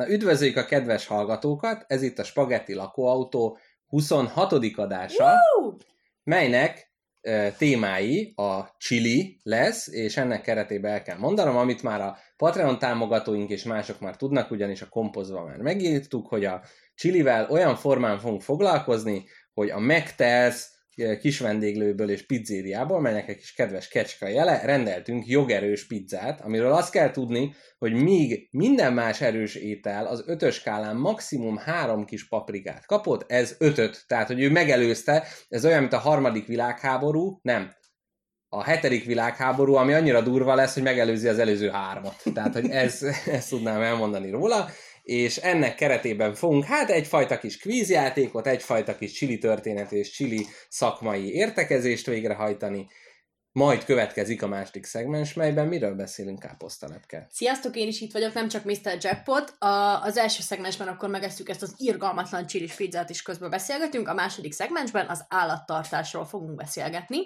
Na üdvözöljük a kedves hallgatókat, ez itt a Spagetti lakóautó 26. adása, melynek e, témái a chili lesz, és ennek keretében el kell mondanom, amit már a Patreon támogatóink és mások már tudnak, ugyanis a kompozva már megírtuk, hogy a chilivel olyan formán fogunk foglalkozni, hogy a McTells kis vendéglőből és pizzériából, melynek egy kis kedves kecska jele, rendeltünk jogerős pizzát, amiről azt kell tudni, hogy míg minden más erős étel az ötös skálán maximum három kis paprikát kapott, ez ötöt, tehát hogy ő megelőzte, ez olyan, mint a harmadik világháború, nem, a hetedik világháború, ami annyira durva lesz, hogy megelőzi az előző hármat. Tehát, hogy ez, ezt tudnám elmondani róla és ennek keretében fogunk hát egyfajta kis kvízjátékot, egyfajta kis csili történet és csili szakmai értekezést végrehajtani, majd következik a másik szegmens, melyben miről beszélünk káposztalepke. Sziasztok, én is itt vagyok, nem csak Mr. Jackpot. A, az első szegmensben akkor megesztük ezt az irgalmatlan csilis pizzát, és közben beszélgetünk. A második szegmensben az állattartásról fogunk beszélgetni.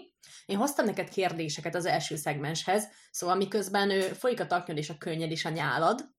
Én hoztam neked kérdéseket az első szegmenshez, szóval miközben ő, folyik a taknyod és a könnyed és a nyálad,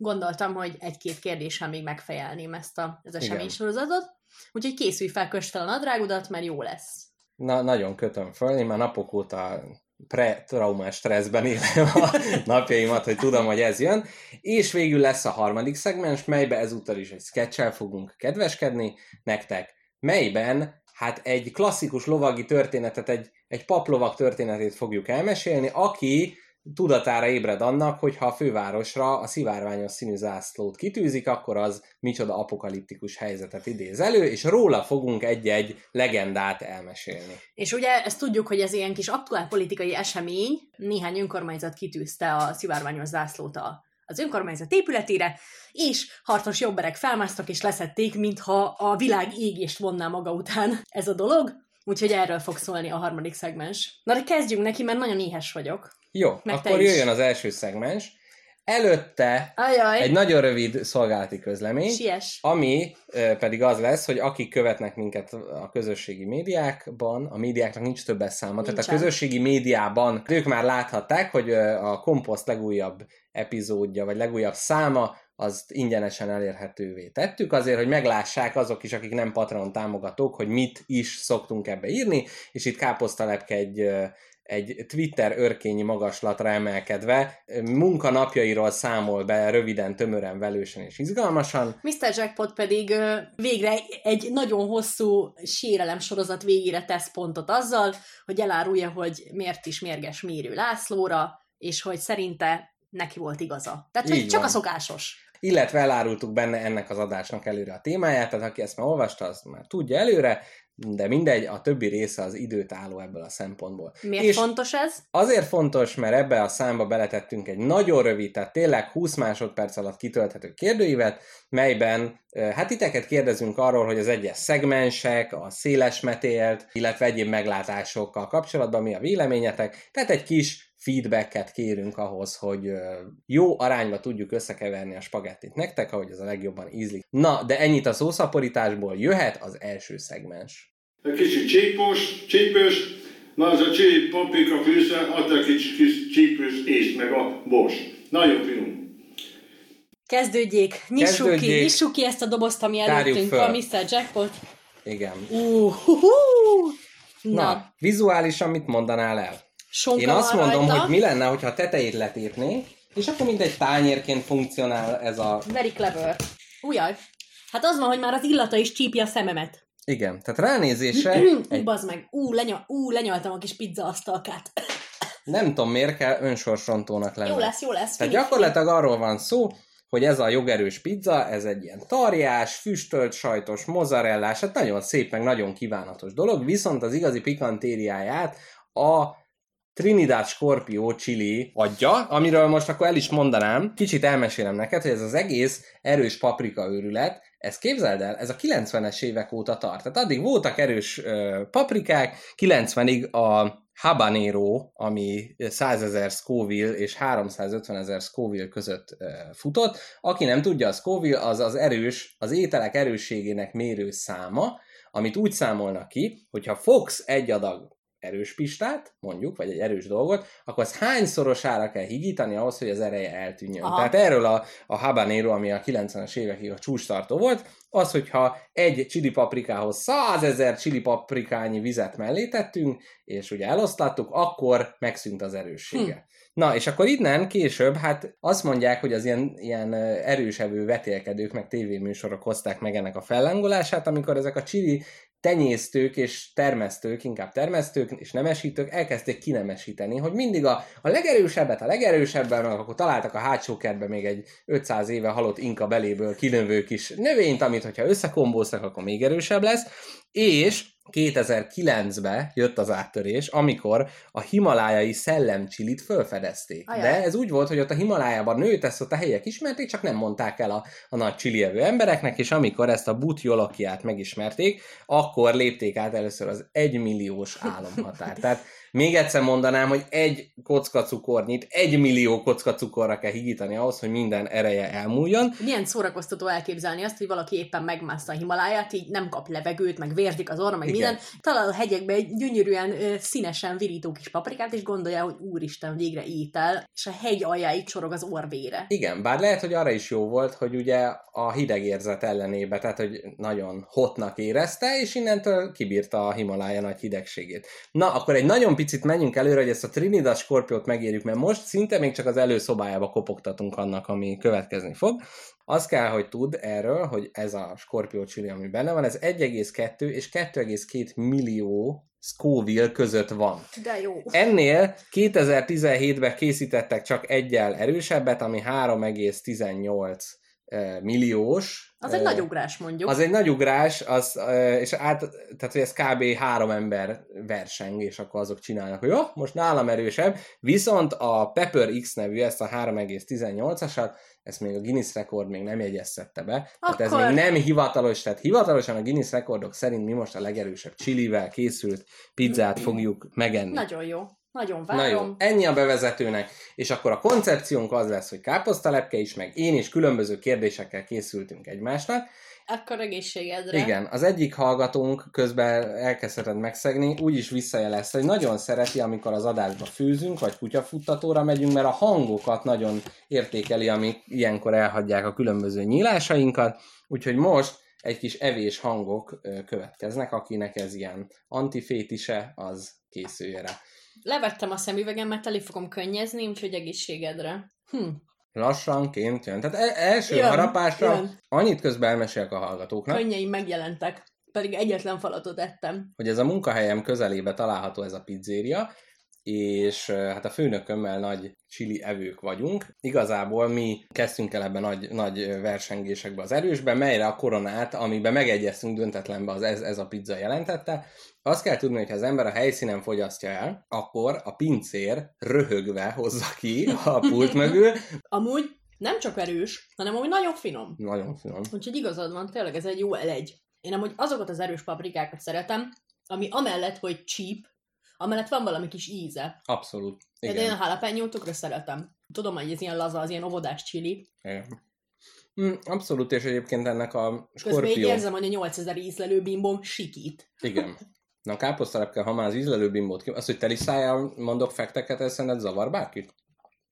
gondoltam, hogy egy-két kérdéssel még megfejelném ezt a, az eseménysorozatot. Úgyhogy készülj fel, köst fel a nadrágodat, mert jó lesz. Na, nagyon kötöm föl, én már napok óta pre-traumás stresszben élem a napjaimat, hogy tudom, hogy ez jön. És végül lesz a harmadik szegmens, melybe ezúttal is egy sketch fogunk kedveskedni nektek, melyben hát egy klasszikus lovagi történetet, egy, egy paplovag történetét fogjuk elmesélni, aki tudatára ébred annak, hogy ha a fővárosra a szivárványos színű zászlót kitűzik, akkor az micsoda apokaliptikus helyzetet idéz elő, és róla fogunk egy-egy legendát elmesélni. És ugye ezt tudjuk, hogy ez ilyen kis aktuál politikai esemény, néhány önkormányzat kitűzte a szivárványos zászlót a az önkormányzat épületére, és harcos jobberek felmásztak és leszették, mintha a világ égést vonná maga után ez a dolog. Úgyhogy erről fog szólni a harmadik szegmens. Na de kezdjünk neki, mert nagyon éhes vagyok. Jó, Meg akkor jöjjön az első szegmens. Előtte Ajaj. egy nagyon rövid szolgálati közlemény, Sies. ami ö, pedig az lesz, hogy akik követnek minket a közösségi médiákban, a médiáknak nincs többes száma, Nincsen. tehát a közösségi médiában ők már láthatták, hogy a Komposzt legújabb epizódja, vagy legújabb száma, azt ingyenesen elérhetővé tettük, azért, hogy meglássák azok is, akik nem Patreon támogatók, hogy mit is szoktunk ebbe írni, és itt Káposztalepke egy egy Twitter örkényi magaslatra emelkedve munkanapjairól számol be röviden, tömören, velősen és izgalmasan. Mr. Jackpot pedig végre egy nagyon hosszú sérelem sorozat végére tesz pontot azzal, hogy elárulja, hogy miért is mérges Mérő Lászlóra, és hogy szerinte neki volt igaza. Tehát, hogy csak van. a szokásos illetve elárultuk benne ennek az adásnak előre a témáját, tehát aki ezt már olvasta, azt már tudja előre, de mindegy, a többi része az időt álló ebből a szempontból. Miért és fontos ez? Azért fontos, mert ebbe a számba beletettünk egy nagyon rövid, tehát tényleg 20 másodperc alatt kitölthető kérdőívet, melyben hát titeket kérdezünk arról, hogy az egyes szegmensek, a széles metélt, illetve egyéb meglátásokkal kapcsolatban mi a véleményetek, tehát egy kis feedbacket kérünk ahhoz, hogy jó arányba tudjuk összekeverni a spagettit nektek, ahogy ez a legjobban ízlik. Na, de ennyit a szószaporításból, jöhet az első szegmens. Egy kicsit csípos, csípős, na az a csíp paprika fűsze, adta egy kicsit kis csípős és meg a bors. Nagyon finom. Kezdődjék, nyissuk Kezdődjék. ki, nyissuk ki ezt a dobozt, ami előttünk a Mr. Jackpot. Igen. Uh, uh, uh. Na. Na, vizuálisan mit mondanál el? Sonka Én azt mondom, rajta. hogy mi lenne, hogyha a tetejét letépnénk, és akkor mint egy tányérként funkcionál ez a... Very clever. Ujjaj. Hát az van, hogy már az illata is csípja a szememet. Igen, tehát ránézésre... egy... Bazd meg, ú, lenya, ú, lenyaltam a kis pizza asztalkát. Nem tudom, miért kell önsorsrontónak lenni. Jó lesz, jó lesz. Tehát gyakorlatilag arról van szó, hogy ez a jogerős pizza, ez egy ilyen tarjás, füstölt sajtos, mozzarellás, hát nagyon szép, meg nagyon kívánatos dolog, viszont az igazi pikantériáját a Trinidad Scorpio chili adja, amiről most akkor el is mondanám, kicsit elmesélem neked, hogy ez az egész erős paprika őrület, ez képzeld el, ez a 90-es évek óta tart. Tehát addig voltak erős ö, paprikák, 90-ig a habanero, ami 100 ezer Scoville és 350 ezer Scoville között futott. Aki nem tudja, a Scoville az az erős, az ételek erősségének mérő száma, amit úgy számolnak ki, hogyha fogsz egy adag erős pistát, mondjuk, vagy egy erős dolgot, akkor az hányszorosára kell higítani ahhoz, hogy az ereje eltűnjön. Aha. Tehát erről a, a habanero, ami a 90-es évekig a csúcstartó volt, az, hogyha egy chili paprikához 100 ezer chili paprikányi vizet mellé tettünk, és ugye eloszlattuk, akkor megszűnt az erőssége. Hm. Na, és akkor innen később, hát azt mondják, hogy az ilyen, ilyen erősevő vetélkedők, meg tévéműsorok hozták meg ennek a fellángolását, amikor ezek a chili tenyésztők és termesztők, inkább termesztők és nemesítők elkezdték kinemesíteni, hogy mindig a, a legerősebbet, a legerősebben, akkor találtak a hátsó kertbe még egy 500 éve halott inka beléből kinövő kis növényt, amit hogyha összekombóztak, akkor még erősebb lesz, és 2009-ben jött az áttörés, amikor a himalájai szellemcsilit felfedezték. Ajaj. De ez úgy volt, hogy ott a Himalájában nőtt, ezt ott a helyek ismerték, csak nem mondták el a, a nagy csilievő embereknek, és amikor ezt a butjolokiát megismerték, akkor lépték át először az egymilliós álomhatár. Tehát még egyszer mondanám, hogy egy kocka cukornyit, egy millió kocka cukorra kell higítani ahhoz, hogy minden ereje elmúljon. Milyen szórakoztató elképzelni azt, hogy valaki éppen megmászta a Himaláját, így nem kap levegőt, meg vérzik az orra, meg Igen. minden. Talál a hegyekbe egy gyönyörűen ö, színesen virító kis paprikát, és gondolja, hogy úristen, végre étel, és a hegy aljáig csorog az orvére. Igen, bár lehet, hogy arra is jó volt, hogy ugye a hideg érzet ellenébe, tehát hogy nagyon hotnak érezte, és innentől kibírta a Himalája nagy hidegségét. Na, akkor egy nagyon picit menjünk előre, hogy ezt a Trinidad skorpiót megérjük, mert most szinte még csak az előszobájába kopogtatunk annak, ami következni fog. Azt kell, hogy tud erről, hogy ez a skorpió csili, ami benne van, ez 1,2 és 2,2 millió Scoville között van. De jó. Ennél 2017-ben készítettek csak egyel erősebbet, ami 3,18 eh, milliós. Az egy Eh, nagy ugrás, mondjuk. Az egy nagy ugrás, az, eh, és át, tehát hogy ez kb. három ember verseng, és akkor azok csinálnak, hogy jó, most nálam erősebb, viszont a Pepper X nevű, ezt a 3,18-asat, ezt még a Guinness rekord még nem jegyeztette be, tehát ez Akkor- még nem hivatalos, tehát hivatalosan a Guinness rekordok szerint mi most a legerősebb csilivel készült pizzát fogjuk megenni. Nagyon jó. Nagyon Na várom. jó, ennyi a bevezetőnek, és akkor a koncepciónk az lesz, hogy káposztalepke is, meg én is különböző kérdésekkel készültünk egymásnak. Akkor egészségedre. Igen, az egyik hallgatónk közben elkezdheted megszegni, úgy is visszajelezte, hogy nagyon szereti, amikor az adásba főzünk, vagy kutyafuttatóra megyünk, mert a hangokat nagyon értékeli, amik ilyenkor elhagyják a különböző nyílásainkat, úgyhogy most egy kis evés hangok következnek, akinek ez ilyen antifétise, az készülje rá. Levettem a szemüvegemet, elé fogom könnyezni, úgyhogy egészségedre. Hm. lassanként jön. Tehát e- első Jön, harapásra jön. annyit közben elmesélek a hallgatóknak, Könnyeim megjelentek. Pedig egyetlen falatot ettem. hogy ez a munkahelyem közelébe található ez a pizzéria, és hát a főnökömmel nagy chili evők vagyunk. Igazából mi kezdtünk el ebben nagy, nagy versengésekbe az erősbe, melyre a koronát, amiben megegyeztünk döntetlenbe, az ez, ez a pizza jelentette. Azt kell tudni, hogy ha az ember a helyszínen fogyasztja el, akkor a pincér röhögve hozza ki a pult mögül. Amúgy nem csak erős, hanem amúgy nagyon finom. Nagyon finom. Úgyhogy igazad van, tényleg ez egy jó elegy. Én amúgy azokat az erős paprikákat szeretem, ami amellett, hogy cheap, amellett van valami kis íze. Abszolút. Igen. De én a jalapeno tökre szeretem. Tudom, hogy ez ilyen laza, az ilyen óvodás chili. Igen. Mm, abszolút, és egyébként ennek a Közben skorpió... érzem, hogy a 8000 ízlelő bimbom sikít. Igen. Na káposztalepke, ha már az ízlelő bimbót ki... Az, hogy teli szájjal mondok fekteket, ez szerinted zavar bárkit?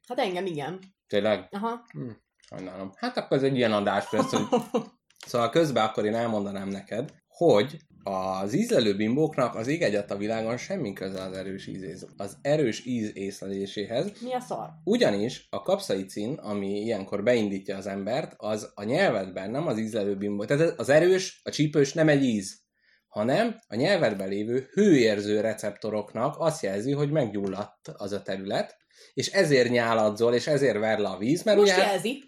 Hát engem igen. Tényleg? Aha. Hm, sajnálom. Hát akkor ez egy ilyen adás lesz, hogy... Szóval közben akkor én elmondanám neked, hogy az ízlelő bimbóknak az ég egyat a világon semmi köze az erős íz, az erős íz észleléséhez, Mi a szar? Ugyanis a kapszaicin, ami ilyenkor beindítja az embert, az a nyelvedben nem az ízlelő bimbó. Tehát az erős, a csípős nem egy íz, hanem a nyelvedben lévő hőérző receptoroknak azt jelzi, hogy meggyulladt az a terület, és ezért nyáladzol, és ezért ver le a víz, mert Most ugye jelzi.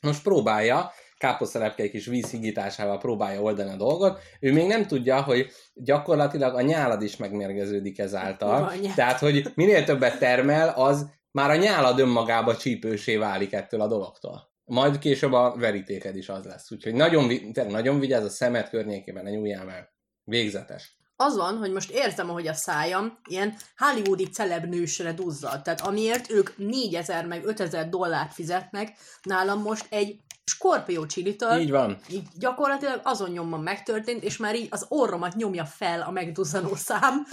most próbálja, káposztelepke egy kis víz higításával próbálja oldani a dolgot, ő még nem tudja, hogy gyakorlatilag a nyálad is megmérgeződik ezáltal. Van, nyelv. Tehát, hogy minél többet termel, az már a nyálad önmagába csípősé válik ettől a dologtól. Majd később a verítéked is az lesz. Úgyhogy nagyon, nagyon vigyázz a szemed környékében, ne nyúljál el. Végzetes. Az van, hogy most érzem, hogy a szájam ilyen hollywoodi celebnősre duzzad. Tehát amiért ők 4000 meg 5000 dollárt fizetnek, nálam most egy skorpió csilitől Így van. így gyakorlatilag azon nyomban megtörtént, és már így az orromat nyomja fel a megduzzanó szám.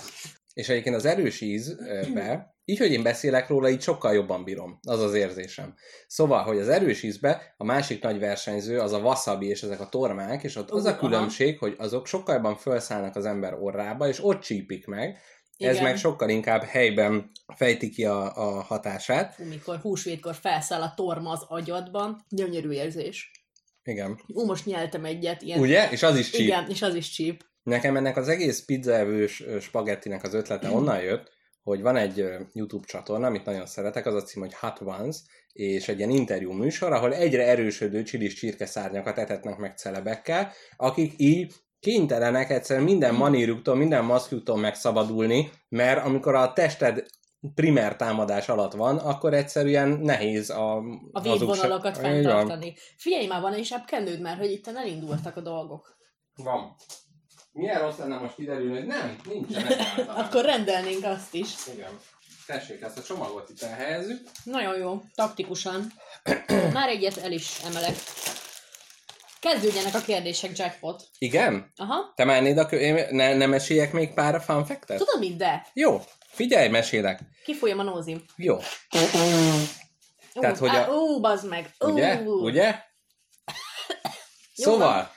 És egyébként az erős ízbe, így, hogy én beszélek róla, így sokkal jobban bírom. Az az érzésem. Szóval, hogy az erős ízbe a másik nagy versenyző az a wasabi és ezek a tormák, és ott az a különbség, hogy azok sokkal jobban felszállnak az ember orrába, és ott csípik meg. Ez Igen. meg sokkal inkább helyben fejti ki a, a hatását. Fú, mikor húsvétkor felszáll a torma az agyadban, gyönyörű érzés. Igen. Ú, most nyeltem egyet, ilyen... Ugye? És az is csíp. Igen, és az is csíp. Nekem ennek az egész pizzaevős spagettinek az ötlete onnan jött, hogy van egy YouTube csatorna, amit nagyon szeretek, az a cím, hogy Hot Ones, és egy ilyen interjú műsor, ahol egyre erősödő csilis csirkeszárnyakat etetnek meg celebekkel, akik így kénytelenek egyszerűen minden manírjuktól, minden maszkjuktól megszabadulni, mert amikor a tested primer támadás alatt van, akkor egyszerűen nehéz a, A hazugság- védvonalakat van. fenntartani. Figyelj már, van is kenőd már, hogy itt elindultak a dolgok. Van. Milyen rossz lenne most kiderülni, hogy nem, nincsen. Akkor rendelnénk azt is. Igen. Tessék, ezt a csomagot itt elhelyezzük. Nagyon jó, taktikusan. Már egyet el is emelek. Kezdődjenek a kérdések, jackpot. Igen? Aha. Te mennéd a kö... ne, ne meséljek még pár fun fact-et? Tudom mit, de. Jó, figyelj, mesélek. Kifolyam a nózim. Jó, Tehát, hogy a- Ú, bazd meg. Ugye? Ugye? Szóval,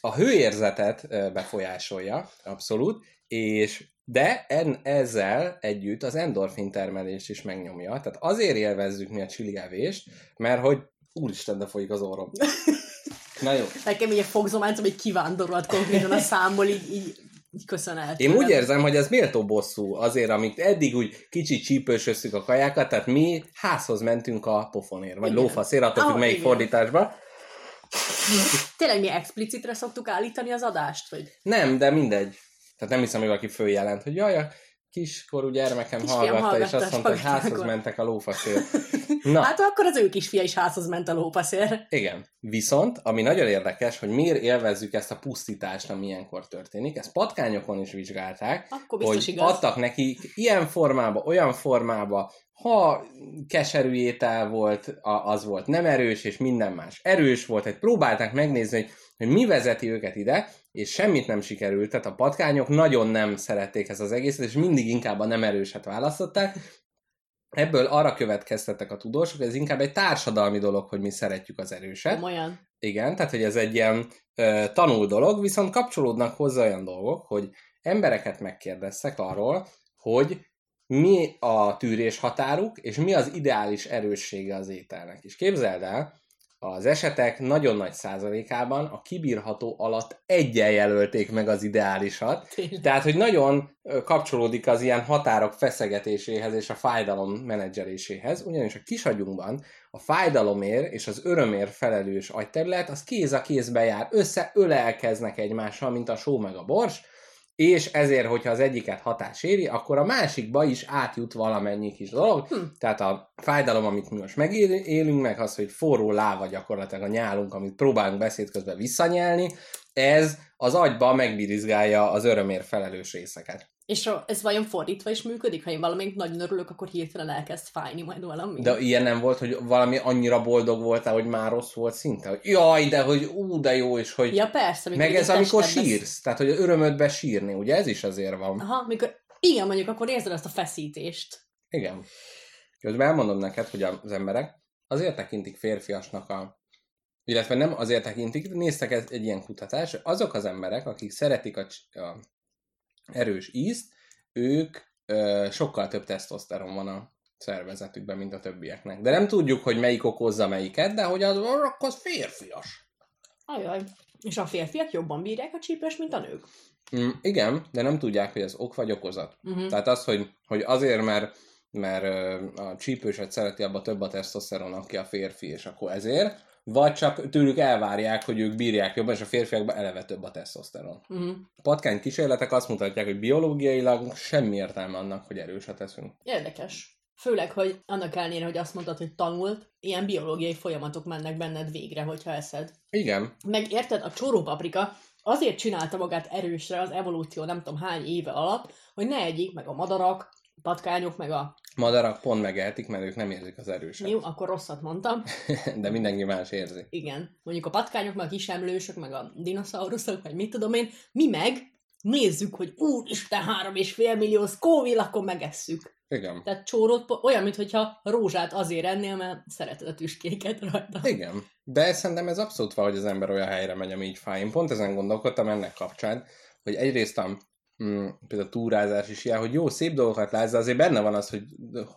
a hőérzetet befolyásolja, abszolút, és de en, ezzel együtt az endorfin termelést is megnyomja. Tehát azért élvezzük mi a chili evést, mert hogy úristen, de folyik az orrom. Na jó. Nekem így a fogzománcom egy kivándorolt konkrétan a számból, így, így, így köszönhet. Én úgy érzem, hogy ez méltó bosszú azért, amit eddig úgy kicsit csípősöztük a kajákat, tehát mi házhoz mentünk a pofonért, vagy Igen. lófaszért, attól Ah, melyik igen. fordításba. Tényleg mi explicitre szoktuk állítani az adást? Vagy? Nem, de mindegy. Tehát nem hiszem, hogy valaki följelent, hogy jaj, kiskorú gyermekem Kisfiam hallgatta, és hallgatta azt a mondta, hogy házhoz mentek a lófaszért. Na, Hát akkor az ő kisfia is házhoz ment a lópaszér. igen. Viszont, ami nagyon érdekes, hogy miért élvezzük ezt a pusztítást, ami ilyenkor történik, ezt patkányokon is vizsgálták, Akkor hogy igaz. adtak nekik ilyen formába, olyan formába, ha keserű étel volt, az volt nem erős, és minden más erős volt, hogy próbálták megnézni, hogy, hogy mi vezeti őket ide, és semmit nem sikerült, tehát a patkányok nagyon nem szerették ezt az egészet, és mindig inkább a nem erőset választották. Ebből arra következtettek a tudósok, hogy ez inkább egy társadalmi dolog, hogy mi szeretjük az erőset. Komolyan. Igen, tehát hogy ez egy ilyen ö, tanul dolog, viszont kapcsolódnak hozzá olyan dolgok, hogy embereket megkérdeztek arról, hogy mi a tűrés határuk, és mi az ideális erőssége az ételnek. És képzeld el, az esetek nagyon nagy százalékában a kibírható alatt egyen jelölték meg az ideálisat, Tényleg. tehát, hogy nagyon kapcsolódik az ilyen határok feszegetéséhez és a fájdalom menedzseléséhez, ugyanis a kisagyunkban a fájdalomért és az örömért felelős agyterület, az kéz a kézbe jár, összeölelkeznek egymással, mint a só meg a bors, és ezért, hogyha az egyiket hatás éri, akkor a másikba is átjut valamennyi kis dolog. Hm. Tehát a fájdalom, amit mi most megélünk, meg az, hogy forró láva gyakorlatilag a nyálunk, amit próbálunk beszéd közben visszanyelni, ez az agyba megbirizgálja az örömért felelős részeket. És ez vajon fordítva is működik? Ha én valamelyik nagyon örülök, akkor hirtelen elkezd fájni majd valami? De ilyen nem volt, hogy valami annyira boldog voltál, hogy már rossz volt szinte? Hogy jaj, de hogy ú, de jó, és hogy... Ja persze. meg ez, amikor sírsz. Tehát, hogy örömödbe sírni, ugye ez is azért van. Aha, mikor... Igen, mondjuk akkor érzed azt a feszítést. Igen. Közben elmondom neked, hogy az emberek azért tekintik férfiasnak a illetve nem azért tekintik, néztek egy ilyen kutatás, azok az emberek, akik szeretik a, a erős ízt, ők ö, sokkal több tesztoszteron van a szervezetükben, mint a többieknek. De nem tudjuk, hogy melyik okozza melyiket, de hogy az, az férfias. Ajaj. És a férfiak jobban bírják a csípős, mint a nők. Mm, igen, de nem tudják, hogy ez ok vagy okozat. Uh-huh. Tehát az, hogy, hogy azért, mert, mert a csípőset szereti abba több a tesztoszteron, aki a férfi, és akkor ezért, vagy csak tőlük elvárják, hogy ők bírják jobban, és a férfiakban eleve több a tesztoszteron. Uh-huh. A patkány kísérletek azt mutatják, hogy biológiailag semmi értelme annak, hogy erőset eszünk. Érdekes. Főleg, hogy annak ellenére, hogy azt mondtad, hogy tanult, ilyen biológiai folyamatok mennek benned végre, hogyha eszed. Igen, Meg érted, a csórópaprika azért csinálta magát erősre az evolúció nem tudom hány éve alatt, hogy ne egyik, meg a madarak, a patkányok, meg a... madarak pont megehetik, mert ők nem érzik az erőset. Jó, akkor rosszat mondtam. De mindenki más érzi. Igen. Mondjuk a patkányok, meg a kisemlősök, meg a dinoszauruszok, vagy mit tudom én. Mi meg nézzük, hogy úristen, három és fél millió Scoville, akkor megesszük. Igen. Tehát csórót, po- olyan, mintha rózsát azért ennél, mert szereted a tüskéket rajta. Igen. De szerintem ez abszolút van, hogy az ember olyan helyre megy, ami így fáj. Én pont ezen gondolkodtam ennek kapcsán, hogy egyrészt a mm, például túrázás is ilyen, hogy jó, szép dolgokat látsz, de azért benne van az, hogy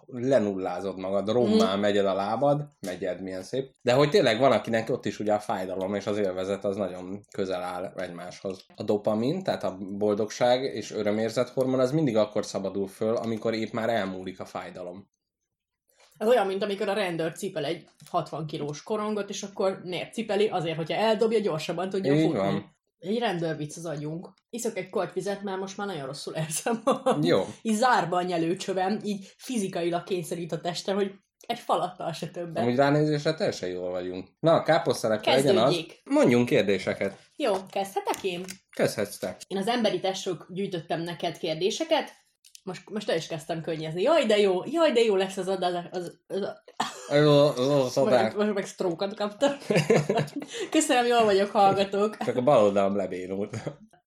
lenullázod magad, rommá Mhm. megyed a lábad, megyed, milyen szép. De hogy tényleg van, akinek ott is ugye a fájdalom és az élvezet az nagyon közel áll egymáshoz. A dopamin, tehát a boldogság és örömérzet hormon az mindig akkor szabadul föl, amikor épp már elmúlik a fájdalom. Ez olyan, mint amikor a rendőr cipel egy 60 kilós korongot, és akkor miért cipeli? Azért, hogyha eldobja, gyorsabban tudja Így futni. van. Egy rendőrvicc az agyunk. Iszok egy kortyvizet, mert most már nagyon rosszul érzem magam. Jó. Így zárba a nyelőcsövem, így fizikailag kényszerít a testem, hogy egy falattal se többet. Amúgy ránézésre teljesen jól vagyunk. Na, a káposztelepke legyen az. Mondjunk kérdéseket. Jó, kezdhetek én? Kezdhetsz te. Én az emberi testről gyűjtöttem neked kérdéseket, most, most el is kezdtem könnyezni. Jaj, de jó, jaj, de jó lesz az adás. Az, az, az, Az, most, most meg sztrókat kaptam. Köszönöm, jól vagyok, hallgatók. Csak a bal oldalam lebénult.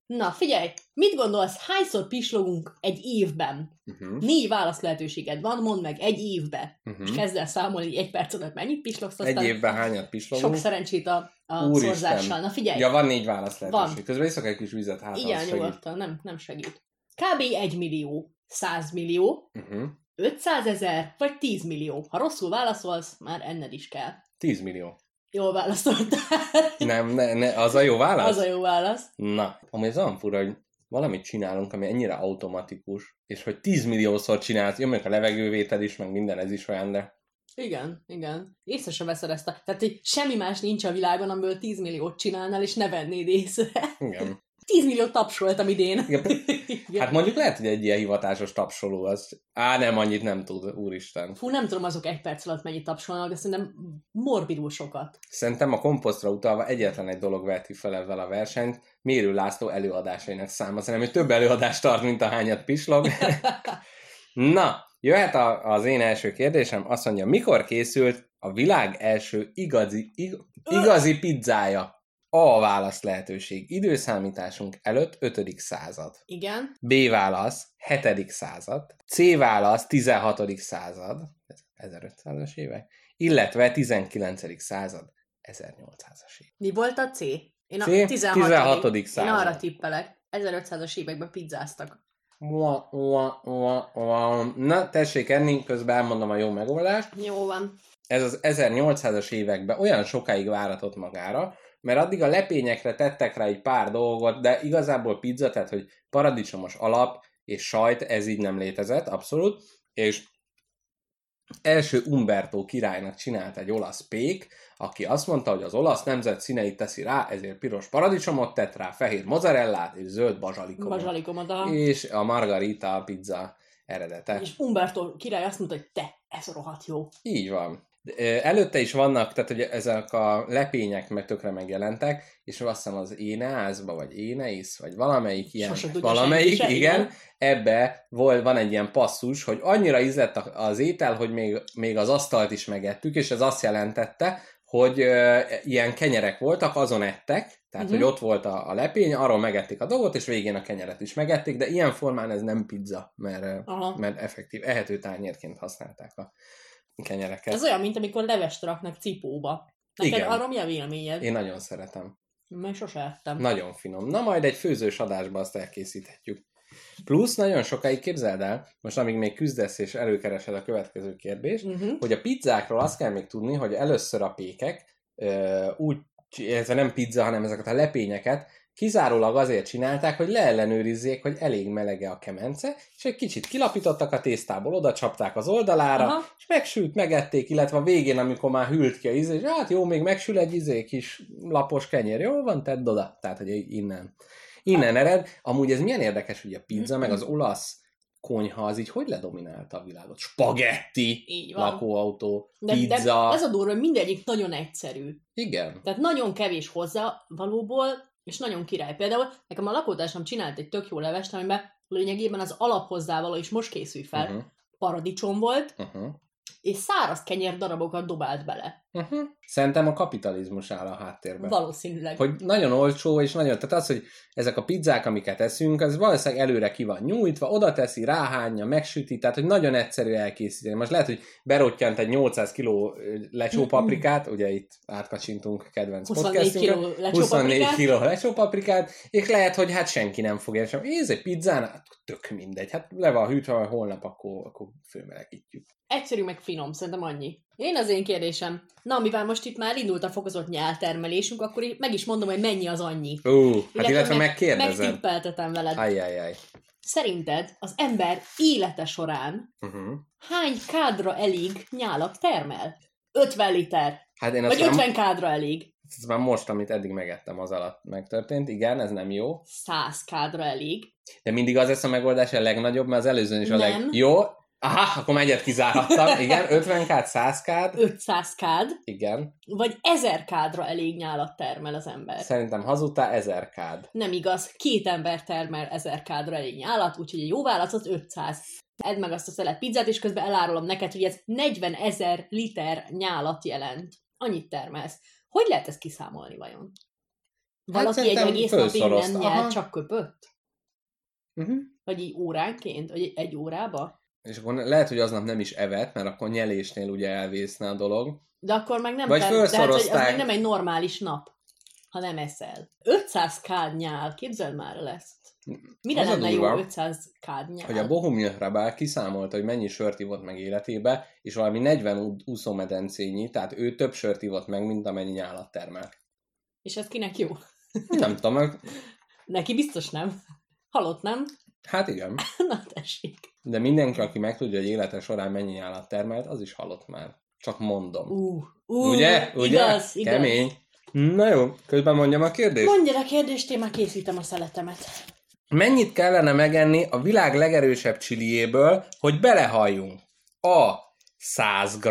Na, figyelj, mit gondolsz, hányszor pislogunk egy évben? Uh-huh. Négy válasz lehetőséged van, mondd meg, egy évbe. Uh-huh. És kezd el számolni, egy perc alatt mennyit pislogsz, Egy aztán évben hányat sok pislogunk? szerencsét a, a Úristen. szorzással. Na figyelj, Ja, van négy válasz lehetőség. Van. Közben iszok egy kis vizet, hát igen, nyugodtan, nem, nem segít. Kb. 1 millió, 100 millió, Uh-huh. 500 ezer, vagy 10 millió. Ha rosszul válaszolsz, már enned is kell. 10 millió. Jól válaszoltál. Nem, ne, ne, az a jó válasz? Az a jó válasz. Na, amúgy ez olyan fura, hogy valamit csinálunk, ami ennyire automatikus, és hogy 10 milliószor csinálsz, jó, mondjuk a levegővétel is, meg minden ez is olyan, de Igen, igen. Észre sem veszed ezt a... Tehát, hogy semmi más nincs a világon, amiből 10 milliót csinálnál, és ne vennéd észre. igen. 10 milliót tapsoltam idén. Igen. Hát mondjuk lehet, hogy egy ilyen hivatásos tapsoló az... Á, nem, annyit nem tud, úristen. Fú, nem tudom azok egy perc alatt mennyit tapsolnak, de szerintem morbidul sokat. Szerintem a komposztra utalva egyetlen egy dolog veheti fel ezzel a versenyt, Mérő László előadásainak száma. Szerintem ő több előadást tart, mint a hányat pislog. Na, jöhet a, az én első kérdésem, azt mondja, mikor készült a világ első igazi, ig, igazi pizzája? A válasz lehetőség. Időszámításunk előtt 5. század. Igen. B válasz 7. század. C válasz 16. század. Ez 1500-as évek. Illetve 19. század. 1800-as évek. Mi volt a C? Én a C, 16. 16. Én század. arra tippelek. 1500-as években pizzáztak. Na, tessék enni, közben elmondom a jó megoldást. Jó van. Ez az 1800-as években olyan sokáig váratott magára, mert addig a lepényekre tettek rá egy pár dolgot, de igazából pizza, tehát hogy paradicsomos alap és sajt, ez így nem létezett, abszolút, és első Umberto királynak csinált egy olasz pék, aki azt mondta, hogy az olasz nemzet színeit teszi rá, ezért piros paradicsomot tett rá, fehér mozzarellát és zöld bazsalikomot. Bazsalikomat a... És a margarita pizza eredete. És Umberto király azt mondta, hogy te, ez rohadt jó. Így van. Előtte is vannak, tehát hogy ezek a lepények meg tökre megjelentek, és azt hiszem az Éneászba, vagy Éneisz, vagy valamelyik ilyen, Sose valamelyik, se, igen, igen. ebbe volt, van egy ilyen passzus, hogy annyira ízlett az étel, hogy még, még az asztalt is megettük, és ez azt jelentette, hogy ö, ilyen kenyerek voltak, azon ettek, tehát Mhm. hogy ott volt a, a lepény, arról megették a dolgot, és végén a kenyeret is megették, de ilyen formán ez nem pizza, mert, Aha. mert effektív ehető tányérként használták a kenyereket. Ez olyan, mint amikor levest raknak cipóba. Neked Igen. arról mi a véleményed? Én nagyon szeretem. Meg sose ettem. Nagyon finom. Na majd egy főzős adásba azt elkészíthetjük. Plusz nagyon sokáig képzeld el, most amíg még küzdesz és előkeresed a következő kérdést, Uh-huh. hogy a pizzákról azt kell még tudni, hogy először a pékek ö, úgy, ez nem pizza, hanem ezeket a lepényeket kizárólag azért csinálták, hogy leellenőrizzék, hogy elég melege a kemence, és egy kicsit kilapítottak a tésztából, oda csapták az oldalára, Aha. és megsült, megették, illetve a végén, amikor már hűlt ki a íz, és hát jó, még megsül egy izé kis lapos kenyér, jó van, tedd oda. Tehát, hogy innen, innen ered. Amúgy ez milyen érdekes, hogy a pizza, meg az olasz konyha, az így hogy ledominálta a világot? Spagetti, Így van. lakóautó, De, pizza. de ez a durva, mindegyik nagyon egyszerű. Igen. Tehát nagyon kevés hozzá valóból, és nagyon király. Például nekem a lakótársam csinált egy tök jó levest, amiben lényegében az alaphozzávaló is most készül fel. Uh-huh. Paradicsom volt, Uh-huh. és száraz kenyér darabokat dobált bele. Uh-huh. Szerintem a kapitalizmus áll a háttérben. Valószínűleg. Hogy nagyon olcsó, és nagyon, tehát az, hogy ezek a pizzák, amiket eszünk, az valószínűleg előre ki van nyújtva, oda teszi, ráhányja, megsüti, tehát hogy nagyon egyszerű elkészíteni. Most lehet, hogy berottyant egy 800 kg lecsópaprikát, ugye itt átkacsintunk kedvenc 24 podcastünkre, kg 24 lecsópaprikát. kg lecsópaprikát, és lehet, hogy hát senki nem fogja sem. Ez egy pizzán, hát tök mindegy. Hát le van hűtve, holnap akkor, akkor főmelegítjük. Egyszerű meg finom, szerintem annyi. Én az én kérdésem. Na, mivel most itt már indult a fokozott nyáltermelésünk, akkor így meg is mondom, hogy mennyi az annyi. Ó, hát illetve meg- megkérdezed. Megtippeltetem veled. Ajjajjaj. Szerinted az ember élete során Uh-huh. hány kádra elég nyálat termel? 50 liter. Hát én Vagy már, 50 kádra elég. ez már most, amit eddig megettem, az alatt megtörtént. Igen, ez nem jó. 100 kádra elég. De mindig az lesz a megoldás a legnagyobb, mert az előzőn is a leg... Nem. Jó, aha, akkor már egyet kizárhattam. Igen, 50 kád, 100 kád. 500 kád, Igen. vagy 1000 kádra elég nyálat termel az ember. Szerintem hazudtál 1000 kád. Nem igaz, két ember termel 1000 kádra elég nyálat, úgyhogy egy jó válasz az 500. Edd meg azt a szelet pizzát, és közben elárulom neked, hogy ez 40 ezer liter nyálat jelent. Annyit termelsz. Hogy lehet ezt kiszámolni vajon? Valaki egy szerintem egész nap fölszorozta. innen Aha. nyel, csak köpött? Uh-huh. Vagy így óránként? Vagy egy órába? És akkor lehet, hogy aznap nem is evett, mert akkor nyelésnél ugye elvészne a dolog. De akkor meg nem Vagy ter- tehát, hogy az felszorozták. meg nem egy normális nap, ha nem eszel. 500 kád nyál, képzeld már el ezt. Mire Az lenne jó durva, 500 kád nyál? Hogy a Bohumia Hrabál kiszámolta, hogy mennyi sört ivott meg életébe, és valami 40 úszómedencényi, tehát ő több sört ivott meg, mint amennyi nyálat termel. És ez kinek jó? Nem tudom, meg- Neki biztos nem. Halott, nem? hát igen. Na tessék. De mindenki, aki megtudja, hogy élete során mennyi állat termelt, az is halott már. Csak mondom. Ú, ú, ugye? Ugye? Igaz, igaz. Kemény. Na jó, közben mondjam a kérdést. Mondja a kérdést, én már készítem a szeletemet. Mennyit kellene megenni a világ legerősebb csiliéből, hogy belehalljunk? A. 100 g,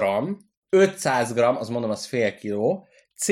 500 g, az mondom, az fél kiló, C.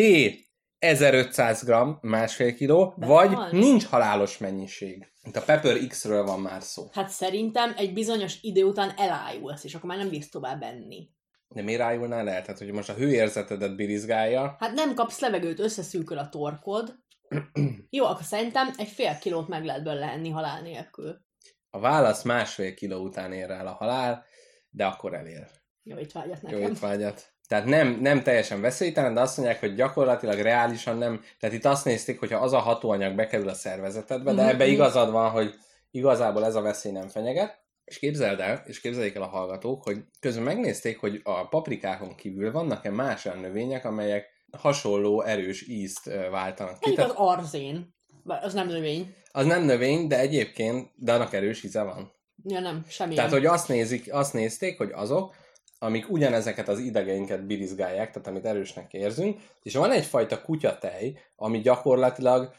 1500 g, másfél kiló, vagy Behalni? nincs halálos mennyiség. Itt a Pepper X-ről van már szó. Hát szerintem egy bizonyos idő után elájulsz, és akkor már nem bírsz tovább enni. De miért rájulnál el? Tehát, hogy most a hőérzetedet birizgálja, Hát nem kapsz levegőt, összeszűkül a torkod. Jó, akkor szerintem egy fél kilót meg lehet belőle enni halál nélkül. a válasz másfél kiló után ér el a halál, de akkor elér. Jó, itt vágyat Jó nekem. étvágyat. Tehát nem, nem teljesen veszélytelen, de azt mondják, hogy gyakorlatilag reálisan nem. Tehát itt azt nézték, hogyha az a hatóanyag bekerül a szervezetedbe, de Mhm, ebbe mhm. igazad van, hogy igazából ez a veszély nem fenyeget. És képzeld el, és képzeljék el a hallgatók, hogy közben megnézték, hogy a paprikákon kívül vannak-e más olyan növények, amelyek hasonló erős ízt váltanak ki. Mondjuk az arzén. Az nem növény. az nem növény, de egyébként, de annak erős íze van. Ja, nem, semmi. Tehát, hogy azt, nézik, azt nézték, hogy azok, amik ugyanezeket az idegeinket birizgálják, tehát amit erősnek érzünk, és van egyfajta kutyatej, ami gyakorlatilag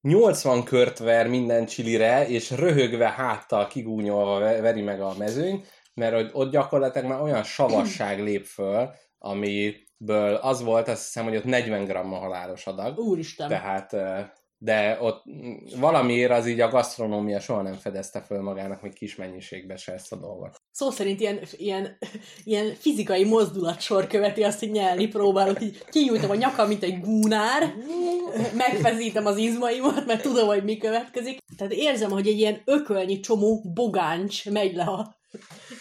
80 kört ver minden csilire, és röhögve háttal kigúnyolva ve- veri meg a mezőny, mert ott gyakorlatilag már olyan savasság lép föl, amiből az volt, azt hiszem, hogy ott 40 g a halálos adag. Úristen. Tehát, de ott valamiért az így a gasztronómia soha nem fedezte föl magának még kis mennyiségbe se ezt a dolgot. Szó szerint ilyen, ilyen, ilyen fizikai mozdulatsor követi azt, hogy nyelni próbálok, így kinyújtom a nyakam, mint egy gúnár, megfezítem az izmaimat, mert tudom, hogy mi következik. Tehát érzem, hogy egy ilyen ökölnyi csomó bogáncs megy le a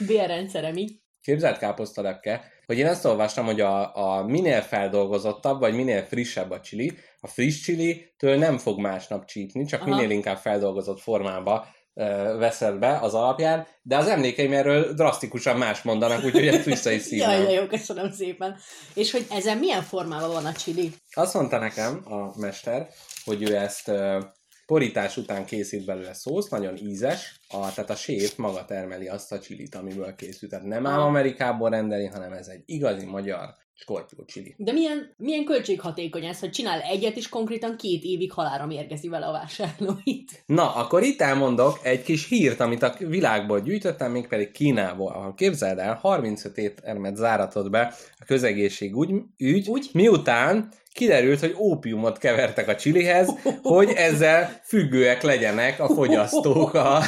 bélrendszeremig. Képzelt káposztalepke, hogy én azt olvastam, hogy a, a minél feldolgozottabb, vagy minél frissebb a csili, a friss csili-től nem fog másnap csípni, csak Aha. minél inkább feldolgozott formába ö, veszed be az alapján, de az emlékeim erről drasztikusan más mondanak, úgyhogy ezt vissza is Jaj, de jó, köszönöm szépen. És hogy ezen milyen formában van a csili? Azt mondta nekem a mester, hogy ő ezt ö, porítás után készít belőle szószt, nagyon ízes, a, tehát a séf maga termeli azt a csilit, amiből készült. Tehát nem ám. Amerikából rendeli, hanem ez egy igazi magyar skorpió csili. De milyen, milyen költséghatékony ez, hogy csinál egyet, és konkrétan két évig halára mérgezi vele a vásárlóit. Na, akkor itt elmondok egy kis hírt, amit a világból gyűjtöttem, mégpedig Kínából, ahol képzeld el, 35 éttermet záratott be a közegészség ügy, ügy Úgy? miután kiderült, hogy ópiumot kevertek a csilihez, hogy ezzel függőek legyenek a fogyasztók a,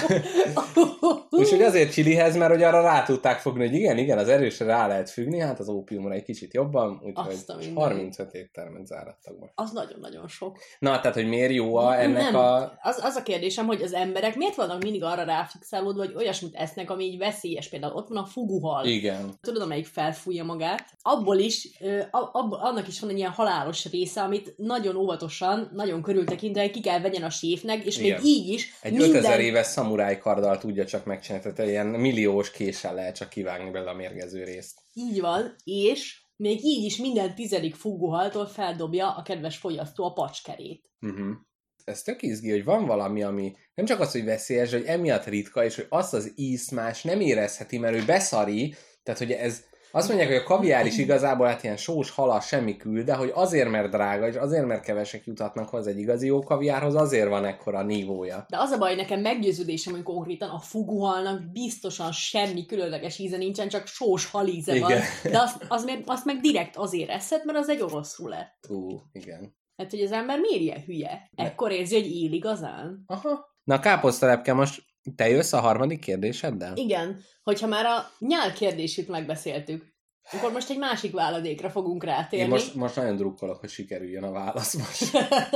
Úgyhogy azért csilihez, mert hogy arra rá tudták fogni, hogy igen, igen, az erősre rá lehet függni, hát az ópiumra egy kicsit jobban, úgyhogy Azt a mindenit. 35 éttermet zárattak most. Az nagyon-nagyon sok. Na, tehát, hogy miért jó a, ennek nem. a... Az, az a kérdésem, hogy az emberek miért vannak mindig arra ráfixálódva, hogy olyasmit esznek, ami így veszélyes. Például ott van a fuguhal. Igen. Tudod, amelyik felfújja magát. Abból is, ö, a- ab, annak is van egy ilyen halálos része, amit nagyon óvatosan, nagyon körültekintően ki kell vegyen a séfnek, és Igen. még így is Egy minden... 5000 éves szamuráj karddal tudja csak megcsinálni, tehát ilyen milliós késsel lehet csak kivágni belőle a mérgező részt. Így van, és még így is minden tizedik fuguhaltól feldobja a kedves fogyasztó a pacskerét. Uh-huh. Ez tök izgi, hogy van valami, ami nem csak az, hogy veszélyes, hogy emiatt ritka, és hogy azt az ízt más nem érezheti, mert ő beszari, tehát hogy ez azt mondják, hogy a kaviár is igazából hát ilyen sós halas semmi küld, de hogy azért, mert drága, és azért, mert kevesek jutatnak hozzá egy igazi jó kaviárhoz, azért van ekkora nívója. De az a baj, nekem meggyőződésem, hogy konkrétan a fuguhalnak biztosan semmi különleges íze nincsen, csak sós halíze van. Igen. De azt, az meg, azt meg direkt azért eszed, mert az egy orosz rulett. Ú, igen. Hát, hogy az ember miért ilyen hülye? Ekkor érzi, hogy él igazán? Aha. Na, káposztalepke, most te jössz a harmadik kérdéseddel? Igen, hogyha már a nyál kérdését megbeszéltük, akkor most egy másik váladékra fogunk rátérni. Én most, most nagyon drukkolok, hogy sikerüljön a válasz most.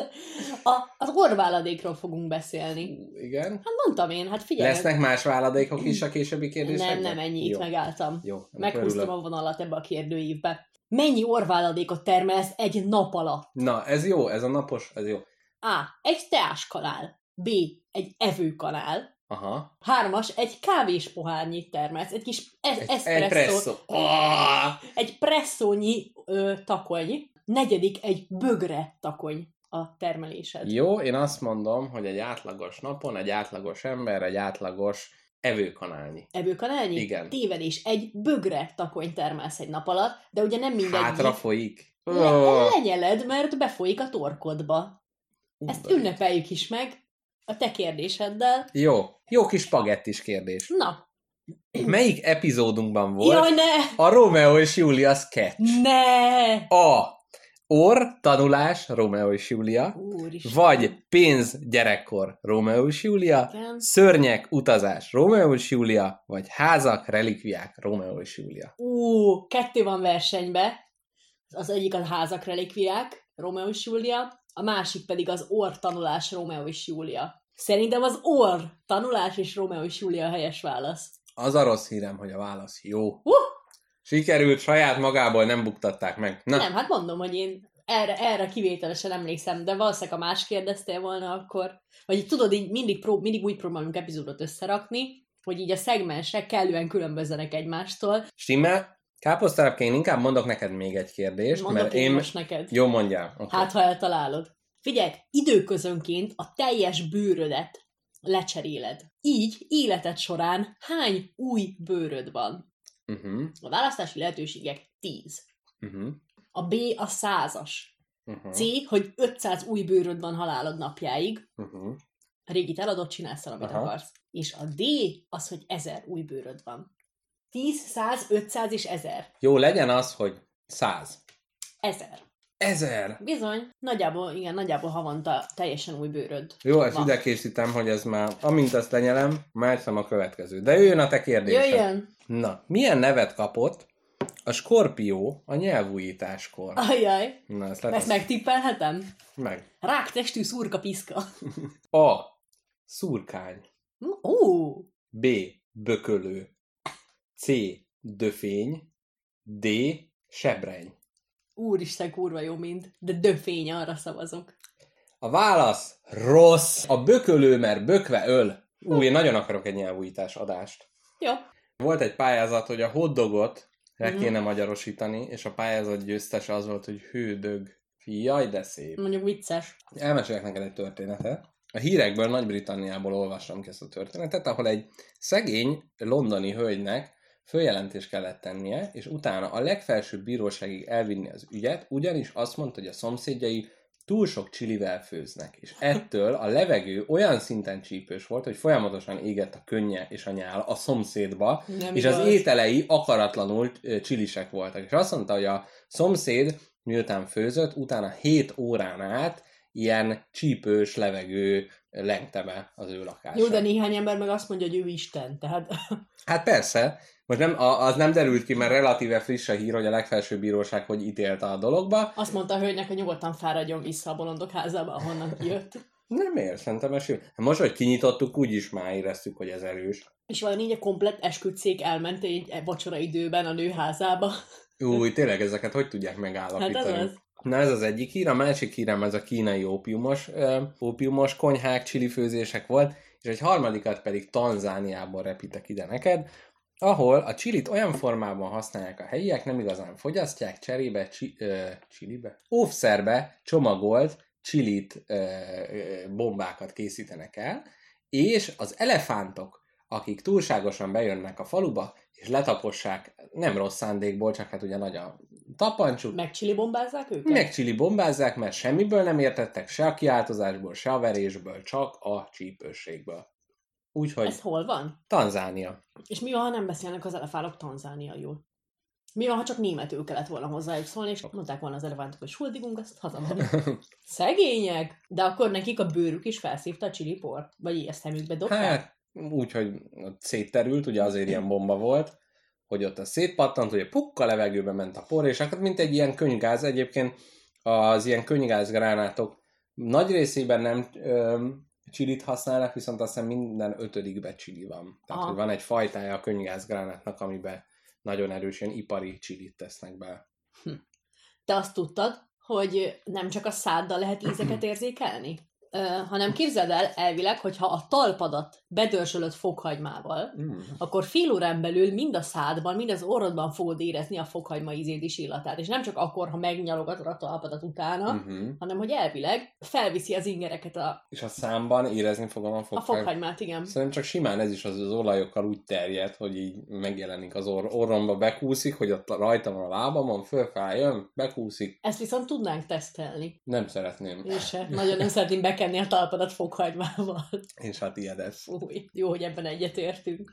a, az orváladékról fogunk beszélni. Igen. Hát mondtam én, hát figyelj. Lesznek más váladékok is a későbbi kérdésekben? Nem, nem, ennyi, itt Jó. megálltam. Jó, Meghúztam a vonalat ebbe a kérdőívbe. Mennyi orváladékot termelsz egy nap alatt? Na, ez jó, ez a napos, ez jó. A. Egy teáskanál. B. Egy evőkanál. Aha. Hármas, egy kávés pohárnyit termelsz. Egy kis es- Egy espresso. espresso. Ah! Egy presszónyi ö, takony. Negyedik, egy bögre takony a termelésed. Jó, én azt mondom, hogy egy átlagos napon, egy átlagos ember, egy átlagos evőkanálnyi. Evőkanálnyi? Igen. Tévedés, egy bögre takony termelsz egy nap alatt, de ugye nem mindegy. Hátra folyik. Le- lenyeled, mert befolyik a torkodba. Ezt ünnepeljük is meg a te kérdéseddel. Jó, jó kis spagettis kérdés. Na, Melyik epizódunkban volt jaj, ne! a Romeo és Julia sketch? Ne! A. Or, tanulás, Romeo és Julia. Úristen. Vagy pénz, gyerekkor, Romeo és Julia. Igen. Szörnyek, utazás, Romeo és Julia. Vagy házak, relikviák, Romeo és Julia. Ú, kettő van versenybe. Az egyik a házak relikviák, Romeo és Júlia, a másik pedig az orr tanulás, Romeo és Júlia. Szerintem az orr tanulás és Romeo és Júlia a helyes válasz. Az a rossz hírem, hogy a válasz jó. Uh! Sikerült, saját magából nem buktatták meg. Na, Nem, hát mondom, hogy én erre, erre kivételesen emlékszem, de valószínűleg ha más kérdeztél volna, akkor... Vagy így tudod, így mindig, prób- mindig úgy próbálunk epizódot összerakni, hogy így a szegmensek kellően különbözzenek egymástól. stimmel? Káposztalepke, én inkább mondok neked még egy kérdést, Mondok mert én én... most neked. Jó, mondjál. Okay. Hát, ha eltalálod. Figyelj, időközönként a teljes bőrödet lecseréled. Így életed során hány új bőröd van? Uh-huh, A választási lehetőségek 10. uh-huh, A B a százas. uh-huh, C, hogy 500 új bőröd van halálod napjáig. uh-huh. A régit eladott, csinálsz el, amit Aha. akarsz. És a D az, hogy 1000 új bőröd van. 10, 100, 500 és 1000. Jó, legyen az, hogy száz. 1000. Ezer! Bizony, nagyjából, igen, nagyjából havonta teljesen új bőröd. Jó, ezt van. ide készítem, hogy ez már, amint ezt lenyelem, már egyszer a következő. De jöjjön a te kérdésed. Jöjjön! Na, milyen nevet kapott a skorpió a nyelvújításkor? Ajjaj, Na, ezt ezt letesz... megtippelhetem? meg. Ráktestű szurka piszka. A. Szurkány. Ó, B. Bökölő. C. Döfény. D. Sebreny. úristen, kurva jó mind. De döfény, arra szavazok. A válasz rossz. A bökölő, mert bökve öl. Ú, én nagyon akarok egy nyelvújítás adást. Jó. Volt egy pályázat, hogy a hotdogot le Mhm. kéne magyarosítani, és a pályázat győztese az volt, hogy hődög. Jaj, de szép. Mondjuk vicces. Elmesélek neked egy történetet. A hírekből Nagy-Britanniából olvastam ki ezt a történetet, ahol egy szegény londoni hölgynek följelentést kellett tennie, és utána a legfelsőbb bíróságig elvinni az ügyet, ugyanis azt mondta, hogy a szomszédjai túl sok csilivel főznek, és ettől a levegő olyan szinten csípős volt, hogy folyamatosan égett a könnye és a nyál a szomszédba, Nem és igaz. az ételei akaratlanul csilisek voltak. És azt mondta, hogy a szomszéd, miután főzött, utána 7 órán át ilyen csípős levegő lengte be az ő lakása. Jó, de néhány ember meg azt mondja, hogy ő Isten, tehát Hát persze, most nem, az nem derült ki, mert relatíve friss a hír, hogy a legfelsőbb bíróság hogy ítélte a dologba. azt mondta a hölgynek, hogy nyugodtan fáradjon vissza a bolondok házába, ahonnan kijött. Nem miért, szerintem. Hát Most, hogy kinyitottuk, úgyis már éreztük, hogy ez erős. És vajon így a komplett esküdszék elment egy vacsora időben a nő házába. Új, tényleg ezeket hogy tudják Hát megállapítani? ez az. Na ez az egyik hír, a másik hírem ez a kínai ópiumos, ö, ópiumos konyhák, csilifőzések volt, és egy harmadikat pedig Tanzániából repítek ide neked, ahol a csilit olyan formában használják a helyiek, nem igazán fogyasztják, cserébe, csi, ö, csilibe, óvszerbe csomagolt csilit ö, ö, bombákat készítenek el, és az elefántok, akik túlságosan bejönnek a faluba, és letapossák, nem rossz szándékból, csak hát ugye nagy a tapancsuk, Megcsili bombázzák őket? meg csili bombázzák, mert semmiből nem értettek, se a kiáltozásból, se a verésből, csak a csípősségből. Úgyhogy Ez hol van? Tanzánia. És mi van, ha nem beszélnek az elefántok tanzániaiul? Mi van, ha csak németül kellett volna hozzájuk szólni, és mondták volna az elefántok, hogy huldigunk, azt hazamenünk. Szegények! De akkor nekik a bőrük is felszívta a csiliport? Vagy így a szemükbe dobták? Hát, úgyhogy szétterült, ugye azért ilyen bomba volt, hogy ott a szétpattant, ugye pukka levegőbe ment a por, és akkor mint egy ilyen könygáz, egyébként az ilyen könygáz-gránátok nagy részében nem ö, csilit használnak, viszont azt hiszem minden ötödikbe csili van. Tehát, Aha. hogy van egy fajtája a könygáz-gránátnak, amiben nagyon erős ilyen ipari csilit tesznek be. Te azt tudtad, hogy nem csak a száddal lehet ízeket érzékelni? Hanem képzeld el elvileg, hogyha a talpadat bedörzsölöd fokhagymával, Mm. akkor fél órán belül mind a szádban, mind az orrodban fogod érezni a fokhagyma ízét is illatát. És nem csak akkor, ha megnyalogatod a talpadat utána, Uh-huh. hanem hogy elvileg felviszi az ingereket a, És a számban érezni fogom a a fokhagy... fokhagymát, igen. Szerintem csak simán ez is az, az olajokkal úgy terjed, hogy így megjelenik az orr, orromba, bekúszik, hogy ott rajta van a lábamon, fölfáj, jön, bekúszik. Ezt viszont tudnánk tesztelni. Nem szeretném. Én se. Nagyon nem szeretném bekenni a talpadat fokhagymával. És hát ijedesz. Fúj. Jó, hogy ebben egyetértünk.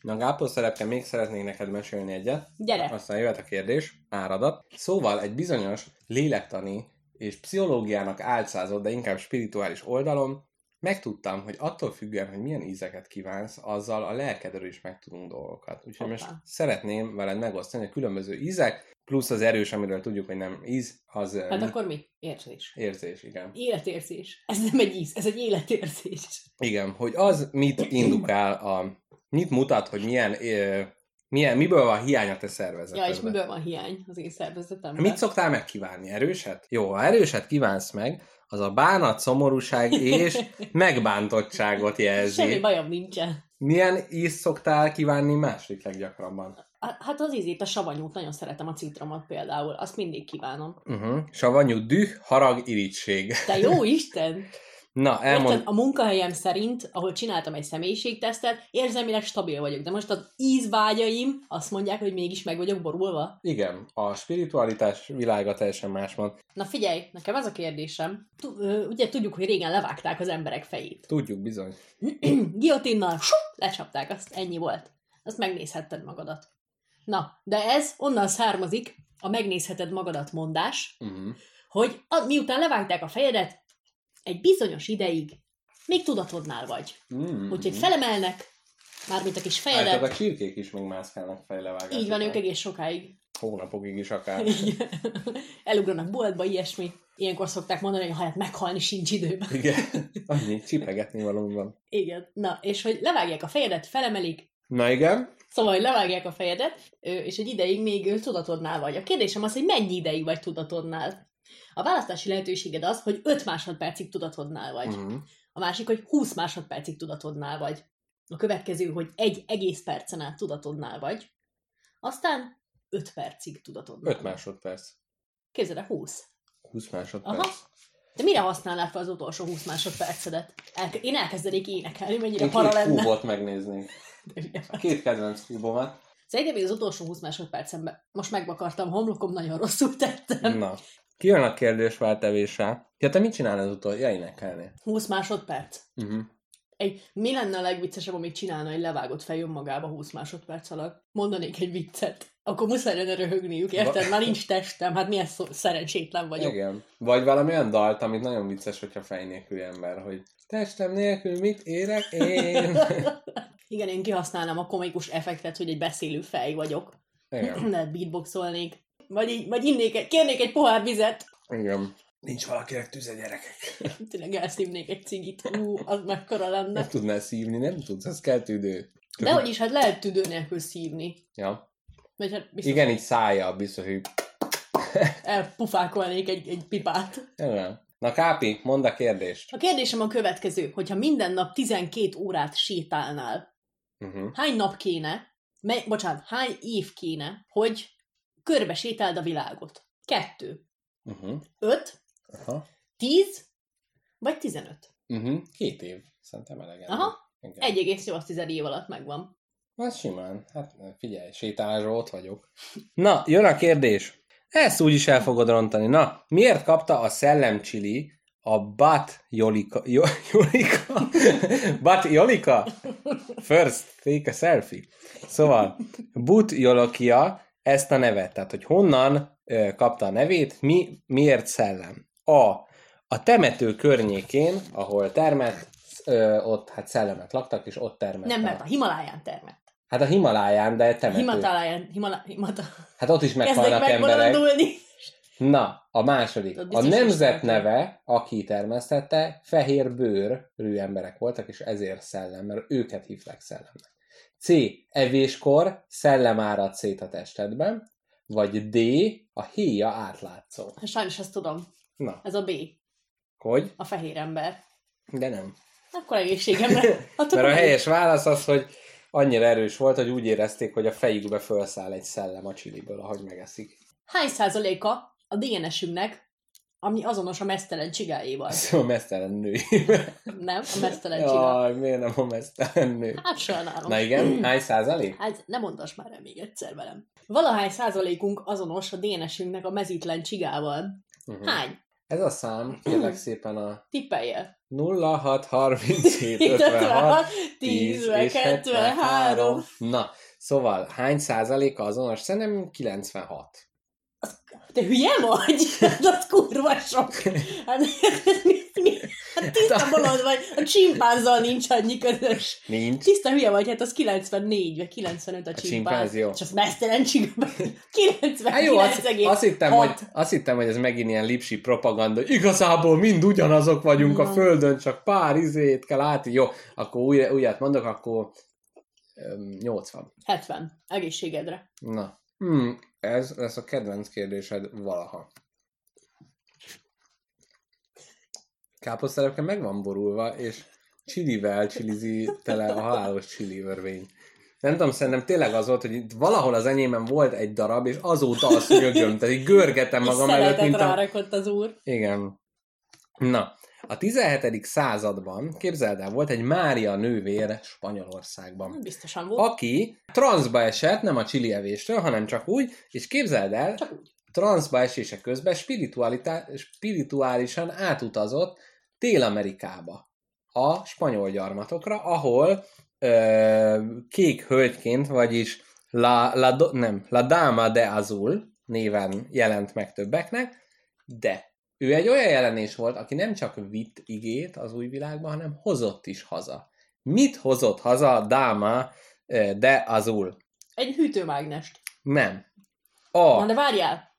Na Gápor szerepke, még szeretnék neked mesélni egyet. Gyere! Aztán jöhet a kérdés, áradat. Szóval egy bizonyos lélektani és pszichológiának álcázott, de inkább spirituális oldalon megtudtam, hogy attól függően, hogy milyen ízeket kívánsz, azzal a lelkedről is megtudunk dolgokat. Úgyhogy most Hoppá. szeretném veled megosztani a különböző ízek, plusz az erős, amiről tudjuk, hogy nem íz, az Hát akkor mi? Érzés. érzés, igen. Életérzés. Ez nem egy íz, ez egy életérzés. Igen, hogy az mit indukál, a, mit mutat, hogy milyen, ö, milyen miből van hiány a te szervezetedben. Ja, és miből van hiány az én szervezetemben? Mit szoktál megkívánni? Erőset? Jó, ha erőset kívánsz meg, az a bánat, szomorúság és megbántottságot jelzi. Semmi bajom nincsen. Milyen ízt szoktál kívánni második leggyakrabban? Hát az ízét, a savanyút, nagyon szeretem a citromot például, azt mindig kívánom. Uh-huh. Savanyú, düh, harag, irigység. Te jó Isten! Na, Érted, elmond... a munkahelyem szerint, ahol csináltam egy személyiségtesztet, érzelmileg stabil vagyok, de most az ízvágyaim azt mondják, hogy mégis meg vagyok borulva. Igen, a spiritualitás világa teljesen más van. Na figyelj, nekem az a kérdésem. Ugye tudjuk, hogy régen levágták az emberek fejét. Tudjuk bizony. Giotinnal lecsapták azt, ennyi volt. Azt megnézhetted magadat. Na, de ez onnan származik, a megnézheted magadat mondás, Uh-huh. hogy a, miután levágták a fejedet, egy bizonyos ideig még tudatodnál vagy. Mm-hmm. Úgyhogy felemelnek, mármint a kis fejedet, a csirkék is még mászkálnak fejlevágás. így van, ők egész sokáig. Hónapokig is akár. Elugranak boltba, ilyesmi. Ilyenkor szokták mondani, hogy hát meghalni sincs időben. Igen, annyi, csipegetni valami van. Igen. Na, és hogy levágják a fejedet, felemelik, Na igen, Szóval, hogy levágják a fejedet, és egy ideig még tudatodnál vagy. A kérdésem az, hogy mennyi ideig vagy tudatodnál. A választási lehetőséged az, hogy 5 másodpercig tudatodnál vagy. uh-huh. A másik, hogy 20 másodpercig tudatodnál vagy. A következő, hogy egy egész percen át tudatodnál vagy. Aztán 5 percig tudatodnál. 5 másodperc. Képzeld el, 20. 20 másodperc. Aha. De mire használnál fel az utolsó 20 másodpercedet? El- én elkezdenék énekelni, mennyire Én para két lenne. kúbot megnéznék. Két kedvenc kúbomat. Szerintem még az utolsó 20 másodpercemben most megvakartam homlokom, nagyon rosszul tettem. Na. Kijön a kérdés váltevésre. Ja, te mit csinálnál az utol? Ja, énekelni. 20 másodperc. Uh-huh. egy, mi lenne a legviccesebb, amit csinálna egy levágott fej önmagába 20 másodperc alatt? Mondanék egy viccet. Akkor muszáj lenne röhögniük, érted? Már nincs testem, hát milyen szó, szerencsétlen vagyok. Igen. Vagy valami olyan dalt, amit nagyon vicces, hogyha fej nélküli ember, hogy testem nélkül mit érek én? Igen, én kihasználnám a komikus effektet, hogy egy beszélő fej vagyok. Igen. Lehet beatboxolnék. Vagy, így, vagy innék, egy- kérnék egy pohár vizet. Igen. Nincs valakinek tüze gyerekek. Tényleg elszívnék egy cigit. Ú, az mekkora lenne. Nem tudnál szívni, nem tudsz, az kell tüdő. De hogy is, hát lehet tüdő nélkül szívni. Ja. Vagy hát biztos Igen, így szája, biztos, hogy... elpufákolnék egy, egy pipát. Igen. Na Kápi, mondd a kérdést. A kérdésem a következő, hogyha minden nap 12 órát sétálnál, Uh-huh. hány nap kéne, mely, bocsánat, hány év kéne, hogy körbe sétáld a világot? Kettő, Uh-huh. öt, Aha. tíz, vagy tizenöt? Uh-huh. Két év. Szerintem elegendő. Aha. Igen. 1,8 év alatt megvan. Az simán. Hát figyelj, sétálásról ott vagyok. Na, jön a kérdés. Ezt úgy is el fogod rontani. Na, miért kapta a szellemcsili a Bat Jolika... Jo, Jolika? Bat Jolika? First, take a selfie. Szóval, But Jolokia ezt a nevet. Tehát, hogy honnan ö, kapta a nevét, mi, miért szellem? A. A temető környékén, ahol termett, ö, ott hát szellemek laktak, és ott termett. Nem, mert a Himaláján termett. Hát a Himaláján, de temető. Himaláján, Himala, himata... Hát ott is meghalnak emberek. Na, a második. A nemzet neve, aki termesztette, fehér bőrű emberek voltak, és ezért szellem, mert őket hívták szellemnek. C. Evéskor szellem árad szét a testedben, vagy D. A héja átlátszó. Hát Sajnos ezt tudom. Na, Ez a B. hogy? A fehér ember. De nem. Akkor egészségemre. Mert a helyes válasz az, hogy annyira erős volt, hogy úgy érezték, hogy a fejükbe felszáll egy szellem a csiliből, ahogy megeszik. Hány százaléka a DNS-ünknek, ami azonos a mesztelen csigáéval? Szóval mesztelen nő. Nem? A mesztelen csiga. Jaj, miért nem a mesztelen nő? Hát sajnálom. Na igen, hány százalék? Hát nem mondass már el még egyszer velem. Valahány százalékunk azonos a DNS-ünknek a mezítlen csigával. Uh-huh. Hány? Ez a szám, kérlek szépen a Tippeljél. 0637 56 10 és 73. 73. Na, szóval hány százaléka azonos? Szerintem 96. Te hülye vagy? Hát az kurva sok. Hát, hát tiszta bolond vagy. A csimpánzzal nincs annyi közös. Nincs. Tiszta hülye vagy, hát az 94 vagy 95 a A csimpánz. csimpánz, jó. És az mesztelen csimpánz. Hát jó, azt, 99,6. azt, hittem, hogy, azt hittem, hogy ez megint ilyen lipsi propaganda. Igazából mind ugyanazok vagyunk a Na. Földön, csak pár izét kell látni. Jó, akkor új, újat mondok, akkor öm, 80. 70. Egészségedre. Na, hmm, ez lesz a kedvenc kérdésed valaha. Káposztelepke meg van borulva, és csilivel csilizi tele a halálos csili örvény. Nem tudom, szerintem tényleg az volt, hogy itt valahol az enyémben volt egy darab, és azóta azt nyögöm, tehát így görgetem magam előtt, mint a... rárakott az úr. Igen. Na, a 17. században, képzeld el, volt egy Mária nővér Spanyolországban Biztosan volt. aki transzba esett, nem a csili evéstől, hanem csak úgy, és képzeld el, Csak úgy. transzba esése közben spirituálisan átutazott Dél-Amerikába, a spanyol gyarmatokra, ahol ö, kék hölgyként, vagyis La, la, do, nem, La Dama de Azul néven jelent meg többeknek, de ő egy olyan jelenés volt, aki nem csak vitt igét az új világba, hanem hozott is haza. Mit hozott haza a Dama ö, de Azul? Egy hűtőmágnest. Nem. Na A. de várjál!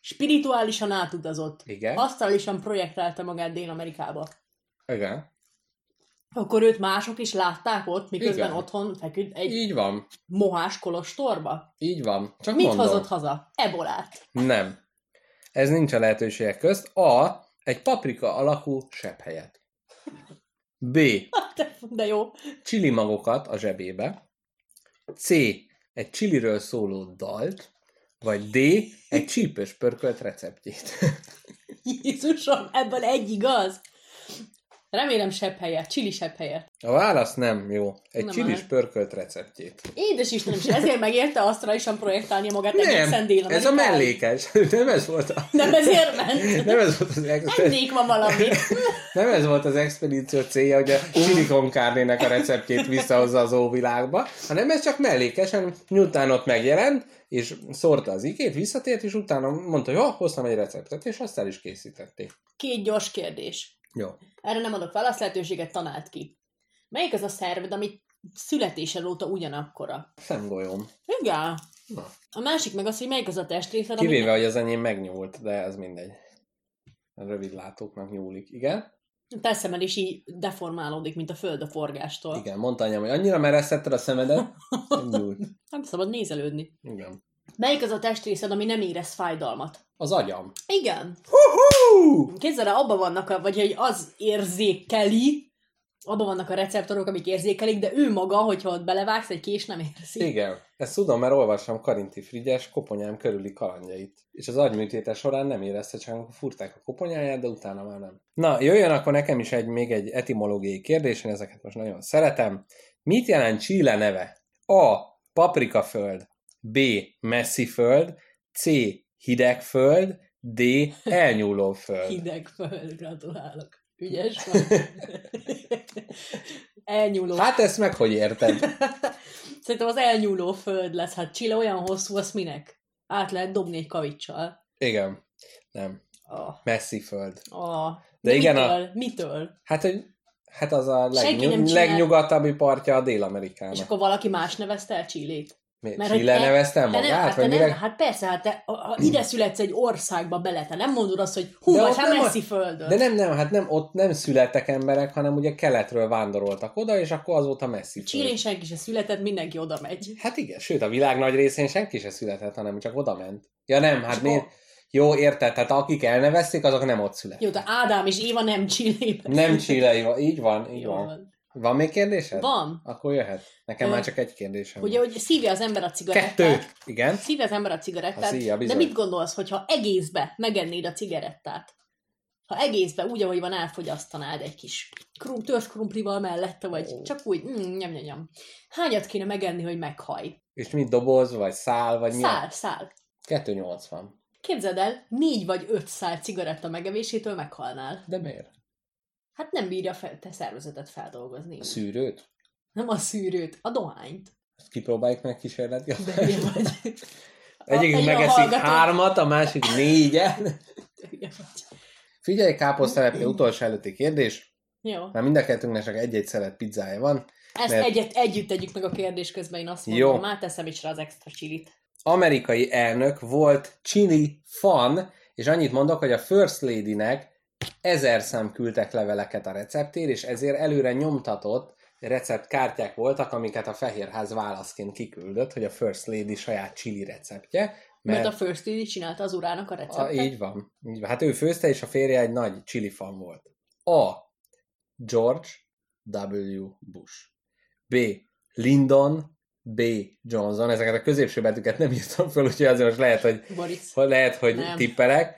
Spirituálisan átutazott. Igen. Asztalisan projektálta magát Dél-Amerikába. Igen. Akkor őt mások is látták ott, miközben Igen. otthon feküdt egy Így van. mohás kolostorba? Így van. Csak Mit mondom. hozott haza? Ebolát. Nem. Ez nincs a lehetőségek közt. A. Egy paprika alakú sebhelyet. B. De, de jó. Csili magokat a zsebébe. C. Egy csiliről szóló dalt. Vagy D. Egy csípős pörkölt receptjét. Jézusom, ebből egy igaz. Remélem sebb helyet, csili sebb helyet. A válasz nem jó. Egy Nem csilis áll. pörkölt receptjét. Édes Istenem, és ezért megérte asztralisan projektálni magát egészen Nem, dél ez a mellékes. Nem ez volt a... Nem ezért ment. Nem ez volt az expedíció, Ennék ma valamit. nem ez volt az expedíció célja, hogy a silikon kárnének a receptjét visszahozza az óvilágba, hanem ez csak mellékesen, miután ott megjelent, és szórta az ikét, visszatért, és utána mondta, hogy jó, hoztam egy receptet, és azt el is készítették. Két gyors kérdés. Jó. Erre nem adok válasz lehetőséget, tanált ki. Melyik az a szerved, ami születésed óta ugyanakkora? Szemgolyóm. Igen. Na. A másik meg az, hogy melyik az a testrészed. Kivéve, hogy az enyém megnyúlt, de ez mindegy. A rövidlátóknak nyúlik. Igen? Te szemed is így deformálódik, mint a föld a forgástól. Igen, mondta anyám, hogy annyira meresztetted a szemedet, nyúlt. Nem szabad nézelődni. Igen. Melyik az a testrészed, ami nem érez fájdalmat? Az agyam. Igen. Hú! Képzeld el, abban vannak, a, vagy hogy az érzékeli, abban vannak a receptorok, amik érzékelik, de ő maga, hogyha ott belevágsz, egy kés nem érzi. Igen, ezt tudom, mert olvassam Karinti Frigyes koponyám körüli kalandjait. És az agyműtéte során nem érezte, csak amikor furták a koponyáját, de utána már nem. Na, jöjjön akkor nekem is egy, még egy etimológiai kérdés, én ezeket most nagyon szeretem. Mit jelent Chile neve? A. Paprikaföld. B. Messzi föld. C. Hideg föld. D. Elnyúló föld. Hideg föld, gratulálok. Ügyes vagy. elnyúló. Hát ezt meg hogy érted? Szerintem az elnyúló föld lesz. Hát Chile olyan hosszú, az minek? Át lehet dobni egy kavicsal. Igen. Nem. Oh. Messzi föld. Oh. De igen, a- mitől? Mitől? Hát, hogy Hát az a csinál. legnyugatabbi partja a És Dél-Amerikának. akkor valaki más nevezte el Chilét? Mert Chile te- nevezte Te nem, magát? hát, te vagy nem, mire? hát persze, hát te, ha ide születsz egy országba bele, te nem mondod azt, hogy hú, De vagy hát nem a- messzi földön. De nem, nem, hát nem, ott nem születtek emberek, hanem ugye keletről vándoroltak oda, és akkor az volt a messzi föld. Chilén senki se született, mindenki oda megy. Hát igen, sőt, a világ nagy részén senki se született, hanem csak oda ment. Ja nem, hát miért? Jó, érted, tehát akik elnevezték, azok nem ott születtek. Jó, de Ádám és Éva nem Chilében. Nem Chile, jó, így van, így Jó van. van. Van még kérdésed? Van. Akkor jöhet. Nekem Ö, már csak egy kérdésem Ugye, van. hogy szívja az ember a cigarettát. Kettő. Igen? Szívja az ember a cigarettát. Az szívja, de mit gondolsz, hogyha egészbe megennéd a cigarettát? Ha egészbe, úgy, ahogy van, elfogyasztanád egy kis krum, törzs krumplival mellette, vagy Ó. csak úgy, mm, nyom, nyom, nyom. Hányat kéne megenni, hogy meghaj? És mit doboz, vagy szál, vagy mi? Szál, szál. 280. Képzeld el, négy vagy öt szál cigaretta megevésétől meghalnál. De miért? Hát nem bírja fel, te szervezetet feldolgozni. A szűrőt? Nem a szűrőt, a dohányt. Ezt kipróbáljuk meg kísérleti. Egyik Egy megeszik hallgató. hármat, a másik négyet. Figyelj, káposztelepke utolsó előtti kérdés. Jó. Már mind a kettőnknek csak egy-egy szelet pizzája van. Ezt Mert- egyet, együtt tegyük meg a kérdés közben, én azt Jó. mondom, már teszem is rá az extra csilit. Amerikai elnök volt chili fan, és annyit mondok, hogy a First Lady-nek ezer szám küldtek leveleket a receptér, és ezért előre nyomtatott receptkártyák voltak, amiket a Fehérház válaszként kiküldött, hogy a First Lady saját chili receptje. Mert, Mert, a First Lady csinálta az urának a a, receptet. így van. Így van. Hát ő főzte, és a férje egy nagy chili fan volt. A. George W. Bush. B. Lyndon B. Johnson. Ezeket a középső betűket nem írtam fel, úgyhogy azért most lehet, hogy Boris. lehet, hogy Nem. tippelek.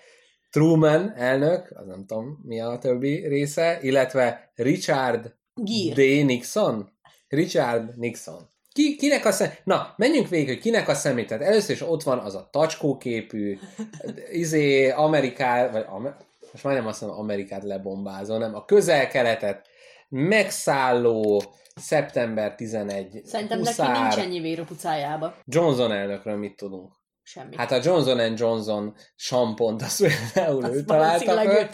Truman elnök, az nem tudom mi a többi része, illetve Richard Gír. D. Nixon. Richard Nixon. Ki, kinek a szem... Na, menjünk végig, hogy kinek a szemét. Tehát először is ott van az a tacskóképű, izé, Ameriká, vagy Amer... most majdnem azt mondom, Amerikát lebombázó, nem, a közel-keletet megszálló szeptember 11 Szerintem neki huszár. nincs ennyi vér a pucájába. Johnson elnökről mit tudunk? Semmi. Hát a Johnson Johnson sampont, azt például ő találta ő.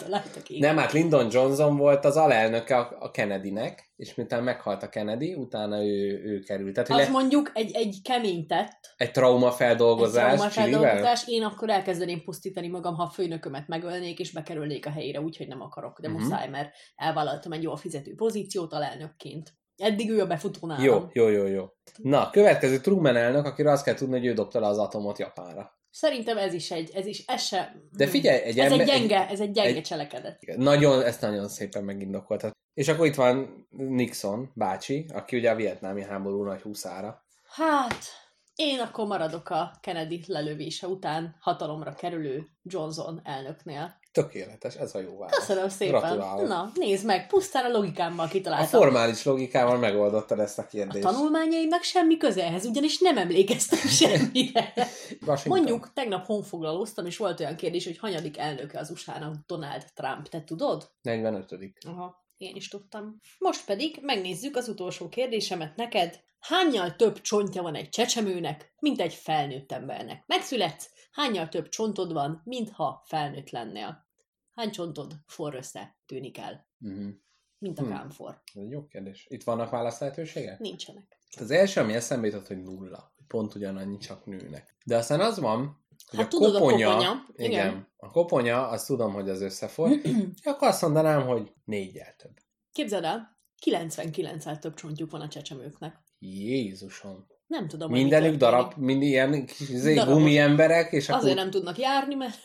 Nem, hát Lyndon Johnson volt az alelnöke a a Kennedynek, és miután meghalt a Kennedy, utána ő, ő került. Tehát, Az le, mondjuk egy, egy kemény tett, egy traumafeldolgozás egy traumafeldolgozás, én akkor elkezdeném pusztítani magam, ha a főnökömet megölnék, és bekerülnék a helyére, úgyhogy nem akarok, de Mhm. muszáj, mert elvállaltam egy jól fizető pozíciót alelnökként. Eddig ő a befutó nálam. Jó, jó, jó, jó. Na, következő Truman elnök, akiről azt kell tudni, hogy ő dobta le az atomot Japánra. Szerintem ez is egy, ez is, ez se... De figyelj, egy ez ember- egy gyenge, ez egy gyenge egy- cselekedet. Nagyon, ezt nagyon szépen megindokoltat. És akkor itt van Nixon bácsi, aki ugye a vietnámi háború nagy húszára. Hát, én akkor maradok a Kennedy lelövése után hatalomra kerülő Johnson elnöknél. Tökéletes, ez a jó válasz. Köszönöm szépen. Gratulálok. Na, nézd meg, pusztán a logikámmal A kitaláltam. formális logikával megoldottad ezt a A kérdést. tanulmányaimnak semmi köze ehhez, ugyanis nem emlékeztem semmire. Mondjuk, tegnap honfoglalóztam, és volt olyan kérdés, hogy hanyadik elnöke az USA-nak Donald Trump. Te tudod? 45. Aha, én is tudtam. Most pedig megnézzük az utolsó kérdésemet neked. Hányal több csontja van egy csecsemőnek, mint egy felnőtt embernek? Megszületsz, hányal több csontod van, mintha felnőtt lennél? Hány csontod for össze, tűnik el, Uh-huh. mint a Hmm. kámfor? Jó kérdés. Itt vannak válasz lehetőségek? Nincsenek. Az első, ami eszembe jutott, hogy nulla. Pont ugyanannyi csak nőnek. De aztán az van, hogy Hát a tudod, a koponya, koponya, igen. igen. a koponya, azt tudom, hogy az összefor, akkor azt mondanám, hogy négyel több. Képzeld el, 99 több csontjuk van a csecsemőknek. Jézusom. Nem tudom, Mindenük darab, mind ilyen izé, gumi emberek, és akkor... Azért nem tudnak járni, mert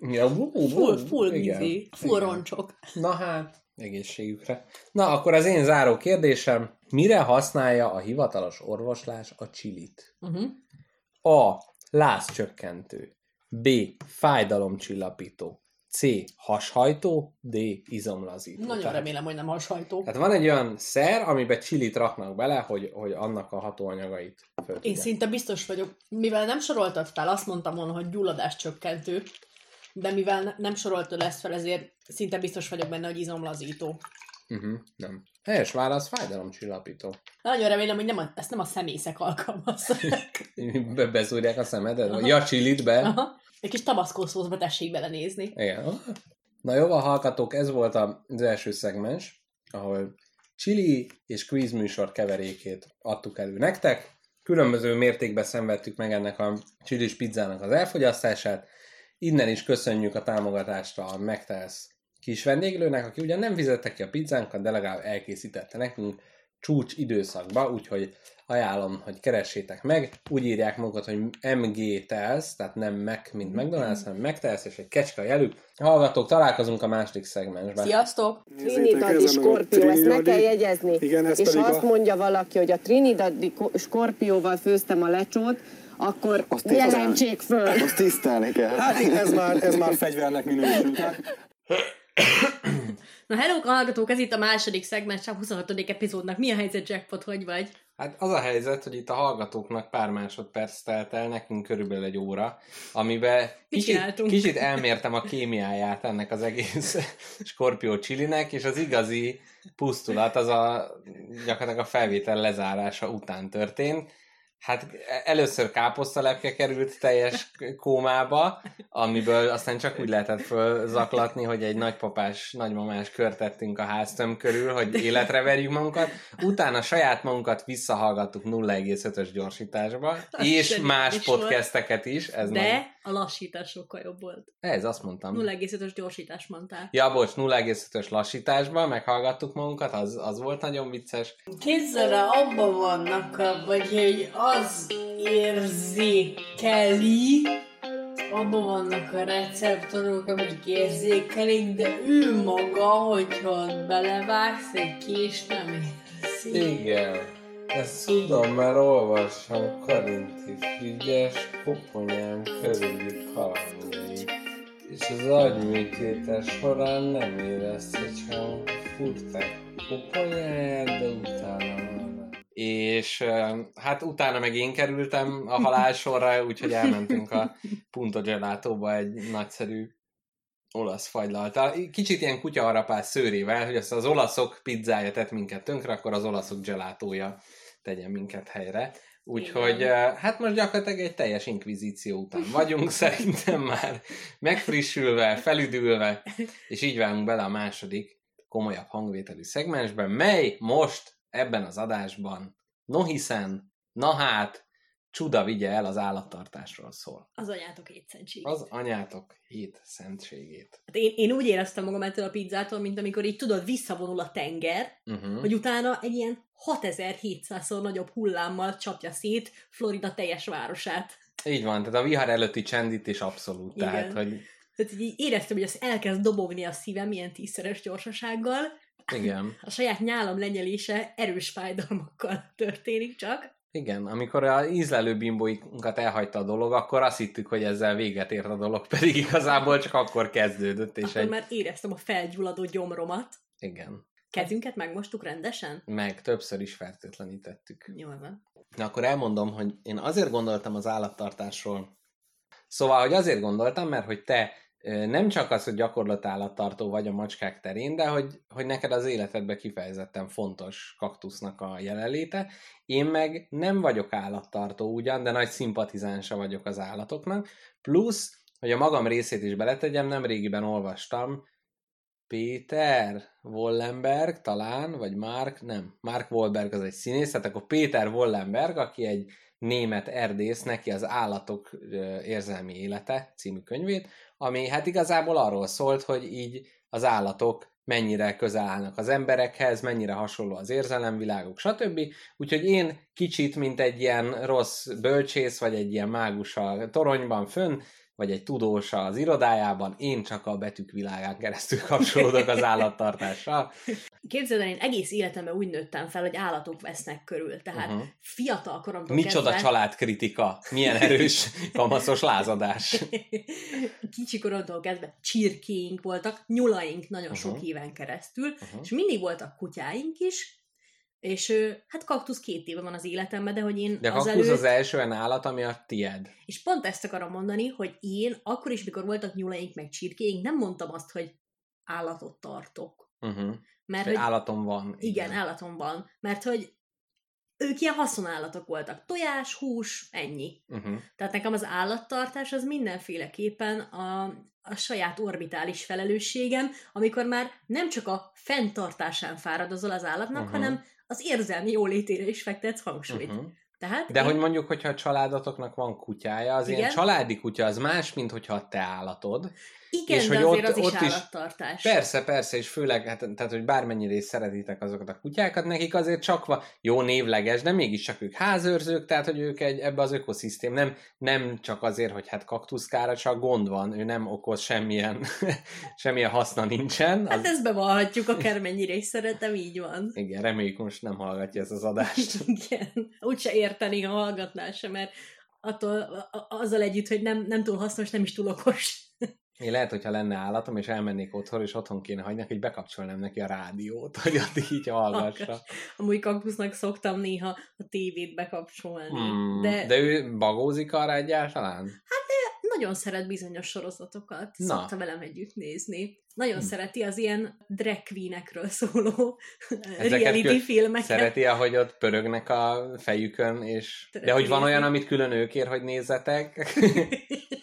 Ja, bú, bú, full, full, igen, izé, full igen. roncsok. Na hát, egészségükre. Na, akkor az én záró kérdésem, mire használja a hivatalos orvoslás a csilit? Uh-huh. A. Lázcsökkentő. B. Fájdalomcsillapító. C. Hashajtó. D. Izomlazító. Nagyon Tehát- remélem, hogy nem a sajtó. Tehát van egy olyan szer, amiben csilit raknak bele, hogy, hogy annak a hatóanyagait föl Én szinte biztos vagyok, mivel nem soroltad fel, azt mondtam volna, hogy gyulladás csökkentő, de mivel ne- nem soroltad ezt fel, ezért szinte biztos vagyok benne, hogy izomlazító. Uh-huh, nem. Helyes válasz, fájdalomcsillapító. Nagyon remélem, hogy nem a, ezt nem a szemészek alkalmazzák. Be, bezúrják a szemedet? Aha. ja, csilit be? Aha. Egy kis tabaszkó szószba tessék belenézni. Igen. Na jó, a hallgatók, ez volt az első szegmens, ahol chili és quiz műsor keverékét adtuk elő nektek. Különböző mértékben szenvedtük meg ennek a csilis pizzának az elfogyasztását. Innen is köszönjük a támogatást a McTelsz kis vendéglőnek, aki ugyan nem fizette ki a pizzánkat, de legalább elkészítette nekünk csúcs időszakba, úgyhogy ajánlom, hogy keressétek meg. Úgy írják magukat, hogy MG Tels, tehát nem Mac, mint McDonald's, hanem McTelsz, és egy kecske a jelük. Hallgatók, találkozunk a második szegmensben. Sziasztok! Trinidadi Skorpió, ezt meg kell jegyezni. Igen, ez és ha azt a- mondja valaki, hogy a Trinidadi ko- Skorpióval főztem a lecsót, akkor Azt jelentsék föl. Azt tisztelni kell. Hát ez már, ez már fegyvernek minősül. Na hello, hallgatók, ez itt a második szegmens, a 26. epizódnak. Mi a helyzet, Jackpot, hogy vagy? Hát az a helyzet, hogy itt a hallgatóknak pár másodperc telt el, nekünk körülbelül egy óra, amiben kicsit, kicsit elmértem a kémiáját ennek az egész Scorpio Chilinek, és az igazi pusztulat az a gyakorlatilag a felvétel lezárása után történt. Hát először káposztalepke került teljes kómába, amiből aztán csak úgy lehetett fölzaklatni, hogy egy nagypapás, nagymamás kört tettünk a háztöm körül, hogy életre verjük magunkat. Utána saját magunkat visszahallgattuk 0,5-ös gyorsításba, és más podcasteket is. Ez nagy... A lassítás sokkal jobb volt. Ez azt mondtam. 0,5-ös gyorsítás mondtál. Ja, bocs, 0,5-ös lassításba, meghallgattuk magunkat, az, az volt nagyon vicces. Képzeld el, abban vannak, vagy hogy az érzékeli, abban vannak a receptorok, amik érzékelik, de ő maga, hogyha ott belevágsz egy kés, nem érzi. Igen. Ezt tudom, mert olvassam Karinti Frigyes koponyám körüli kalandjai. És az agyműtétes során nem érezte, csak furták koponyáját, de utána már. És hát utána meg én kerültem a halálsorra, úgyhogy elmentünk a Punto Gelatóba egy nagyszerű olasz fagylaltal. Kicsit ilyen kutyaharapás szőrével, hogy azt az olaszok pizzája tett minket tönkre, akkor az olaszok gelátója tegyen minket helyre. Úgyhogy Igen. eh, hát most gyakorlatilag egy teljes inkvizíció után vagyunk, szerintem már megfrissülve, felüdülve, és így válunk bele a második komolyabb hangvételű szegmensben, mely most ebben az adásban, no hiszen, na hát, csuda vigye el az állattartásról szól. Az anyátok hétszentség. Az anyátok hét szentségét. Hát én, én úgy éreztem magam ettől a pizzától, mint amikor így tudod, visszavonul a tenger, Uh-huh. hogy utána egy ilyen 6700-szor nagyobb hullámmal csapja szét Florida teljes városát. Így van, tehát a vihar előtti csend itt is abszolút, Igen. tehát, hogy Tehát így éreztem, hogy az elkezd dobogni a szívem ilyen tízszeres gyorsasággal, igen. a saját nyálam lenyelése erős fájdalmakkal történik csak. Igen, amikor a ízlelő bimbóinkat elhagyta a dolog, akkor azt hittük, hogy ezzel véget ért a dolog, pedig igazából csak akkor kezdődött, és Akkor egy... már éreztem a felgyulladó gyomromat. Igen. Kezünket megmostuk rendesen? Meg többször is fertőtlenítettük. Jól van. Na akkor elmondom, hogy én azért gondoltam az állattartásról. Szóval, hogy azért gondoltam, mert hogy te nem csak az, hogy gyakorlatállattartó vagy a macskák terén, de hogy, hogy neked az életedben kifejezetten fontos kaktusznak a jelenléte. Én meg nem vagyok állattartó ugyan, de nagy szimpatizánsa vagyok az állatoknak. Plusz, hogy a magam részét is beletegyem, nem régiben olvastam, Péter Wollenberg talán, vagy Mark, nem, Mark Wahlberg az egy színész, tehát akkor Péter Wollenberg, aki egy német erdész, neki az Állatok érzelmi élete című könyvét, ami hát igazából arról szólt, hogy így az állatok mennyire közel állnak az emberekhez, mennyire hasonló az érzelemviláguk, stb. Úgyhogy én kicsit, mint egy ilyen rossz bölcsész, vagy egy ilyen mágus a toronyban fönn, vagy egy tudós az irodájában, én csak a betűk világán keresztül kapcsolódok az állattartással. Képzeld el, én egész életemben úgy nőttem fel, hogy állatok vesznek körül. Tehát Mhm. uh-huh. fiatal koromtól Micsoda kezdve... családkritika, milyen erős kamaszos lázadás. Kicsi koromtól kezdve csirkéink voltak, nyulaink nagyon Mhm. sok éven keresztül, Uh-huh. és mindig voltak kutyáink is, és hát kaktusz két éve van az életemben, de hogy én De kaktusz előtt... az első olyan állat, ami a tied. És pont ezt akarom mondani, hogy én akkor is, mikor voltak nyulaink meg csirkéink, nem mondtam azt, hogy állatot tartok. Uh-huh. Mert Hogy állatom van. igen, állatom van. Mert hogy ők ilyen haszonállatok voltak. Tojás, hús, ennyi. Uh-huh. Tehát nekem az állattartás az mindenféleképpen a, a saját orbitális felelősségem, amikor már nem csak a fenntartásán fáradozol az állatnak, Mhm. hanem az érzelmi jólétére is fektetsz hangsúlyt. Uh-huh. Tehát De én- hogy mondjuk, hogyha a családotoknak van kutyája, az ilyen Igen. családi kutya, az más, mint hogyha a te állatod. Igen, és de hogy azért ott- az is ott is- állattartás. Persze, persze, és főleg, hát, tehát, hogy bármennyire is szeretitek azokat a kutyákat, nekik azért csak va, jó névleges, de mégiscsak ők házőrzők, tehát, hogy ők egy, ebbe az ökoszisztém, nem, nem csak azért, hogy hát kaktuszkára, csak gond van, ő nem okoz semmilyen, semmilyen haszna nincsen. Hát Az, ezt bevallhatjuk, akármennyire is szeretem, így van. igen, reméljük most nem hallgatja ezt az adást. Igen. Úgyse érteni, ha hallgatnál sem, mert attól, azzal együtt, hogy nem, nem túl hasznos, nem is túl okos. Én lehet, hogyha lenne állatom, és elmennék otthon, és otthon kéne hagyni, hogy bekapcsolnám neki a rádiót, hogy addig így hallgassa. Amúgy kaktusznak szoktam néha a tévét bekapcsolni. Hmm, De, de... de ő bagózik arra egyáltalán? nagyon szeret bizonyos sorozatokat. Na. Szokta velem együtt nézni. Nagyon Hmm. szereti az ilyen drag queenekről szóló Ezeket reality filmeket. Szereti, ahogy ott pörögnek a fejükön, és... De hogy van olyan, amit külön ő kér, hogy nézzetek?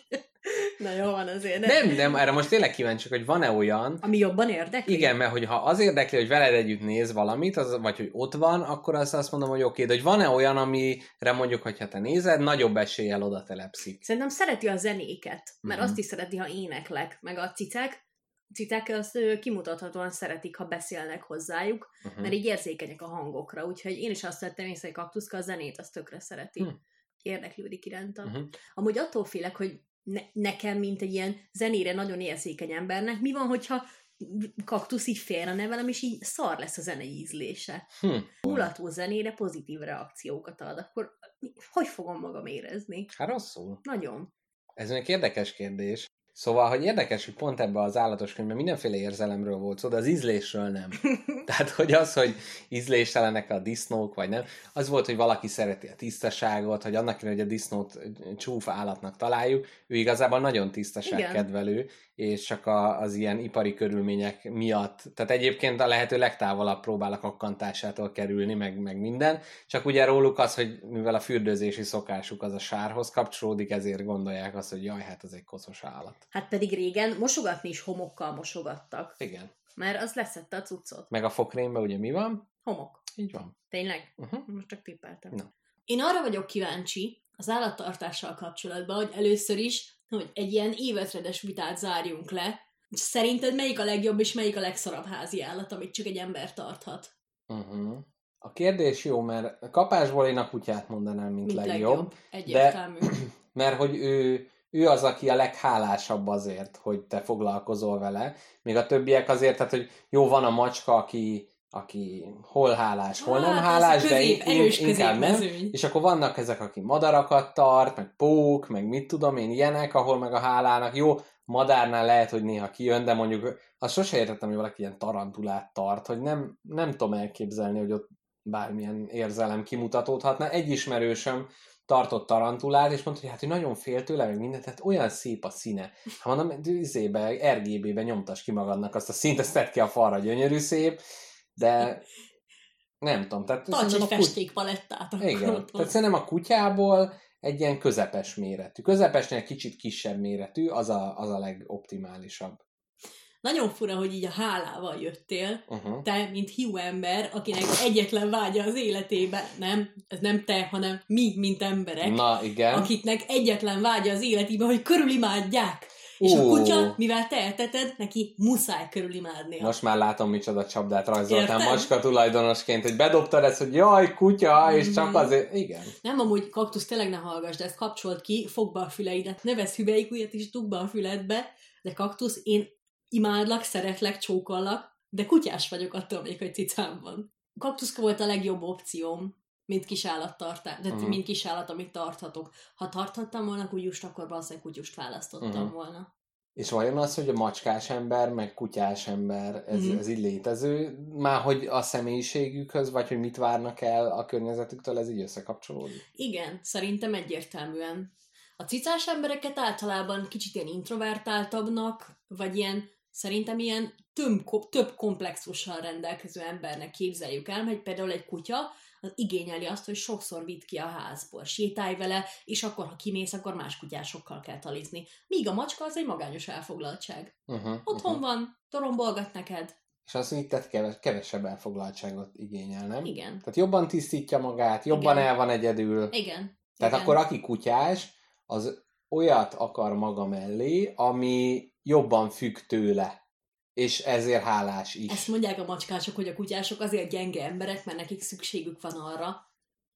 Na jó van azért. De... nem, nem, erre most tényleg kíváncsi, hogy van-e olyan, Ami jobban érdekli? igen, mert hogyha az érdekli, hogy veled együtt néz valamit, az, vagy hogy ott van, akkor azt, azt mondom, hogy oké, de hogy van-e olyan, amire mondjuk, hogyha te nézed, nagyobb eséllyel oda telepszik. Szerintem szereti a zenéket, mert Mhm. azt is szereti, ha éneklek, meg a cicák. A cicák azt kimutathatóan szeretik, ha beszélnek hozzájuk, Uh-huh. mert így érzékenyek a hangokra, úgyhogy én is azt vettem észre, hogy kaktuszka a zenét azt tökre szereti. Hm. Érdeklődik iránta. Uh-huh. Amúgy attól félek, hogy ne, nekem, mint egy ilyen zenére nagyon érzékeny embernek, mi van, hogyha kaktusz így félre nevelem, és így szar lesz a zenei ízlése. Hm. Mulató zenére pozitív reakciókat ad, akkor hogy fogom magam érezni? Hát rosszul. Nagyon. Ez még érdekes kérdés. Szóval, hogy érdekes, hogy pont ebbe az állatos könyvben mindenféle érzelemről volt szó, de az ízlésről nem. Tehát, hogy az, hogy ízléstelenek a disznók, vagy nem, az volt, hogy valaki szereti a tisztaságot, hogy annak ellenére, hogy a disznót csúf állatnak találjuk, ő igazából nagyon tisztaságkedvelő, és csak a, az ilyen ipari körülmények miatt, tehát egyébként a lehető legtávolabb próbál a kakkantásától kerülni, meg, meg minden, csak ugye róluk az, hogy mivel a fürdőzési szokásuk az a sárhoz kapcsolódik, ezért gondolják azt, hogy jaj, hát ez egy koszos állat. Hát pedig régen mosogatni is homokkal mosogattak, Igen. mert az leszette a cuccot. Meg a fokrémben ugye mi van? Homok. Így van. Tényleg? Uh-huh. Most csak tippeltem. Na. Én arra vagyok kíváncsi az állattartással kapcsolatban, hogy először is, hogy egy ilyen évezredes vitát zárjunk le. Szerinted melyik a legjobb és melyik a legszarabb házi állat, amit csak egy ember tarthat? Uh-huh. A kérdés jó, mert kapásból én a kutyát mondanám, mint, Mint legjobb, legjobb. Egyértelmű. mert hogy ő, ő az, aki a leghálásabb azért, hogy te foglalkozol vele, még a többiek azért, tehát hogy jó, van a macska, aki aki hol hálás, hol nem Hát, hálás, de közép, in- erős inkább nem. És akkor vannak ezek, aki madarakat tart, meg pók, meg mit tudom én, ilyenek, ahol meg a hálának jó, madárnál lehet, hogy néha kijön, de mondjuk azt sose értettem, hogy valaki ilyen tarantulát tart, hogy nem, nem tudom elképzelni, hogy ott bármilyen érzelem kimutatódhatna. Egy ismerősöm tartott tarantulát, és mondta, hogy hát, hogy nagyon fél tőle, meg mindent, tehát olyan szép a színe. Hát mondom, izébe, RGB-be nyomtas ki magadnak azt a színt, ezt tedd ki a falra, gyönyörű szép, de nem tudom. Tehát Tarts egy szerintem a festékpalettát. igen, ott tehát szerintem a kutyából egy ilyen közepes méretű. Közepesnél kicsit kisebb méretű, az a, az a legoptimálisabb. Nagyon fura, hogy így a hálával jöttél, Uh-huh. te, mint hiú ember, akinek egyetlen vágya az életébe, nem, ez nem te, hanem mi, mint emberek, Na, igen. akiknek egyetlen vágya az életében, hogy körülimádják. És a kutya, mivel te elteted, neki muszáj körülimádnia. Most már látom, micsoda csapdát rajzoltál macska tulajdonosként, hogy bedobtad ezt, hogy jaj, kutya, és csak Mhm. azért, igen. Nem, amúgy kaktusz, tényleg ne hallgass, de ezt kapcsolt ki, fogd be a füleidet, ne vesz hüvelykujjat is dugd be a füledbe, de kaktusz, én imádlak, szeretlek, csókollak, de kutyás vagyok attól még, hogy cicám van. Kaktuszka volt a legjobb opcióm, mint kisállattartás, de Mhm. mint kisállat, amit tarthatok. Ha tarthattam volna kutyust, akkor valószínűleg kutyust választottam Mhm. volna. És vajon az, hogy a macskás ember, meg kutyás ember, ez, Mhm. ez így létező? Már hogy a személyiségükhöz, vagy hogy mit várnak el a környezetüktől, ez így összekapcsolódik? Igen, szerintem egyértelműen. A cicás embereket általában kicsit ilyen introvertáltabbnak, vagy ilyen, szerintem ilyen több, több komplexussal rendelkező embernek képzeljük el, hogy például egy kutya az igényeli azt, hogy sokszor vidd ki a házból, sétálj vele, és akkor, ha kimész, akkor más kutyásokkal kell talizni. Míg a macska az egy magányos elfoglaltság. Uh-huh, Otthon van, torombolgat neked. És azt mondjuk, tehát keves, kevesebb elfoglaltságot igényel, nem? Igen. Tehát jobban tisztítja magát, jobban Igen. el van egyedül. Igen. Tehát Igen. akkor aki kutyás, az olyat akar maga mellé, ami jobban függ tőle. És ezért hálás is. Ezt mondják a macskások, hogy a kutyások azért gyenge emberek, mert nekik szükségük van arra,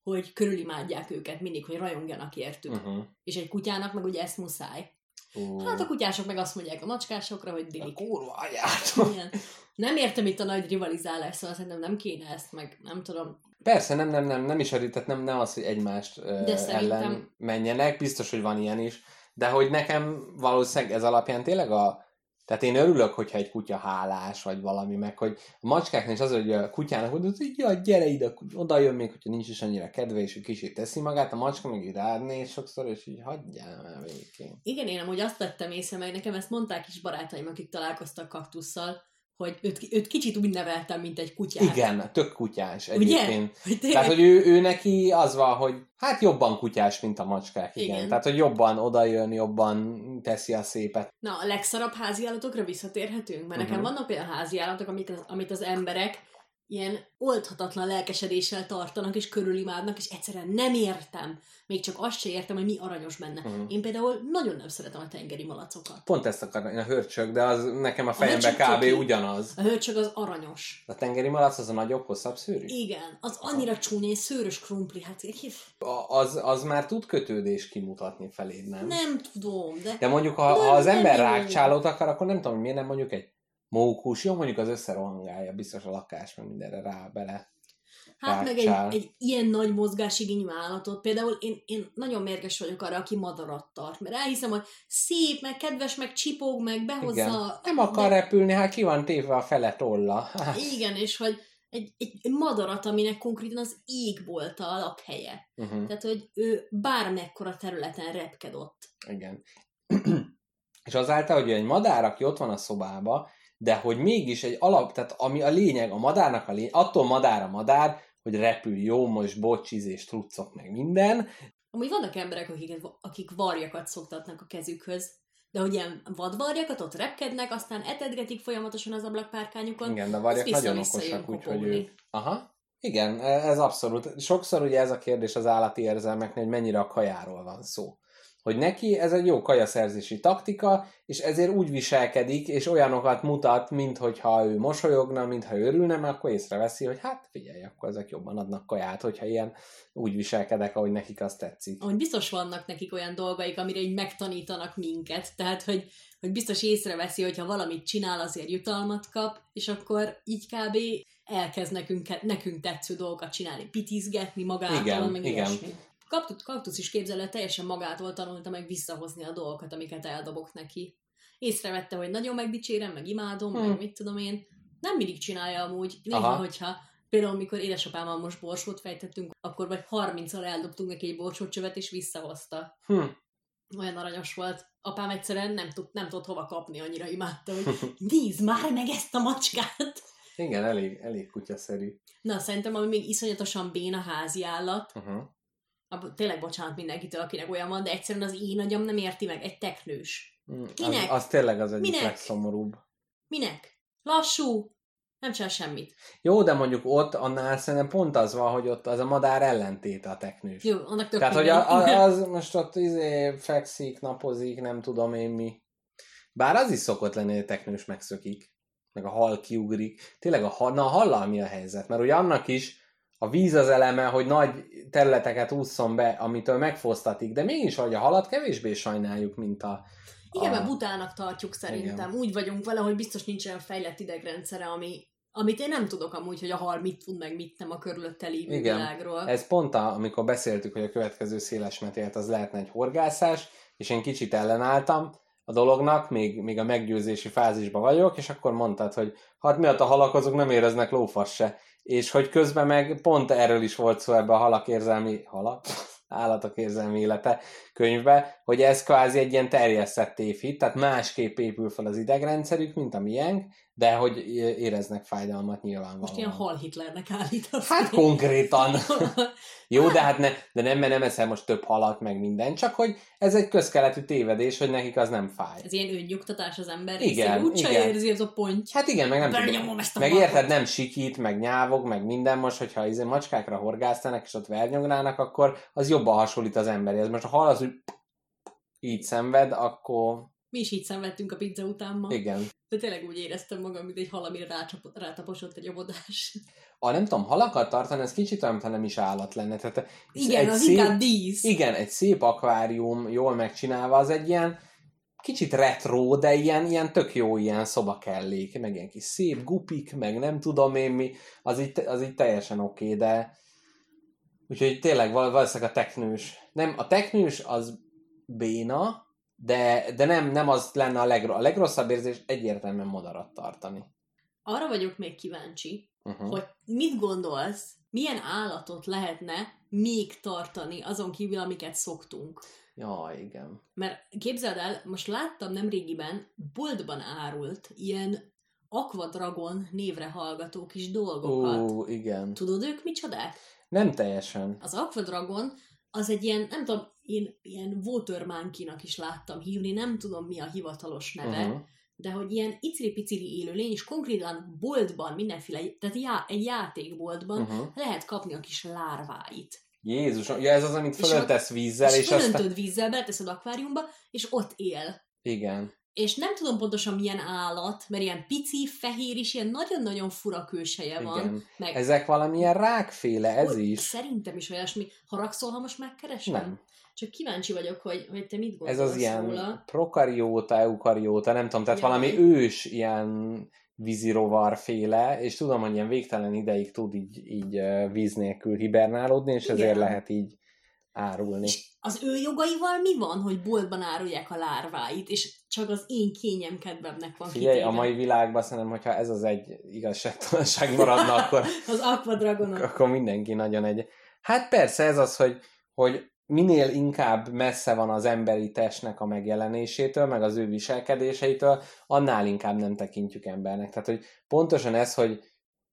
hogy körülimádják őket mindig, hogy rajongjanak értük. Uh-huh. És egy kutyának meg ugye ezt muszáj. Uh. Hát a kutyások meg azt mondják a macskásokra, hogy dilik. kurva. Igen. Nem értem itt a nagy rivalizálás, szóval szerintem nem kéne ezt, meg nem tudom. Persze, nem, nem, nem, nem is arra, tehát nem, nem az, hogy egymást uh, De szerintem- ellen menjenek, biztos, hogy van ilyen is, de hogy nekem valószínűleg ez alapján tényleg a tehát én örülök, hogyha egy kutya hálás, vagy valami, meg hogy a macskáknál is az, hogy a kutyának mondod, hogy ja, gyere ide, oda jön még, hogyha nincs is annyira kedve, és egy kicsit teszi magát, a macska meg így rád néz sokszor, és így hagyjál már végén. Igen, én amúgy azt vettem észre, meg nekem ezt mondták is barátaim, akik találkoztak kaktusszal, hogy őt, őt kicsit úgy neveltem, mint egy kutyát. Igen, tök kutyás Ugye? egyébként. Tényleg, Tehát, hogy ő, ő neki az van, hogy hát jobban kutyás, mint a macskák, igen. Igen. Tehát, hogy jobban odajön, jobban teszi a szépet. Na, a legszarabb háziállatokra visszatérhetünk? Mert nekem Mhm. vannak olyan háziállatok, amik az, amit az emberek ilyen oldhatatlan lelkesedéssel tartanak, és körülimádnak, és egyszerűen nem értem. Még csak azt se értem, hogy mi aranyos benne. Mhm. Én például nagyon nem szeretem a tengeri malacokat. Pont ezt akarom, a hörcsög, de az nekem a fejembe hörcsög kb. cuki. ugyanaz. A hörcsög az aranyos. A tengeri malac az a nagyobb, hosszabb szőrű? Igen, az annyira csúnya, és szőrös krumpli, hát A- Az, az már tud kötődést kimutatni feléd, nem? nem tudom, de... De mondjuk, ha, Nem, ha az nem ember rákcsálót akar, akkor nem tudom, miért nem mondjuk egy mókus, jó, mondjuk az összerohangálja, biztos a lakás, meg mindenre rá bele. Hát meg egy, egy ilyen nagy mozgásigényű állatot, például én, én nagyon mérges vagyok arra, aki madarat tart, mert elhiszem, hogy szép, meg kedves, meg csipog, meg behozza... Igen. Nem akar de, repülni, hát ki van téve a fele tolla. Hát. Igen, és hogy egy, egy madarat, aminek konkrétan az ég volt a lakhelye. Uh-huh. Tehát, hogy ő bármekkora területen repked ott. Igen. és azáltal, hogy egy madár, aki ott van a szobába, de hogy mégis egy alap, tehát ami a lényeg, a madárnak a lényeg, attól madár a madár, hogy repül jó, most bocsizés, truccok, meg minden. Amúgy vannak emberek, akik, akik varjakat szoktatnak a kezükhöz, de hogy ilyen vadvarjakat ott repkednek, aztán etedgetik folyamatosan az ablakpárkányukon. Igen, de varjak nagyon okosak, úgyhogy. Aha. Igen, ez abszolút. Sokszor ugye ez a kérdés az állati érzelmeknél, hogy mennyire a kajáról van szó. Hogy neki ez egy jó kajaszerzési taktika, és ezért úgy viselkedik, és olyanokat mutat, minthogyha ő mosolyogna, mintha örülne, mert akkor észreveszi, hogy hát figyelj, akkor ezek jobban adnak kaját, hogyha ilyen úgy viselkedek, ahogy nekik azt tetszik. Ahogy biztos vannak nekik olyan dolgaik, amire így megtanítanak minket, tehát hogy, hogy biztos észreveszi, hogy ha valamit csinál, azért jutalmat kap, és akkor így kb. elkezd nekünk, nekünk tetsző dolgokat csinálni, pitizgetni magától, Igen, meg igen. ilyesmi. Kaktus, kaktusz is képzelő teljesen magától tanulta meg visszahozni a dolgokat, amiket eldobok neki. Észrevette, hogy nagyon megdicsérem, meg imádom, Hmm. meg mit tudom én. Nem mindig csinálja amúgy. Néha, Aha. hogyha például, amikor édesapámmal most borsót fejtettünk, akkor vagy 30-al eldobtunk neki egy borsócsövet, és visszahozta. Hm. Olyan aranyos volt. Apám egyszerűen nem, tud, nem tudott hova kapni, annyira imádta, hogy nézd már meg ezt a macskát! Igen, elég, elég kutyaszerű. Na, szerintem ami még iszonyatosan béna házi állat, Uh-huh. Tényleg bocsánat mindenkitől, akinek olyan van, de egyszerűen az én agyam nem érti meg, egy teknős. Az, Minek? az tényleg az egyik Minek? legszomorúbb. Minek? Lassú, nem csinál semmit. Jó, de mondjuk ott annál szerintem pont az van, hogy ott az a madár ellentéte a teknős. Jó, annak tök Tehát, hogy a, a, az most ott izé fekszik, napozik, nem tudom én mi. Bár az is szokott lenni, hogy a teknős megszökik, meg a hal kiugrik. Tényleg a, hal, na, a hallal mi a helyzet? Mert ugye annak is a víz az eleme, hogy nagy területeket ússzon be, amitől megfosztatik, de mégis, hogy a halat kevésbé sajnáljuk, mint a... Igen, mert butának tartjuk szerintem. Úgy vagyunk vele, hogy biztos nincs olyan fejlett idegrendszere, ami, amit én nem tudok amúgy, hogy a hal mit tud, meg mit nem a körülötte lévő Igen. világról. Ez pont, a, amikor beszéltük, hogy a következő széles metélt az lehetne egy horgászás, és én kicsit ellenálltam a dolognak, még, még a meggyőzési fázisban vagyok, és akkor mondtad, hogy hát miatt a halak azok nem éreznek lófasz se. És hogy közben meg pont erről is volt szó ebbe a halak érzelmi, halak? állatok érzelmi élete könyvbe, hogy ez kvázi egy ilyen terjesztett tévhit, tehát másképp épül fel az idegrendszerük, mint a miénk, de hogy éreznek fájdalmat nyilvánvalóan. Most ilyen hal Hitlernek állítasz. Hát konkrétan. Jó, de hát ne, de nem, mert nem eszel most több halat, meg minden, csak hogy ez egy közkeletű tévedés, hogy nekik az nem fáj. Ez ilyen önnyugtatás az ember Igen, részéről. Úgyse igen. érzi ez a ponty. Hát igen, meg nem tudom. Meg érted, nem sikít, meg nyávog, meg minden most, hogyha izé macskákra horgásztanak, és ott vernyogrának, akkor az jobban hasonlít az emberhez. Most a hal az, hogy így szenved, akkor Mi is így szenvedtünk a pizza után ma. igen. De tényleg úgy éreztem magam, mint egy hal, amire rácsapott, rátaposott egy obodás. A nem tudom, halakat tartani, ez kicsit olyan, nem is állat lenne. Tehát Igen, az szép- inkább dísz. Igen, egy szép akvárium, jól megcsinálva, az egy ilyen kicsit retro, de ilyen, ilyen tök jó ilyen szobakellék, meg ilyen kis szép gupik, meg nem tudom én mi, az így, az így teljesen oké, okay, de úgyhogy tényleg val- valószínűleg a teknős. Nem, a teknős az béna, de, de nem, nem az lenne a, legro- a legrosszabb érzés egyértelműen madarat tartani. Arra vagyok még kíváncsi, Uh-huh. hogy mit gondolsz, milyen állatot lehetne még tartani azon kívül, amiket szoktunk. Jaj, igen. Mert képzeld el, most láttam nem régiben, boltban árult ilyen Aquadragon névre hallgató kis dolgokat. Ó, igen. Tudod ők micsodák? Nem teljesen. Az Aquadragon az egy ilyen, nem tudom, én ilyen watermonkey-nak is láttam hívni, nem tudom mi a hivatalos neve, Uh-huh. de hogy ilyen icili-picili élőlény, és konkrétan boltban, mindenféle, tehát já, egy játékboltban Uh-huh. lehet kapni a kis lárváit. Jézus, ja ez az, amit És fölöntesz vízzel, és és, aztán... fölöntöd vízzel, beleteszed akváriumba, és ott él. Igen. És nem tudom pontosan milyen állat, mert ilyen pici, fehér is, ilyen nagyon-nagyon fura van. Igen. Meg Ezek valamilyen rákféle, ez Hogy is. Szerintem is olyasmi. Haragszol, ha most megkeresem? Nem. Csak kíváncsi vagyok, hogy, hogy te mit Ez gondolsz az ilyen róla. prokarióta, eukarióta, nem tudom, tehát Jaj. valami ős ilyen vízirovar féle, és tudom, hogy ilyen végtelen ideig tud így, így víz nélkül hibernálódni, és Igen. ezért lehet így árulni. És az ő jogaival mi van, hogy boltban árulják a lárváit, és csak az én kényemkedvemnek van Figyelj, kitéve? a mai világban szerintem, hogyha ez az egy igazságtalanság maradna, akkor, Az Aquadragonok. akkor mindenki nagyon egy... Hát persze ez az, hogy, hogy minél inkább messze van az emberi testnek a megjelenésétől, meg az ő viselkedéseitől, annál inkább nem tekintjük embernek. Tehát, hogy pontosan ez, hogy,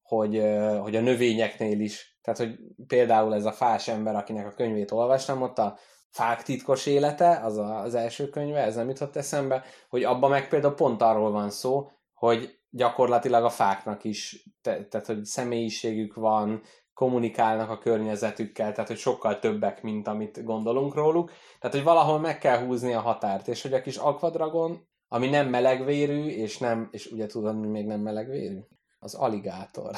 hogy, hogy a növényeknél is, tehát, hogy például ez a fás ember, akinek a könyvét olvastam, ott a Fák titkos élete, az a, az első könyve, ez nem jutott eszembe, hogy abban meg például pont arról van szó, hogy gyakorlatilag a fáknak is, te, tehát hogy személyiségük van, kommunikálnak a környezetükkel, tehát hogy sokkal többek, mint amit gondolunk róluk. Tehát, hogy valahol meg kell húzni a határt, és hogy a kis akvadragon, ami nem melegvérű, és nem, és ugye tudod, mi még nem melegvérű? Az aligátor.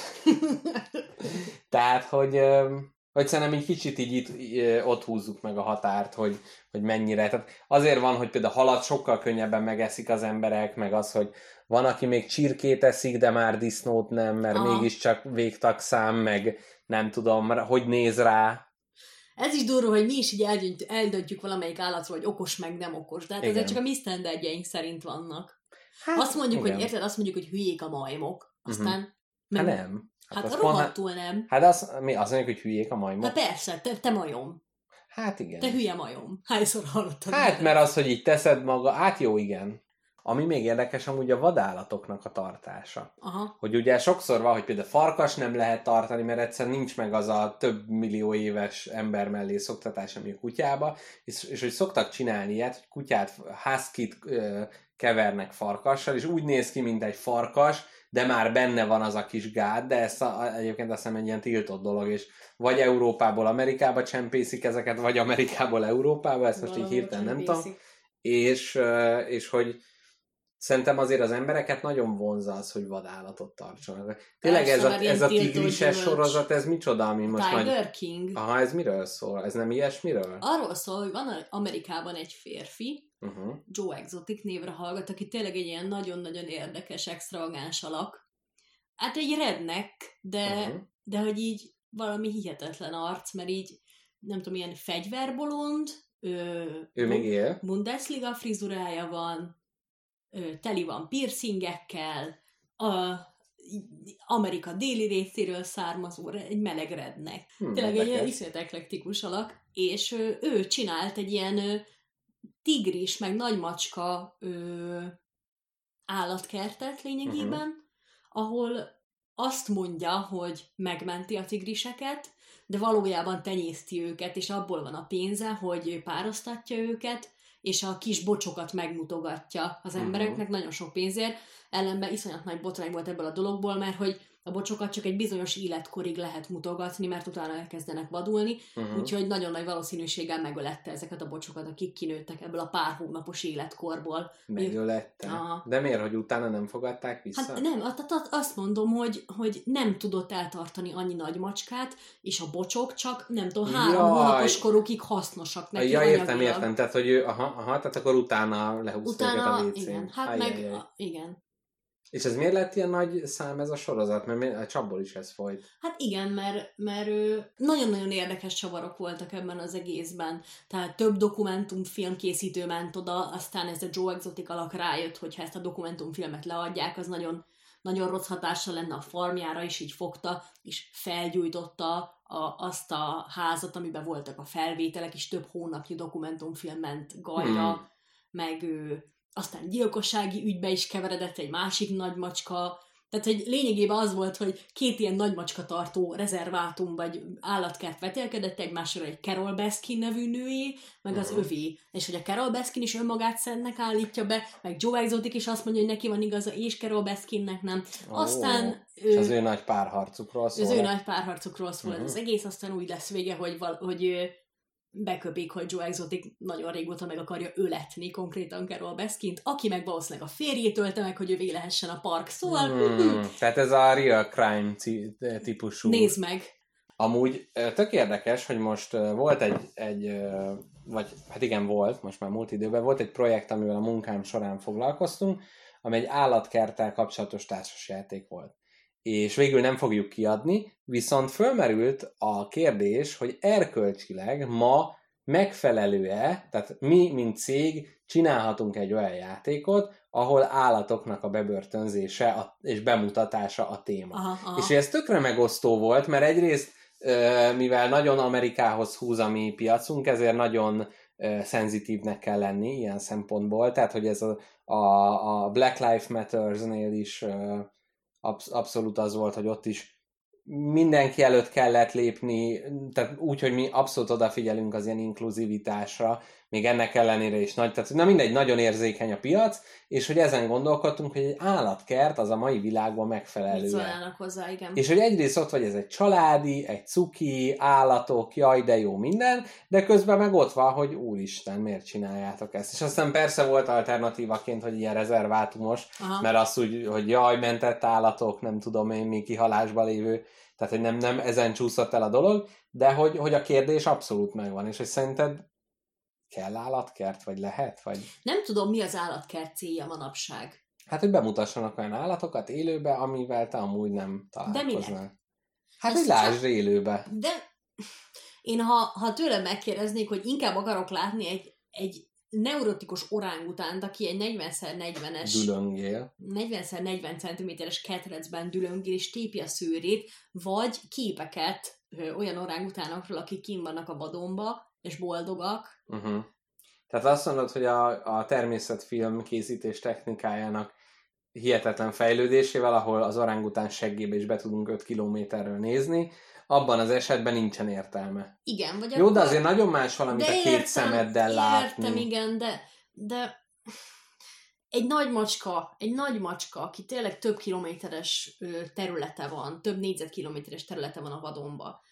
Tehát, hogy, Vagy szerintem egy kicsit így itt, ott húzzuk meg a határt, hogy, hogy mennyire. Tehát azért van, hogy például halat sokkal könnyebben megeszik az emberek, meg az, hogy van, aki még csirkét eszik, de már disznót nem, mert Aha. mégiscsak végtagszám, meg nem tudom, hogy néz rá. Ez is durva, hogy mi is így eldöntjük, eldöntjük valamelyik állatról, hogy okos meg nem okos. De hát ezek csak a mi standardjeink szerint vannak. Hát, azt mondjuk, igen. hogy érted, azt mondjuk, hogy hülyék a majmok. Aztán... Hát meg- nem. Hát, azt hát mondha- rohadtul nem. Hát az, mi, azt mondjuk, hogy hülyék a majmok. Hát persze, te, te majom. Hát igen. Te hülye majom. Hányszor hallottad? Hát, mert az, hogy így teszed maga, hát jó, igen. Ami még érdekes, amúgy a vadállatoknak a tartása. Aha. Hogy ugye sokszor van, hogy például farkas nem lehet tartani, mert egyszer nincs meg az a több millió éves ember mellé szoktatás, ami a kutyába, és, és hogy szoktak csinálni ilyet, hogy kutyát, huskyt ö, kevernek farkassal, és úgy néz ki, mint egy farkas, de már benne van az a kis gát, de ez a, egyébként azt hiszem egy ilyen tiltott dolog, és vagy Európából Amerikába csempészik ezeket, vagy Amerikából Európába, ezt most így Valahol hirtelen nem tudom, és, és hogy szerintem azért az embereket nagyon vonza az, hogy vadállatot tartsanak. Tényleg Persze, ez a, ez a tigrises sorozat, ez micsoda, ami most Tiger nagy... King. Aha, ez miről szól? Ez nem ilyesmiről? Arról szól, hogy van Amerikában egy férfi, Uh-huh. Joe Exotic névre hallgat, aki tényleg egy ilyen nagyon-nagyon érdekes, extravagáns alak. Hát egy rednek, de, Uh-huh. de hogy így valami hihetetlen arc, mert így nem tudom, ilyen fegyverbolond, ö, Ő még él? Bundesliga frizurája van, teli van piercingekkel, a Amerika déli részéről származó, egy meleg rednek. Hm, Tényleg egy érdekes. iszonyat eklektikus alak, és ő, ő csinált egy ilyen tigris, meg nagymacska ö, állatkertet lényegében, uh-huh. ahol azt mondja, hogy megmenti a tigriseket, de valójában tenyészti őket, és abból van a pénze, hogy ő pároztatja őket, és a kis bocsokat megmutogatja az Mhm. embereknek nagyon sok pénzért. Ellenben iszonyat nagy botrány volt ebből a dologból, mert hogy a bocsokat csak egy bizonyos életkorig lehet mutogatni, mert utána elkezdenek vadulni, Uh-huh. úgyhogy nagyon nagy valószínűséggel megölette ezeket a bocsokat, akik kinőttek ebből a pár hónapos életkorból. Megölette. Aha. De miért, hogy utána nem fogadták vissza? Hát nem, azt- mondom, hogy, hogy nem tudott eltartani annyi nagy macskát, és a bocsok csak, nem tudom, három Jaj. hónapos korukig hasznosak neki ja, értem, anyagilag. értem. Tehát, hogy ő, aha, aha, tehát akkor utána lehúzta őket a Utána, WC-n. igen, hát Ajjajjaj. meg, a, igen. És ez miért lett ilyen nagy szám ez a sorozat? Mert a csapból is ez folyt. Hát igen, mert, mert nagyon-nagyon érdekes csavarok voltak ebben az egészben. Tehát több dokumentumfilm készítő ment oda, aztán ez a Joe Exotic alak rájött, hogy ha ezt a dokumentumfilmet leadják, az nagyon, nagyon rossz hatással lenne a farmjára, és így fogta, és felgyújtotta a, azt a házat, amiben voltak a felvételek, és több hónapnyi dokumentumfilm ment gajra, Hmm. meg ő, aztán gyilkossági ügybe is keveredett egy másik nagy macska, tehát, hogy lényegében az volt, hogy két ilyen nagymacska tartó rezervátum vagy állatkert vetélkedett egymásra egy Carol Baskin nevű nőé, meg az Mhm. övé. És hogy a Carol Baskin is önmagát szentnek állítja be, meg Joe Exotic is azt mondja, hogy neki van igaza, és Carol Baskinnek nem. Ó. Aztán És ő, az ő nagy párharcukról szól. az ő nagy párharcokról szól Mhm. az egész, aztán úgy lesz vége, hogy, val- hogy beköpik, hogy Joe Exotic nagyon régóta meg akarja öletni konkrétan Carol Baskint, aki meg valószínűleg a férjét ölte meg, hogy ővé lehessen a park. Szóval Hmm, tehát ez a real crime típusú. nézd meg! Amúgy tök érdekes, hogy most volt egy, egy vagy hát igen volt, most már múlt időben, volt egy projekt, amivel a munkám során foglalkoztunk, ami egy állatkerttel kapcsolatos társasjáték volt. És végül nem fogjuk kiadni, viszont fölmerült a kérdés, hogy erkölcsileg ma megfelelő-e, tehát mi, mint cég, csinálhatunk egy olyan játékot, ahol állatoknak a bebörtönzése a, és bemutatása a téma. Aha, aha. És ez tökre megosztó volt, mert egyrészt, mivel nagyon Amerikához húz a mi piacunk, ezért nagyon szenzitívnek kell lenni ilyen szempontból, tehát hogy ez a, a, a Black Lives Matters-nél is absz- abszolút az volt, hogy ott is mindenki előtt kellett lépni, tehát úgy, hogy mi abszolút odafigyelünk az ilyen inkluzivitásra, még ennek ellenére is nagy, tehát na mindegy, nagyon érzékeny a piac, és hogy ezen gondolkodtunk, hogy egy állatkert az a mai világban Mit megfelelő. szólnának hozzá, igen. És hogy egyrészt ott vagy ez egy családi, egy cuki, állatok, jaj, de jó minden, de közben meg ott van, hogy úristen, miért csináljátok ezt. És aztán persze volt alternatívaként, hogy ilyen rezervátumos, Aha. mert az úgy, hogy jaj, mentett állatok, nem tudom én, mi kihalásba lévő. Tehát, hogy nem, nem ezen csúszott el a dolog, de hogy, hogy a kérdés abszolút megvan, és hogy szerinted kell állatkert, vagy lehet, vagy... Nem tudom, mi az állatkert célja manapság. Hát, hogy bemutassanak olyan állatokat élőbe, amivel te amúgy nem találkoznál. minek? Hát, hogy lásd élőbe. De én ha, ha tőlem megkérdeznék, hogy inkább akarok látni egy, egy neurotikus orángutánt, aki egy 40x40-es Dülöngél. 40x40 cm-es ketrecben dülöngél és tépi a szőrét, vagy képeket ö, olyan orángutánokról, akik kim vannak a vadonba, és boldogak. Uh-huh. Tehát azt mondod, hogy a, a természetfilm készítés technikájának hihetetlen fejlődésével, ahol az orangután seggébe is be tudunk 5 kilométerről nézni, abban az esetben nincsen értelme. Igen, vagy Jó, de akkor- azért nagyon más valamit a két szemeddel látni. Értem, igen, de, de egy nagy macska, egy nagy macska, aki tényleg több kilométeres területe van, több négyzetkilométeres területe van a vadonba,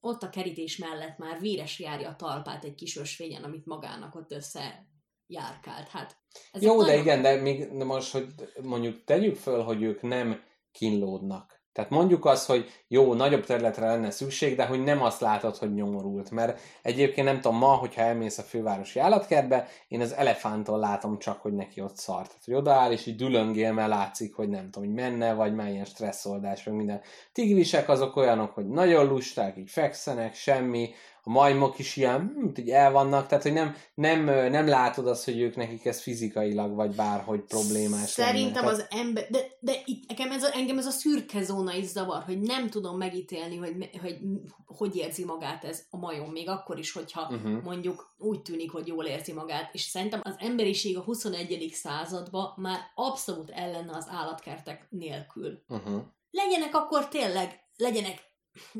ott a kerítés mellett már véres járja a talpát egy kis ösvényen, amit magának ott össze járkált. Hát, ez Jó, de nagyon- igen, de még de most, hogy mondjuk tegyük föl, hogy ők nem kínlódnak. Tehát mondjuk azt, hogy jó, nagyobb területre lenne szükség, de hogy nem azt látod, hogy nyomorult. Mert egyébként nem tudom, ma, hogyha elmész a fővárosi állatkertbe, én az elefántól látom csak, hogy neki ott szart. Tehát, hogy odaáll, és így dülöngél, mert látszik, hogy nem tudom, hogy menne, vagy már ilyen stresszoldás, meg minden. Tigrisek azok olyanok, hogy nagyon lusták, így fekszenek, semmi, a majmok is ilyen, így el vannak, tehát hogy nem, nem, nem látod azt, hogy ők nekik ez fizikailag, vagy bárhogy problémás Szerintem lenne. az ember, de, de itt nekem ez a, engem ez a szürke zóna is zavar, hogy nem tudom megítélni, hogy, hogy hogy érzi magát ez a majom, még akkor is, hogyha Uh-huh. mondjuk úgy tűnik, hogy jól érzi magát, és szerintem az emberiség a 21. században már abszolút ellenne az állatkertek nélkül. Uh-huh. Legyenek akkor tényleg, legyenek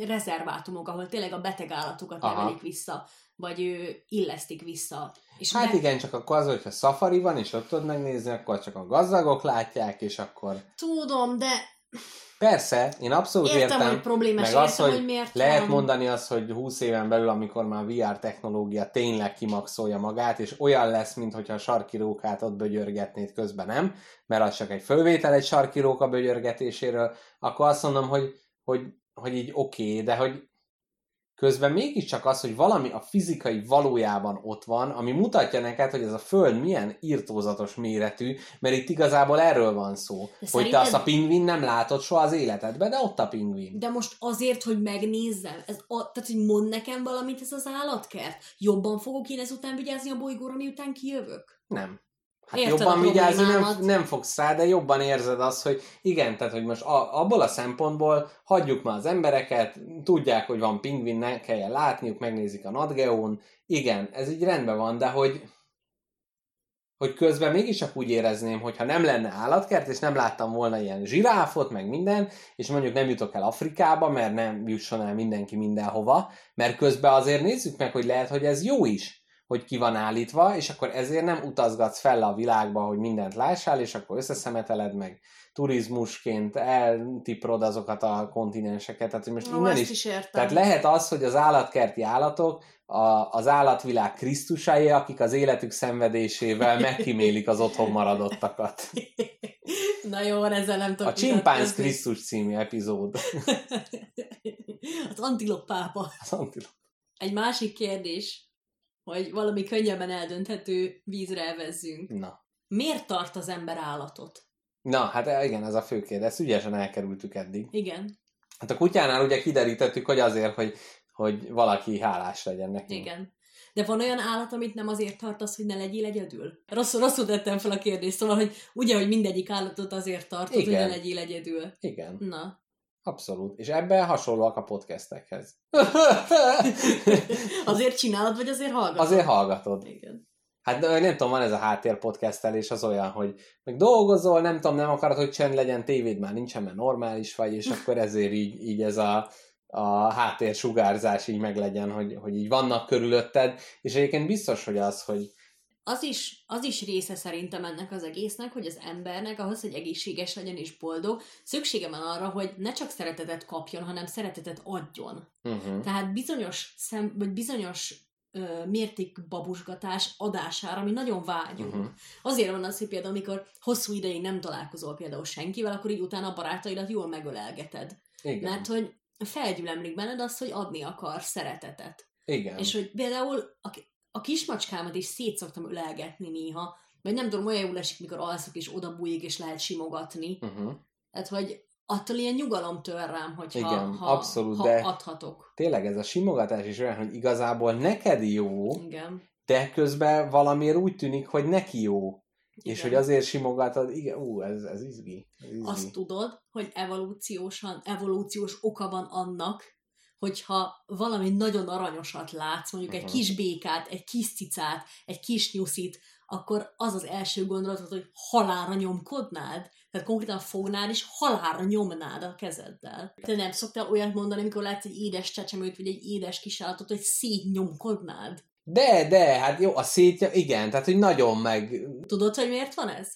rezervátumok, ahol tényleg a beteg állatokat Aha. emelik vissza, vagy ő illesztik vissza. És Hát meg- igen, csak akkor az, hogyha szafari van, és ott tudod megnézni, akkor csak a gazdagok látják, és akkor... Tudom, de Persze, én abszolút értem, értem, hogy problémás, meg az, értem, hogy, hogy miért lehet van. mondani azt, hogy 20 éven belül, amikor már VR technológia tényleg kimaxolja magát, és olyan lesz, mintha a sarkirókát ott bögyörgetnéd közben, nem? Mert az csak egy fölvétel egy sarkiróka bögyörgetéséről, akkor azt mondom, hogy, hogy, hogy így oké, okay, de hogy közben mégiscsak az, hogy valami a fizikai valójában ott van, ami mutatja neked, hogy ez a Föld milyen írtózatos méretű, mert itt igazából erről van szó, De hogy te szerinted- azt a pingvin nem látod soha az életedben, de ott a pingvin. De most azért, hogy megnézzem, ez a, tehát, hogy mond nekem valamit ez az állatkert, jobban fogok én ezután vigyázni a bolygóra, miután kijövök? Nem. Hát Érted jobban vigyázni nem, nem fogsz rá, de jobban érzed azt, hogy igen, tehát hogy most a, abból a szempontból hagyjuk már az embereket, tudják, hogy van pingvin, ne kelljen látniuk, megnézik a Nadgeón, igen, ez így rendben van, de hogy hogy közben mégis csak úgy érezném, hogy ha nem lenne állatkert, és nem láttam volna ilyen zsiráfot, meg minden, és mondjuk nem jutok el Afrikába, mert nem jusson el mindenki mindenhova, mert közben azért nézzük meg, hogy lehet, hogy ez jó is, hogy ki van állítva, és akkor ezért nem utazgatsz fel a világba, hogy mindent lássál, és akkor összeszemeteled meg turizmusként, eltiprod azokat a kontinenseket, tehát hogy most Ó, innen is is értem. tehát lehet az, hogy az állatkerti állatok a, az állatvilág Krisztusai, akik az életük szenvedésével megkímélik az otthon maradottakat. Na jó, ezzel nem tudok A Csimpánz. Krisztus című epizód. Az antilop pápa. Az antilop. Egy másik kérdés, hogy valami könnyebben eldönthető vízre elvezzünk. Na. Miért tart az ember állatot? Na, hát igen, ez a fő kérdés. Ezt ügyesen elkerültük eddig. Igen, Hát a kutyánál ugye kiderítettük, hogy azért, hogy, hogy valaki hálás legyen neki. igen. De van olyan állat, amit nem azért tartasz, hogy ne legyél egyedül? Rosszul, rosszul tettem fel a kérdést, szóval, hogy ugye, hogy mindegyik állatot azért tartod, hogy Igen. ne legyél egyedül. Igen, Na. Abszolút. És ebben hasonlóak a podcastekhez. Azért csinálod, vagy azért hallgatod? Azért hallgatod. Igen. Hát nem tudom, van ez a háttér podcastelés, az olyan, hogy meg dolgozol, nem tudom, nem akarod, hogy csend legyen, tévéd már nincsen, mert normális vagy, és akkor ezért így, így ez a, a háttér sugárzás így meglegyen, hogy, hogy így vannak körülötted, és egyébként biztos, hogy az, hogy Az is, az is része szerintem ennek az egésznek, hogy az embernek ahhoz, hogy egészséges legyen és boldog, szüksége van arra, hogy ne csak szeretetet kapjon, hanem szeretetet adjon. uh-huh. Tehát bizonyos, szem, vagy bizonyos ö, mérték babusgatás adására, ami nagyon vágyunk. Uh-huh. Azért van az, hogy például, amikor hosszú ideig nem találkozol például senkivel, akkor így utána a barátaidat jól megölelgeted. Igen. Mert hogy felgyülemlik benned az, hogy adni akar szeretetet. Igen. És hogy például a, a kismacskámat is szét szoktam ölelgetni néha, vagy nem tudom, olyan jól esik, mikor alszok, és oda bújik, és lehet simogatni. Uh-huh. Tehát, hogy attól ilyen nyugalom tör rám, hogyha Igen, ha, abszolút, ha de- adhatok. Tényleg ez a simogatás is olyan, hogy igazából neked jó, Igen. de közben valamiért úgy tűnik, hogy neki jó. És Igen. hogy azért simogatod, igen, ú, ez, ez izgi. Ez izgi. Azt tudod, hogy evolúciósan, evolúciós oka van annak, hogyha valami nagyon aranyosat látsz, mondjuk egy Mhm. kis békát, egy kis cicát, egy kis nyuszit, akkor az az első gondolatod, hogy halára nyomkodnád. Tehát konkrétan fognád, és halára nyomnád a kezeddel. Te nem szoktál olyat mondani, amikor látsz egy édes csecsemőt, vagy egy édes kisállatot, hogy szétnyomkodnád. De, de, hát jó, a szétja, igen, tehát hogy nagyon meg... Tudod, hogy miért van ez?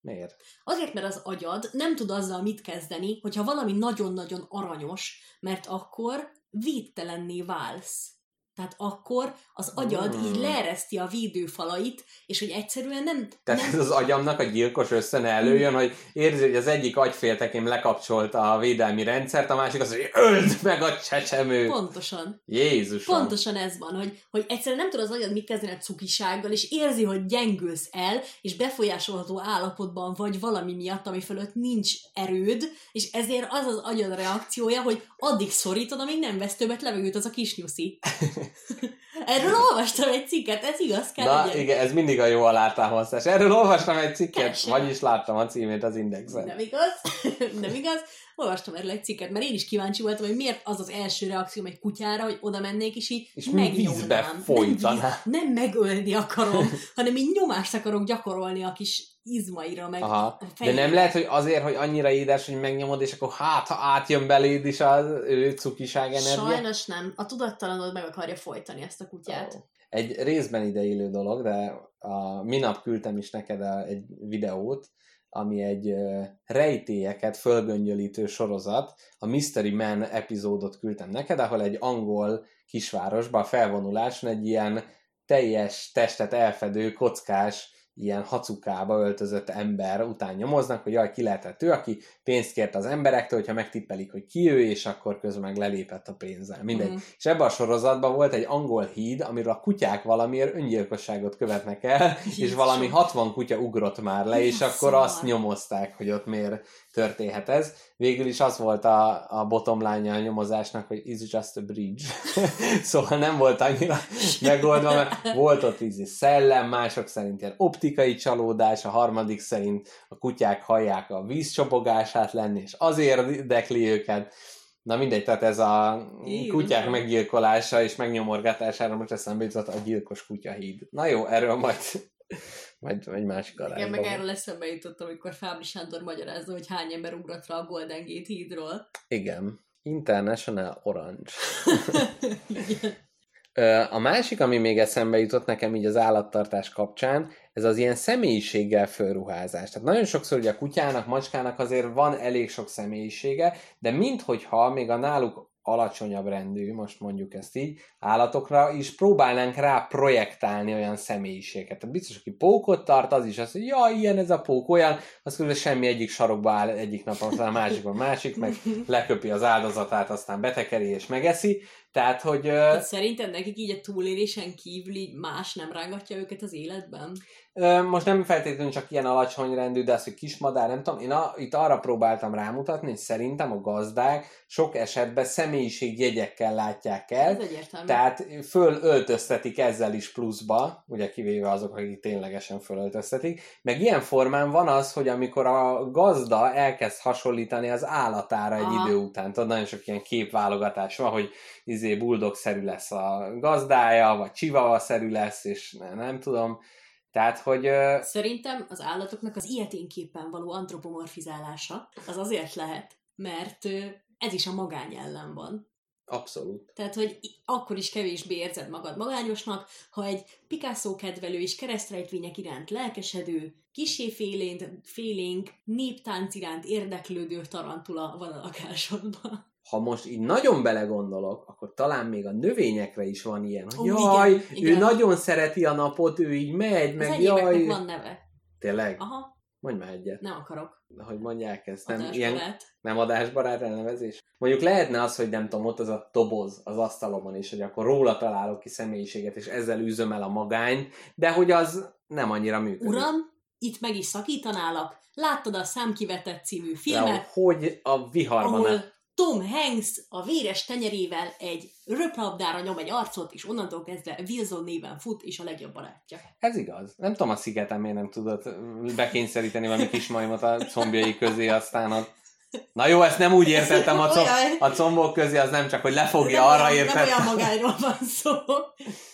Miért? Azért, mert az agyad nem tud azzal mit kezdeni, hogyha valami nagyon-nagyon aranyos, mert akkor védtelenné válsz. Tehát akkor az agyad Hmm. így leereszti a védőfalait, és hogy egyszerűen nem... Tehát nem ez az agyamnak a gyilkos összene előjön, hogy érzi, hogy az egyik agyféltekém lekapcsolta a védelmi rendszert, a másik az, hogy öld meg a csecsemőt. Pontosan. Jézusom. Pontosan ez van, hogy, hogy egyszerűen nem tud az agyad mit kezdeni a cukisággal, és érzi, hogy gyengülsz el, és befolyásolható állapotban vagy valami miatt, ami fölött nincs erőd, és ezért az az agyad reakciója, hogy addig szorítod, amíg nem vesz többet levegőt az a kis nyuszi. Erről olvastam egy cikket, ez igaz kell Na legyen. igen, ez mindig a jó alátámasztás. Erről olvastam egy cikket, Persze. vagyis láttam a címét az Indexen. Nem igaz? nem igaz? Olvastam erről egy cikket, mert én is kíváncsi voltam, hogy miért az az első reakcióm egy kutyára, hogy oda mennék, és így És megnyomnám. vízbe Nem, víz- nem megölni akarom, hanem így nyomást akarok gyakorolni a kis izmaira, meg Aha. a De nem lehet, hogy azért, hogy annyira édes, hogy megnyomod, és akkor hát, ha átjön beléd is az ő cukiság energia. Sajnos nem. A tudattalanod meg akarja folytani ezt a kutyát. Ó. Egy részben ideillő dolog, de a, minap küldtem is neked a, egy videót, ami egy ö, rejtélyeket fölgöngyölítő sorozat. A Mystery Man epizódot küldtem neked, ahol egy angol kisvárosban a felvonuláson egy ilyen teljes testet elfedő, kockás, ilyen hacukába öltözött ember után nyomoznak, hogy jaj, ki lehetett ő, aki pénzt kért az emberektől, hogyha megtippelik, hogy ki ő, és akkor közben meg lelépett a pénzzel. Mindegy. Mhm. És ebben a sorozatban volt egy angol híd, amiről a kutyák valamiért öngyilkosságot követnek el, és Jézusom. valami 60 kutya ugrott már le, és akkor azt nyomozták, hogy ott miért történhet ez. Végül is az volt a, a bottom line a nyomozásnak, hogy it's just a bridge. szóval nem volt annyira megoldva, mert volt ott ízi szellem, mások szerint ilyen optikai csalódás, a harmadik szerint a kutyák hallják a vízcsobogását lenni, és azért érdekli őket. Na mindegy, tehát ez a kutyák meggyilkolása és megnyomorgatására most eszembe jutott a gyilkos kutyahíd. Na jó, erről majd, majd egy másik Igen, arányban. meg erről eszembe jutott, amikor Fábri Sándor magyarázza, hogy hány ember ugrott rá a Golden Gate hídról. Igen. International Orange. Igen. A másik, ami még eszembe jutott nekem így az állattartás kapcsán, ez az ilyen személyiséggel fölruházás. Tehát nagyon sokszor ugye a kutyának, macskának azért van elég sok személyisége, de minthogyha még a náluk alacsonyabb rendű, most mondjuk ezt így, állatokra is próbálnánk rá projektálni olyan személyiséget. Tehát biztos, aki pókot tart, az is az, hogy ja, ilyen ez a pók, olyan, az közben semmi egyik sarokba áll egyik nap, aztán a másikban másik, meg leköpi az áldozatát, aztán betekeri és megeszi. Tehát, hogy Tehát szerinted nekik így a túlélésen kívül így más nem rángatja őket az életben? Most nem feltétlenül csak ilyen alacsony rendű, de az, hogy kismadár, nem tudom, én a, itt arra próbáltam rámutatni, hogy szerintem a gazdák sok esetben személyiségjegyekkel látják el, Ez egyértelmű. tehát fölöltöztetik ezzel is pluszba, ugye kivéve azok, akik ténylegesen fölöltöztetik, meg ilyen formán van az, hogy amikor a gazda elkezd hasonlítani az állatára egy Aha. idő után, tudod, nagyon sok ilyen képválogatás van, hogy izé buldog-szerű lesz a gazdája, vagy chihuahua-szerű lesz, és ne, nem tudom, tehát, hogy Szerintem az állatoknak az ilyeténképpen való antropomorfizálása az azért lehet, mert ez is a magány ellen van. abszolút. Tehát, hogy akkor is kevésbé érzed magad magányosnak, ha egy Picasso kedvelő és keresztrejtvények iránt lelkesedő, kisé félénk, félénk néptánc iránt érdeklődő tarantula van a lakásodban. Ha most így nagyon belegondolok, akkor talán még a növényekre is van ilyen, Ó, jaj, igen, ő igen. nagyon szereti a napot, ő így megy, Az meg egyébeknek jaj. van neve. Tényleg? Aha. Mondj már egyet. Nem akarok. Hogy mondják ezt? Nem, Adásbarát. ilyen, nem adásbarát elnevezés? Mondjuk lehetne az, hogy nem tudom, ott az a doboz az asztalomon is, hogy akkor róla találok ki személyiséget, és ezzel üzöm el a magányt, de hogy az nem annyira működik. Uram, itt meg is szakítanálak. Láttad a Számkivetett című De filmet, hogy a viharban... ahol Tom Hanks a véres tenyerével egy röplabdára nyom egy arcot, és onnantól kezdve Wilson néven fut, és a legjobb barátja. Ez igaz. Nem tudom a szigeten miért nem tudott bekényszeríteni valami kis majmot a combjai közé, aztán ott... Na jó, ezt nem úgy értettem, a, com- Olyan. a combok közé az nem csak, hogy lefogja, nem arra olyan, Nem olyan értettem. magányról van szó.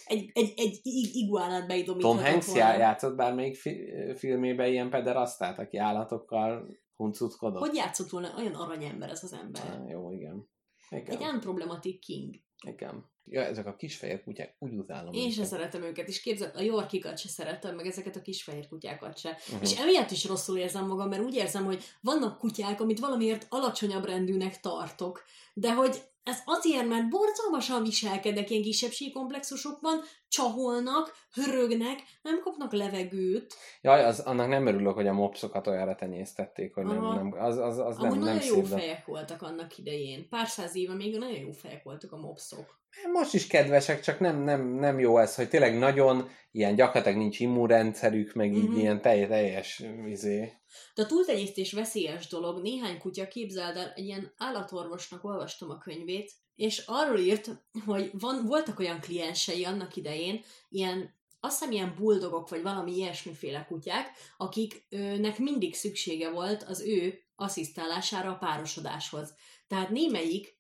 Egy, egy, egy ig- iguánát beidomíthatott Tom Hanks volna. já- játszott bármelyik fi- filmében ilyen pederasztát, aki állatokkal huncutkodott? Hogy játszott volna? Olyan aranyember ez az ember. Ah, jó, igen. Egy Igen, unproblematic king. igen. Ja, ezek a kisfehér kutyák, úgy utálom. Én se szeretem őket, és képzeld, a Yorkikat se szeretem, meg ezeket a kis fehér kutyákat se. Mhm. És emiatt is rosszul érzem magam, mert úgy érzem, hogy vannak kutyák, amit valamiért alacsonyabb rendűnek tartok, de hogy ez azért, mert borzalmasan viselkednek ilyen kisebbségkomplexusokban, csaholnak, hörögnek, nem kapnak levegőt. Jaj, az, annak nem örülök, hogy a mopszokat olyanra tenyésztették, hogy nem, Aha. nem, az, az, az Amúgy nem, nem nagyon jó szép. de- fejek voltak annak idején. Pár száz éve még nagyon jó fejek voltak a mopszok. Most is kedvesek, csak nem, nem, nem jó ez, hogy tényleg nagyon ilyen gyakorlatilag nincs immunrendszerük, meg így Mhm. ilyen teljes, teljes izé. De a túltenyésztés veszélyes dolog. Néhány kutya, képzeld el, egy ilyen állatorvosnak olvastam a könyvét, és arról írt, hogy van, voltak olyan kliensei annak idején, ilyen azt hiszem ilyen buldogok, vagy valami ilyesmiféle kutyák, akiknek mindig szüksége volt az ő asszisztálására a párosodáshoz. Tehát némelyik,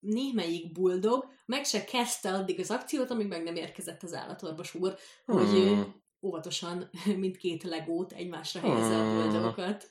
némelyik buldog meg se kezdte addig az akciót, amíg meg nem érkezett az állatorvos úr, hogy Hmm. óvatosan mindkét legót egymásra helyezze a Hmm. buldogokat.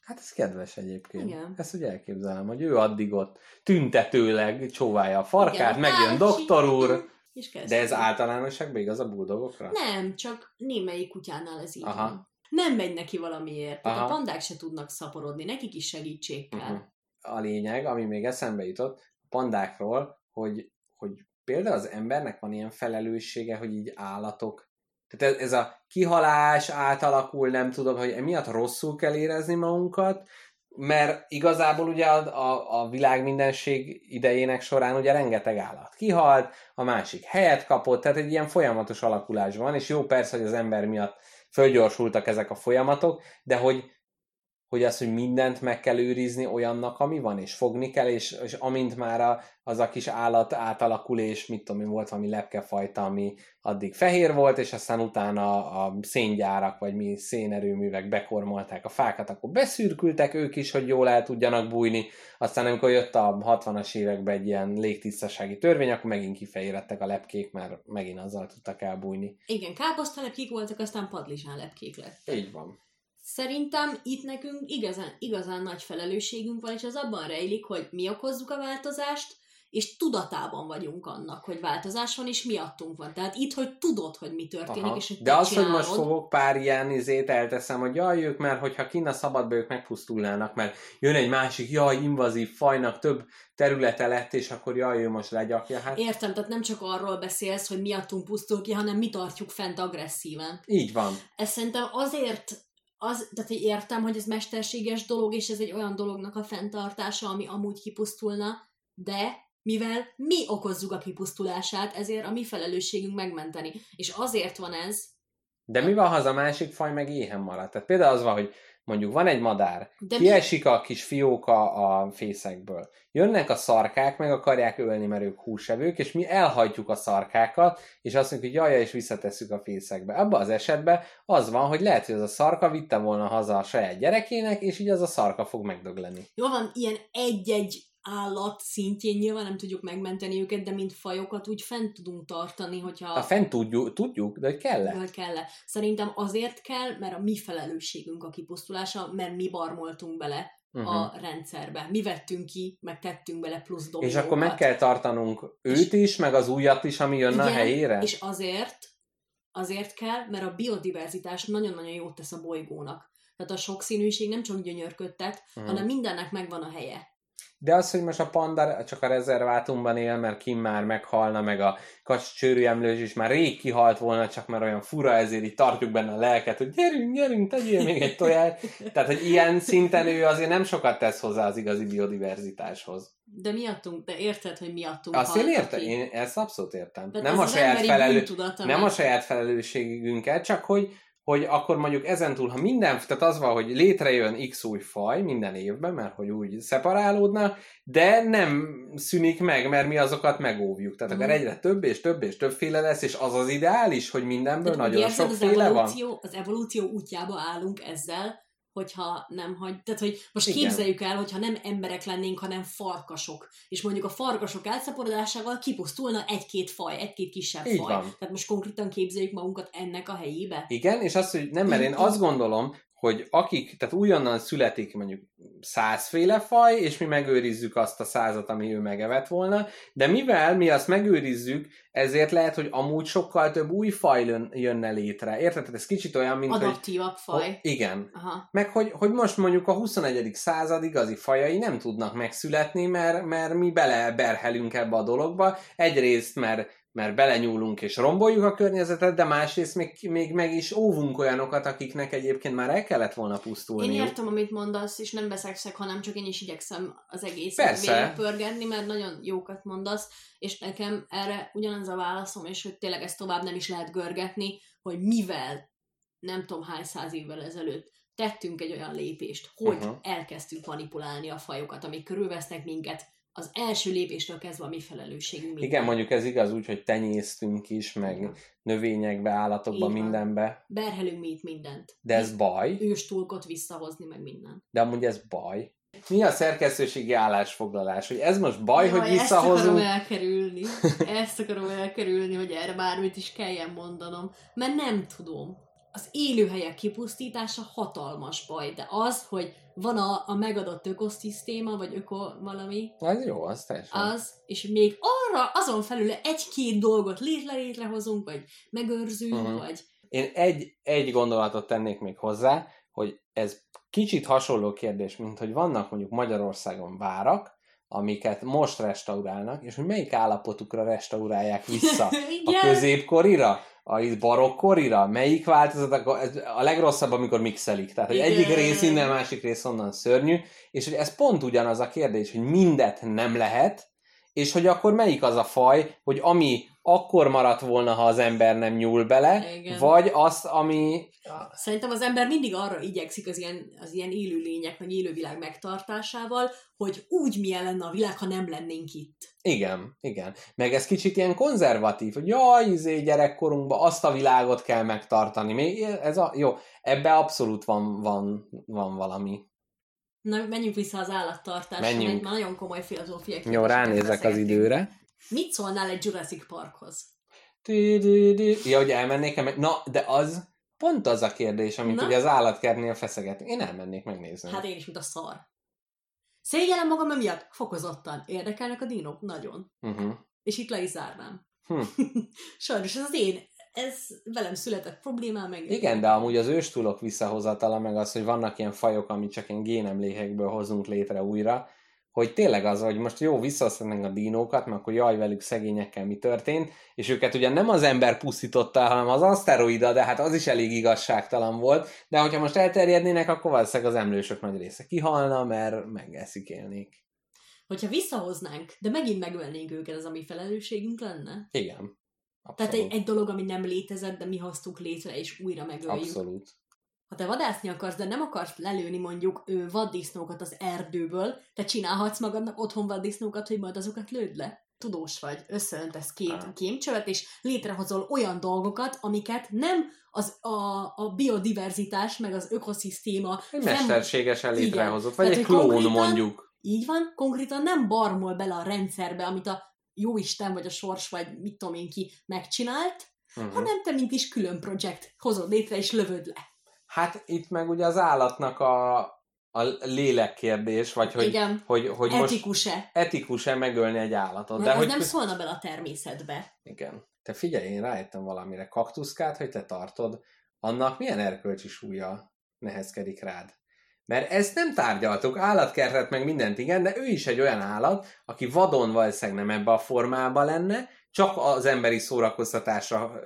Hát ez kedves egyébként. Igen. Ezt úgy elképzelem, hogy ő addig ott tüntetőleg csóválja a farkát, Igen, megjön bácsi. doktor úr, És de ez általánosságban igaz a buldogokra? Nem, csak némelyik kutyánál ez így Aha. van. Nem megy neki valamiért. Aha. a pandák se tudnak szaporodni, nekik is segítség kell. Uh-huh. A lényeg, ami még eszembe jutott, a pandákról, hogy, hogy például az embernek van ilyen felelőssége, hogy így állatok, tehát ez, ez a kihalás átalakul, nem tudom, hogy emiatt rosszul kell érezni magunkat, mert igazából ugye a, a, a világ mindenség idejének során ugye rengeteg állat kihalt, a másik helyet kapott, tehát egy ilyen folyamatos alakulás van, és jó persze, hogy az ember miatt fölgyorsultak ezek a folyamatok, de hogy hogy az, hogy mindent meg kell őrizni olyannak, ami van, és fogni kell, és, és amint már a, az a kis állat átalakul, és mit tudom én, volt valami lepkefajta, ami addig fehér volt, és aztán utána a széngyárak, vagy mi szénerőművek bekormolták a fákat, akkor beszürkültek ők is, hogy jól el tudjanak bújni, aztán amikor jött a 60-as években egy ilyen légtisztasági törvény, akkor megint kifehérettek a lepkék, mert megint azzal tudtak elbújni. Igen, káposztalepkék voltak, aztán padlizsánlepkék lettek. Így van. Szerintem itt nekünk igazán, igazán nagy felelősségünk van, és az abban rejlik, hogy mi okozzuk a változást, és tudatában vagyunk annak, hogy változás van, és miattunk van. Tehát itt, hogy tudod, hogy mi történik, Aha. és hogy De az, hogy most fogok pár ilyen izét elteszem, hogy jaj, ők már, hogyha kinn a szabadba, ők megpusztulnának, mert jön egy másik, jaj, invazív fajnak több területe lett, és akkor jaj, ő most legyakja. Hát Értem, tehát nem csak arról beszélsz, hogy miattunk pusztul ki, hanem mi tartjuk fent agresszíven. így van. Ez szerintem azért, az, tehát hogy értem, hogy ez mesterséges dolog, és ez egy olyan dolognak a fenntartása, ami amúgy kipusztulna, de mivel mi okozzuk a kipusztulását, ezért a mi felelősségünk megmenteni. És azért van ez, De mi van, ha az a másik faj meg éhen marad? Tehát például az van, hogy mondjuk van egy madár, De mi- kiesik a kis fióka a fészekből. Jönnek a szarkák, meg akarják ölni, mert ők húsevők, és mi elhajtjuk a szarkákat, és azt mondjuk, hogy jaj, és visszatesszük a fészekbe. Abban az esetben az van, hogy lehet, hogy az a szarka vitte volna haza a saját gyerekének, és így az a szarka fog megdögleni. jó van, ilyen egy-egy állat szintjén nyilván nem tudjuk megmenteni őket, de mint fajokat úgy fent tudunk tartani, hogyha... A fent tudjuk, tudjuk de hogy kell -e? Vagy kell -e. Szerintem azért kell, mert a mi felelősségünk a kipusztulása, mert mi barmoltunk bele Uh-huh. a rendszerbe. Mi vettünk ki, meg tettünk bele plusz És dolgokat. akkor meg kell tartanunk őt is, meg az újat is, ami jönne a Igen, helyére? És azért, azért kell, mert a biodiverzitás nagyon-nagyon jót tesz a bolygónak. Tehát a sokszínűség nem csak gyönyörködtet, Mhm. hanem mindennek megvan a helye. De az, hogy most a panda csak a rezervátumban él, mert Kim már meghalna, meg a kacs csőrűemlős is már rég kihalt volna, csak már olyan fura, ezért így tartjuk benne a lelket, hogy gyerünk, gyerünk, tegyél még egy tojást. Tehát, hogy ilyen szinten ő azért nem sokat tesz hozzá az igazi biodiverzitáshoz. De miattunk, de érted, hogy miattunk Azt én értem, én ezt abszolút értem. Tehát nem a, saját felelő, nem a saját felelősségünket, csak hogy, hogy akkor mondjuk ezentúl, ha minden, tehát az van, hogy létrejön x új faj minden évben, mert hogy úgy szeparálódna, de nem szűnik meg, mert mi azokat megóvjuk. Tehát Mhm. akkor egyre több és több és többféle lesz, és az az ideális, hogy mindenből úgy nagyon érzed, az sokféle van. evolúció, az evolúció útjába állunk ezzel, hogyha nem hagy... Tehát, hogy most Igen. Képzeljük el, hogyha nem emberek lennénk, hanem farkasok. És mondjuk a farkasok elszaporodásával kipusztulna egy-két faj, egy-két kisebb Így faj. van. Tehát most konkrétan képzeljük magunkat ennek a helyébe. Igen, és azt, hogy nem, mert én azt gondolom, hogy akik, tehát újonnan születik mondjuk százféle faj, és mi megőrizzük azt a százat, ami ő megevett volna, de mivel mi azt megőrizzük, ezért lehet, hogy amúgy sokkal több új faj jön- jönne létre. Érted? Tehát ez kicsit olyan, mint hogy... Adaptívabb faj. Igen. Aha. Meg hogy, hogy most mondjuk a 21. század igazi fajai nem tudnak megszületni, mert, mert mi beleberhelünk ebbe a dologba. Egyrészt, mert, mert belenyúlunk és romboljuk a környezetet, de másrészt még, még meg is óvunk olyanokat, akiknek egyébként már el kellett volna Én pusztulniuk. értem, amit mondasz, és nem veszekszek, hanem csak én is igyekszem az egészet végigpörgetni, mert nagyon jókat mondasz, és nekem erre ugyanaz a válaszom, és hogy tényleg ezt tovább nem is lehet görgetni, hogy mivel nem tudom hány száz évvel ezelőtt tettünk egy olyan lépést, hogy uh-huh. elkezdtünk manipulálni a fajokat, amik körülvesznek minket, az első lépéstől kezdve a mi felelősségünk. minden. Igen, mondjuk ez igaz úgy, hogy tenyésztünk is, meg növényekbe, állatokba, mindenbe, Berhelünk mi itt mindent. de ez baj, Őstulkot visszahozni, meg minden. de amúgy ez baj. Mi a szerkesztőségi állásfoglalás? Hogy ez most baj, Jaj, hogy Ezt akarom visszahozunk? elkerülni. Ezt akarom elkerülni, hogy erre bármit is kelljen mondanom. Mert nem tudom. Az élőhelyek kipusztítása hatalmas baj, de az, hogy van a, a megadott ökoszisztéma, vagy öko valami, Az jó, az teljesen. az, és még arra, azon felül egy-két dolgot létre létrehozunk, vagy megőrzünk, uh-huh. vagy Én egy, egy gondolatot tennék még hozzá, hogy ez kicsit hasonló kérdés, mint hogy vannak mondjuk Magyarországon várak, amiket most restaurálnak, és hogy melyik állapotukra restaurálják vissza? A középkorira? A barokkorira? Melyik változat? Ez A legrosszabb, amikor mixelik. Tehát, hogy Igen. egyik rész innen, másik rész onnan szörnyű, és hogy ez pont ugyanaz a kérdés, hogy mindet nem lehet, és hogy akkor melyik az a faj, hogy ami akkor maradt volna, ha az ember nem nyúl bele, Igen. vagy azt, ami... Szerintem az ember mindig arra igyekszik az ilyen, az ilyen élőlények, vagy élővilág megtartásával, hogy úgy milyen lenne a világ, ha nem lennénk itt. Igen, igen. Meg ez kicsit ilyen konzervatív, hogy jaj, izé, gyerekkorunkban azt a világot kell megtartani. Még ez a, jó, ebbe abszolút van, van, van valami. Na, menjünk vissza az állattartásra, Menjünk. egy nagyon komoly filozófiai Jó, ránézek az időre. Mit szólnál egy Jurassic Parkhoz? Ja, hogy elmennék-e meg? Na, de az pont az a kérdés, amit Na? ugye az állatkertnél feszegetünk. Én elmennék megnézni. Hát én is, mint a szar. Szégyellem magam emiatt? Fokozottan. Érdekelnek a dinók? Nagyon. Uh-huh. És itt le is zárnám. Hm. Sajnos ez az én, ez velem született problémám, meg... Igen, de amúgy az őstúlok visszahozatala, meg az, hogy vannak ilyen fajok, amit csak ilyen génemlékekből hozunk létre újra, hogy tényleg az, hogy most jó, visszahozhatnánk a dinókat, mert akkor jaj velük szegényekkel mi történt, és őket ugye nem az ember pusztította, hanem az aszteroida, de hát az is elég igazságtalan volt, de hogyha most elterjednének, akkor valószínűleg az emlősök nagy része kihalna, mert megeszik élnék. Hogyha visszahoznánk, de megint megölnénk őket, az a mi felelősségünk lenne? Igen. Tehát Abszolút. egy, egy dolog, ami nem létezett, de mi hoztuk létre, és újra megöljük. Abszolút. Ha te vadászni akarsz, de nem akarsz lelőni mondjuk ő, vaddisznókat az erdőből, te csinálhatsz magadnak otthon vaddisznókat, hogy majd azokat lőd le. Tudós vagy, összeöntesz két kémcsövet, és létrehozol olyan dolgokat, amiket nem az a, a biodiverzitás, meg az ökoszisztéma Egy fenn- mesterségesen létrehozott, vagy Tehát, egy klón mondjuk. Így van, konkrétan nem barmol bele a rendszerbe, amit a jóisten, vagy a sors, vagy mit tudom én ki megcsinált, Uh-huh. hanem te, mint is külön projekt hozod létre, és lövöd le. Hát itt meg ugye az állatnak a, a lélek kérdés, vagy hogy, Igen. hogy, hogy most Etikus-e? etikus-e megölni egy állatot. De De hogy nem szólna bele a természetbe. Igen. Te figyelj, én rájöttem valamire. Kaktuszkát, hogy te tartod, annak milyen erkölcsi súlya nehezkedik rád? Mert ezt nem tárgyaltuk, állatkertet meg mindent igen, de ő is egy olyan állat, aki vadon valószínűleg nem ebbe a formába lenne, csak az emberi szórakoztatásra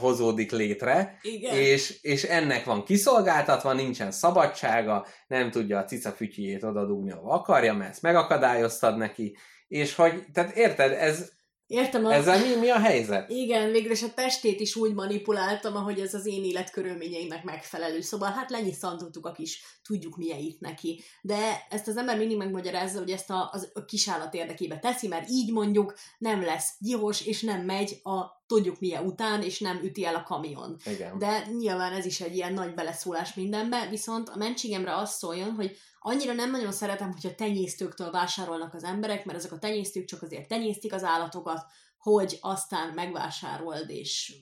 hozódik létre, Igen. és, és ennek van kiszolgáltatva, nincsen szabadsága, nem tudja a cica fütyjét odadugni, ahova akarja, mert ezt megakadályoztad neki, és hogy, tehát érted, ez, Értem, a... ezzel mi, mi a helyzet? Igen, végül is a testét is úgy manipuláltam, ahogy ez az én életkörülményeimnek megfelelő. Szóval hát lenyisszantottuk a kis tudjuk milyen itt neki. De ezt az ember mindig megmagyarázza, hogy ezt a, az, a kisállat érdekébe teszi, mert így mondjuk nem lesz gyilkos, és nem megy a tudjuk milyen után, és nem üti el a kamion. Igen. De nyilván ez is egy ilyen nagy beleszólás mindenbe, viszont a mentségemre az szóljon, hogy annyira nem nagyon szeretem, hogyha tenyésztőktől vásárolnak az emberek, mert ezek a tenyésztők csak azért tenyésztik az állatokat, hogy aztán megvásárold, és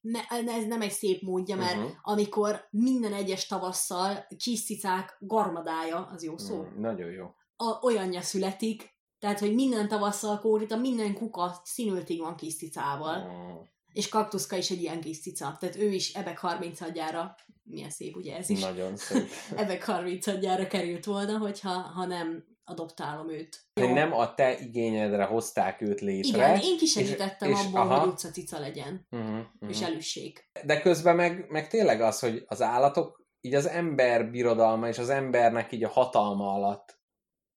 ne, ez nem egy szép módja, mert uh-huh. amikor minden egyes tavasszal kis cicák garmadája, az jó szó, Mm, nagyon jó. a, olyanja születik, tehát, hogy minden tavasszal kórita, minden kuka színültig van kis cicával. Mm. És kaktuszka is egy ilyen kis cica. Tehát ő is ebek 30 adjára, milyen szép ugye ez is, Nagyon szép. ebek 30 adjára került volna, hogyha ha nem adoptálom őt. Hogy nem a te igényedre hozták őt létre. Igen, én kisegítettem és- és abban, aha. hogy utca cica legyen, Uh-huh, és elüssék. De közben meg, meg tényleg az, hogy az állatok így az ember birodalma és az embernek így a hatalma alatt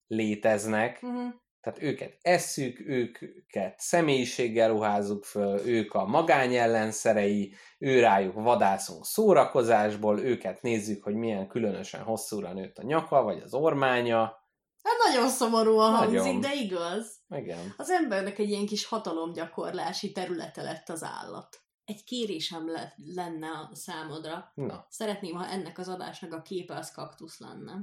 léteznek, Uh-huh. Tehát őket esszük, őket személyiséggel ruházzuk föl, ők a magány ellenszerei, ő rájuk vadászunk szórakozásból, őket nézzük, hogy milyen különösen hosszúra nőtt a nyaka, vagy az ormánya. Hát nagyon szomorúan Nagyon. hangzik, de igaz. Igen. Az embernek egy ilyen kis hatalomgyakorlási területe lett az állat. Egy kérésem le- lenne a számodra. Na, Szeretném, ha ennek az adásnak a képe az kaktusz lenne.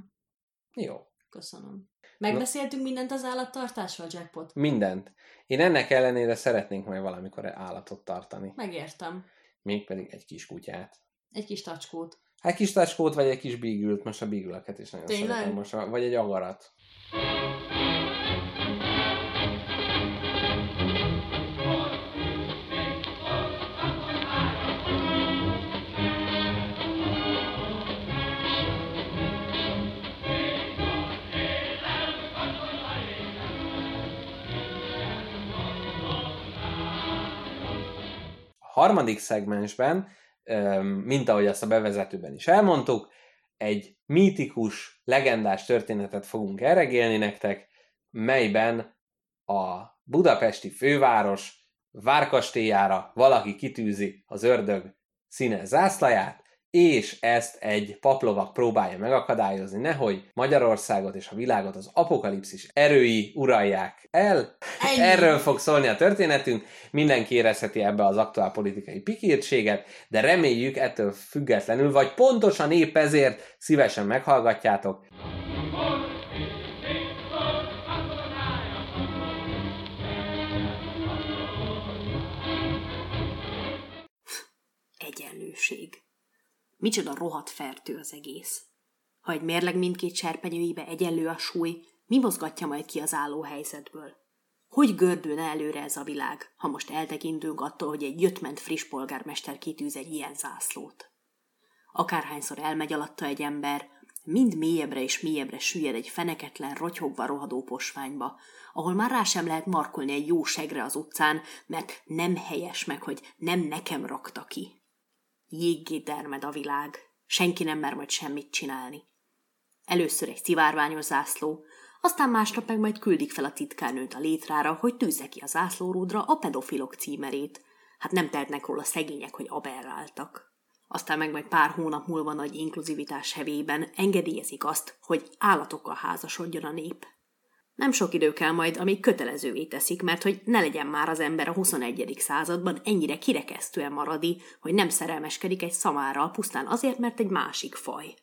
jó. Köszönöm. Megbeszéltünk mindent az állattartásról, Jackpot? Mindent. Én ennek ellenére szeretnénk majd valamikor állatot tartani. Megértem. Mégpedig egy kis kutyát. Egy kis tacskót. Hát egy kis tacskót, vagy egy kis bígült, most a bígüleket is nagyon Tényleg? szeretem most, a- vagy egy agarat. Harmadik szegmensben, mint ahogy azt a bevezetőben is elmondtuk, egy mítikus, legendás történetet fogunk elregélni nektek, melyben a budapesti főváros várkastélyára valaki kitűzi az ördög színes zászlaját, és ezt egy paplovak próbálja megakadályozni, nehogy Magyarországot és a világot az apokalipszis erői uralják el. Ennyi. Erről fog szólni a történetünk, mindenki érezheti ebbe az aktuál politikai pikírtséget, de reméljük ettől függetlenül, vagy pontosan épp ezért szívesen meghallgatjátok. Egyenlőség. Micsoda rohadt fertő az egész. Ha egy mérleg mindkét serpenyőibe egyenlő a súly, mi mozgatja majd ki az álló helyzetből? Hogy gördülne előre ez a világ, ha most eltekintünk attól, hogy egy jöttment friss polgármester kitűz egy ilyen zászlót? Akárhányszor elmegy alatta egy ember, mind mélyebbre és mélyebbre süllyed egy feneketlen, rotyogva rohadó posványba, ahol már rá sem lehet markolni egy jó segre az utcán, mert nem helyes meg, hogy nem nekem rakta ki. Jéggé termed a világ, senki nem mer majd semmit csinálni. Először egy szivárványos zászló, aztán másnap meg majd küldik fel a titkárnőt a létrára, hogy tűzze ki a zászlóródra a pedofilok címerét. Hát nem tehetnek róla szegények, hogy aberráltak. Aztán meg majd pár hónap múlva nagy inkluzivitás hevében engedélyezik azt, hogy állatokkal házasodjon a nép. Nem sok idő kell majd, amíg kötelezővé teszik, mert hogy ne legyen már az ember a 21. században ennyire kirekesztően maradi, hogy nem szerelmeskedik egy szamárral pusztán azért, mert egy másik faj.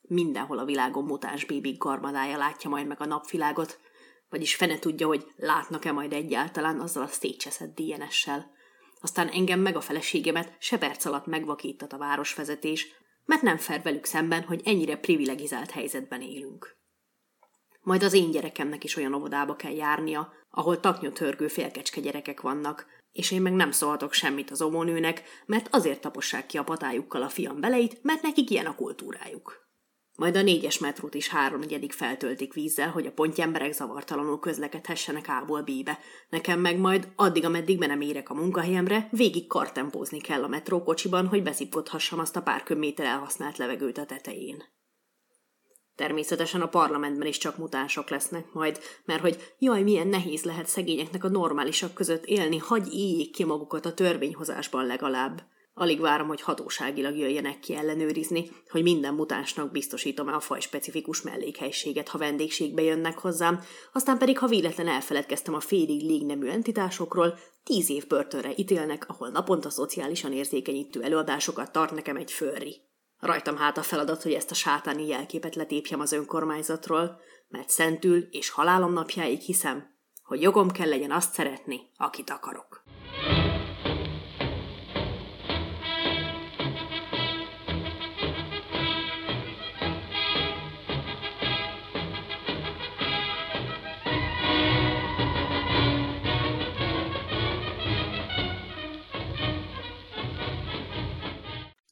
Mindenhol a világon mutáns bébik garmadája látja majd meg a napvilágot, vagyis fene tudja, hogy látnak-e majd egyáltalán azzal a szétcseszett DNS-sel. Aztán engem meg a feleségemet se perc alatt megvakítat a városvezetés, mert nem fer velük szemben, hogy ennyire privilegizált helyzetben élünk. Majd az én gyerekemnek is olyan óvodába kell járnia, ahol taknyotörgő félkecske gyerekek vannak, és én meg nem szólhatok semmit az óvónőnek, mert azért tapossák ki a patájukkal a fiam beleit, mert nekik ilyen a kultúrájuk. Majd a négyes metrót is háromnegyedik feltöltik vízzel, hogy a pontyemberek zavartalanul közlekedhessenek A-ból B-be. Nekem meg majd, addig, ameddig be nem érek a munkahelyemre, végig kartempózni kell a metrókocsiban, hogy beszipkodhassam azt a pár köbméter elhasznált levegőt a tetején. Természetesen a parlamentben is csak mutánsok lesznek majd, mert hogy jaj, milyen nehéz lehet szegényeknek a normálisak között élni, hagy éljék ki magukat a törvényhozásban legalább. Alig várom, hogy hatóságilag jöjjenek ki ellenőrizni, hogy minden mutánsnak biztosítom a faj specifikus mellékhelységet, ha vendégségbe jönnek hozzám, aztán pedig, ha véletlen elfeledkeztem a félig légnemű entitásokról, tíz év börtönre ítélnek, ahol naponta szociálisan érzékenyítő előadásokat tart nekem egy főri. Rajtam hát a feladat, hogy ezt a sátáni jelképet letépjem az önkormányzatról, mert szentül és halálom napjáig hiszem, hogy jogom kell legyen azt szeretni, akit akarok.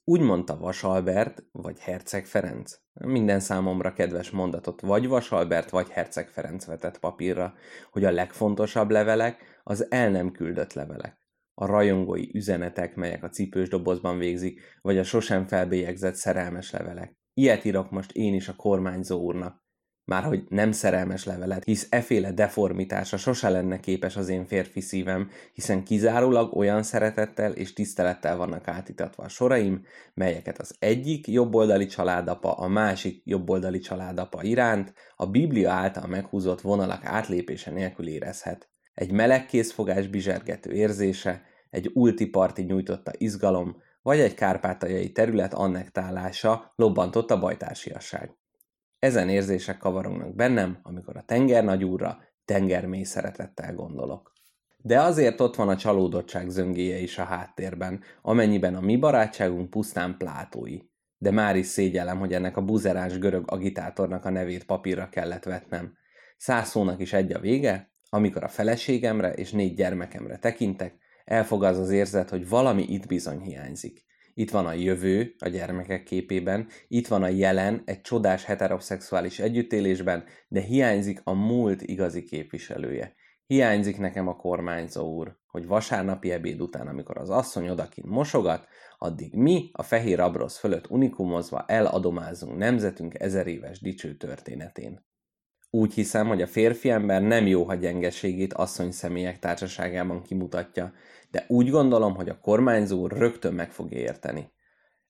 Úgy mondta Vasalbert, vagy Herceg Ferenc. Minden számomra kedves mondatot vagy Vasalbert, vagy Herceg Ferenc vetett papírra, hogy a legfontosabb levelek az el nem küldött levelek. A rajongói üzenetek, melyek a cipős dobozban végzik, vagy a sosem felbélyegzett szerelmes levelek. Ilyet írok most én is a kormányzó úrnak. Már hogy nem szerelmes levelet, hisz eféle deformitása sose lenne képes az én férfi szívem, hiszen kizárólag olyan szeretettel és tisztelettel vannak átítatva a soraim, melyeket az egyik jobboldali családapa a másik jobboldali családapa iránt a Biblia által meghúzott vonalak átlépése nélkül érezhet. Egy meleg készfogás bizsergető érzése, egy ultiparti nyújtotta izgalom, vagy egy kárpátaljai terület annektálása lobbantott a bajtársiasság. Ezen érzések kavarognak bennem, amikor a tenger nagyúrra tengermély szeretettel gondolok. De azért ott van a csalódottság zöngéje is a háttérben, amennyiben a mi barátságunk pusztán plátói. De már is szégyellem, hogy ennek a buzerás görög agitátornak a nevét papírra kellett vetnem. Száz szónak is egy a vége, amikor a feleségemre és négy gyermekemre tekintek, elfog az az érzet, hogy valami itt bizony hiányzik. Itt van a jövő a gyermekek képében, itt van a jelen egy csodás heteroszexuális együttélésben, de hiányzik a múlt igazi képviselője. Hiányzik nekem a kormányzó úr, hogy vasárnapi ebéd után, amikor az asszony odakint mosogat, addig mi a fehér abrosz fölött unikumozva eladomázunk nemzetünk ezer éves dicső történetén. Úgy hiszem, hogy a férfi ember nem jó, ha gyengeségét asszony személyek társaságában kimutatja, de úgy gondolom, hogy a kormányzó rögtön meg fogja érteni.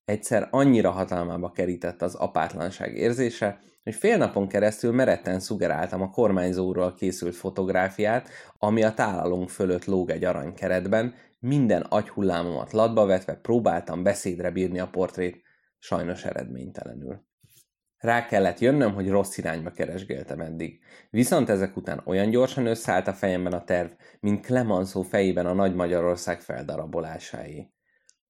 Egyszer annyira hatalmába kerített az apátlanság érzése, hogy fél napon keresztül meretten szugeráltam a kormányzóról készült fotográfiát, ami a tálalunk fölött lóg egy aranykeretben, minden agyhullámomat latba vetve próbáltam beszédre bírni a portrét, sajnos eredménytelenül. Rá kellett jönnöm, hogy rossz irányba keresgéltem eddig. Viszont ezek után olyan gyorsan összeállt a fejemben a terv, mint Clemenceau fejében a Nagy Magyarország feldarabolásáé.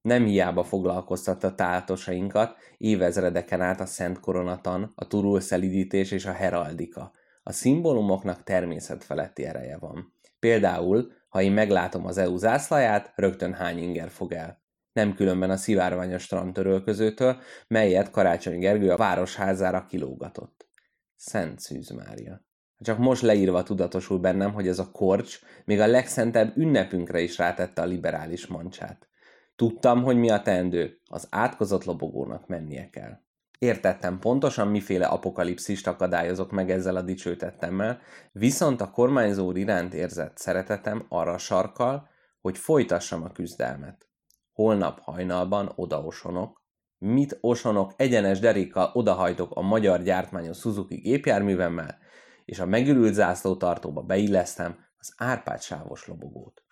Nem hiába foglalkoztatta táltosainkat évezredeken át a Szent Koronatan, a turul szelidítés és a heraldika. A szimbólumoknak természetfeletti ereje van. Például, ha én meglátom az EU zászlaját, rögtön hány inger fog el nem különben a szivárványos strandtörölközőtől, melyet Karácsony Gergő a városházára kilógatott. Szent Szűz Mária. Csak most leírva tudatosul bennem, hogy ez a korcs még a legszentebb ünnepünkre is rátette a liberális mancsát. Tudtam, hogy mi a teendő, az átkozott lobogónak mennie kell. Értettem pontosan, miféle apokalipszist akadályozok meg ezzel a dicsőtettemmel, viszont a kormányzó iránt érzett szeretetem arra sarkal, hogy folytassam a küzdelmet. Holnap hajnalban odaosonok, mit osonok egyenes derékkal odahajtok a magyar gyártmányos Suzuki gépjárművemmel, és a megürült zászlótartóba beillesztem az Árpád sávos lobogót.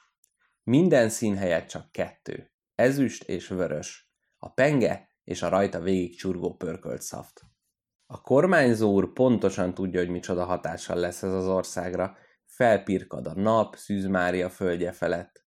Minden szín helyett csak kettő, ezüst és vörös, a penge és a rajta végig csurgó pörkölt szaft. A kormányzó úr pontosan tudja, hogy micsoda hatással lesz ez az országra, felpirkad a nap Szűz Mária földje felett,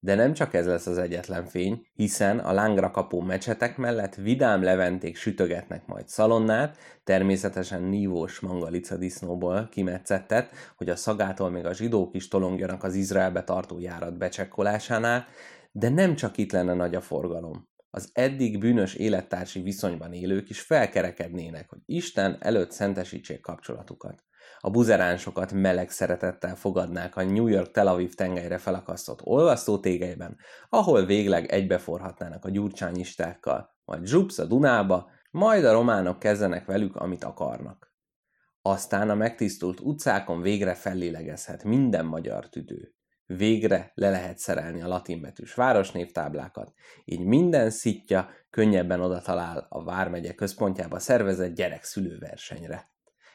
de nem csak ez lesz az egyetlen fény, hiszen a lángra kapó mecsetek mellett vidám leventék sütögetnek majd szalonnát, természetesen nívós mangalica disznóból kimetszettet, hogy a szagától még a zsidók is tolongjanak az Izraelbe tartó járat becsekkolásánál, de nem csak itt lenne nagy a forgalom. az eddig bűnös élettársi viszonyban élők is felkerekednének, hogy Isten előtt szentesítsék kapcsolatukat. A buzeránsokat meleg szeretettel fogadnák a New York-Tel Aviv tengelyre felakasztott olvasztótégelyben, ahol végleg egybeforhatnának a gyurcsányistákkal, majd zsupsz a Dunába, majd a románok kezdenek velük, amit akarnak. Aztán a megtisztult utcákon végre fellélegezhet minden magyar tüdő. Végre le lehet szerelni a latinbetűs városnévtáblákat, így minden szitja könnyebben oda a Vármegye központjába szervezett gyerekszülőversenyre.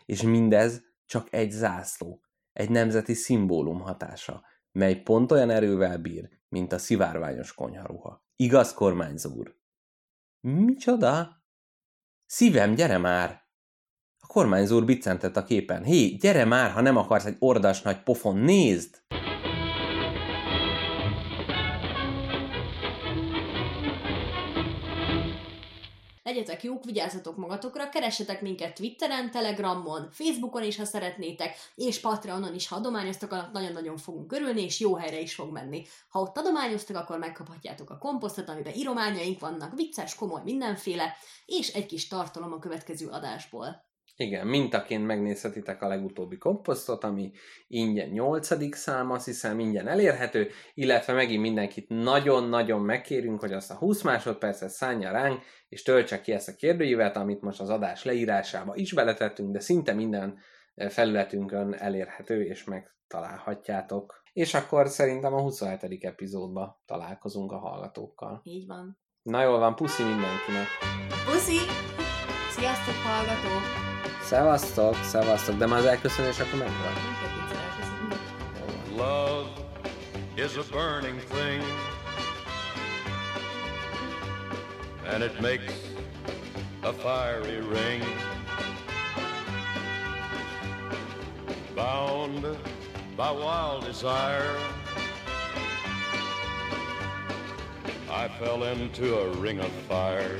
És mindez csak egy zászló, egy nemzeti szimbólum hatása, mely pont olyan erővel bír, mint a szivárványos konyharuha. Igaz, kormányzó úr? Micsoda? Szívem, gyere már! A kormányzó úr biccentett a képen. Hé, gyere már, ha nem akarsz egy ordas nagy pofon, nézd! Legyetek jók, vigyázzatok magatokra, keressetek minket Twitteren, Telegramon, Facebookon is, ha szeretnétek, és Patreonon is, ha adományoztok, annak nagyon-nagyon fogunk örülni, és jó helyre is fog menni. Ha ott adományoztok, akkor megkaphatjátok a komposztot, amiben írományaink vannak, vicces, komoly, mindenféle, és egy kis tartalom a következő adásból. Igen, mintaként megnézhetitek a legutóbbi komposztot, ami ingyen 8. szám, azt hiszem ingyen elérhető, illetve megint mindenkit nagyon-nagyon megkérünk, hogy azt a 20 másodpercet szánja ránk, és töltse ki ezt a kérdőívet, amit most az adás leírásába is beletettünk, de szinte minden eh, felületünkön elérhető, és megtalálhatjátok. És akkor szerintem a 27. epizódban találkozunk a hallgatókkal. Így van. Na jól van, puszi mindenkinek! Puszi! Sziasztok, hallgatók! Szevasztok, szevasztok, de már az elköszönés akkor meg van. Love is a burning thing, and it makes a fiery ring. Bound by wild desire, I fell into a ring of fire.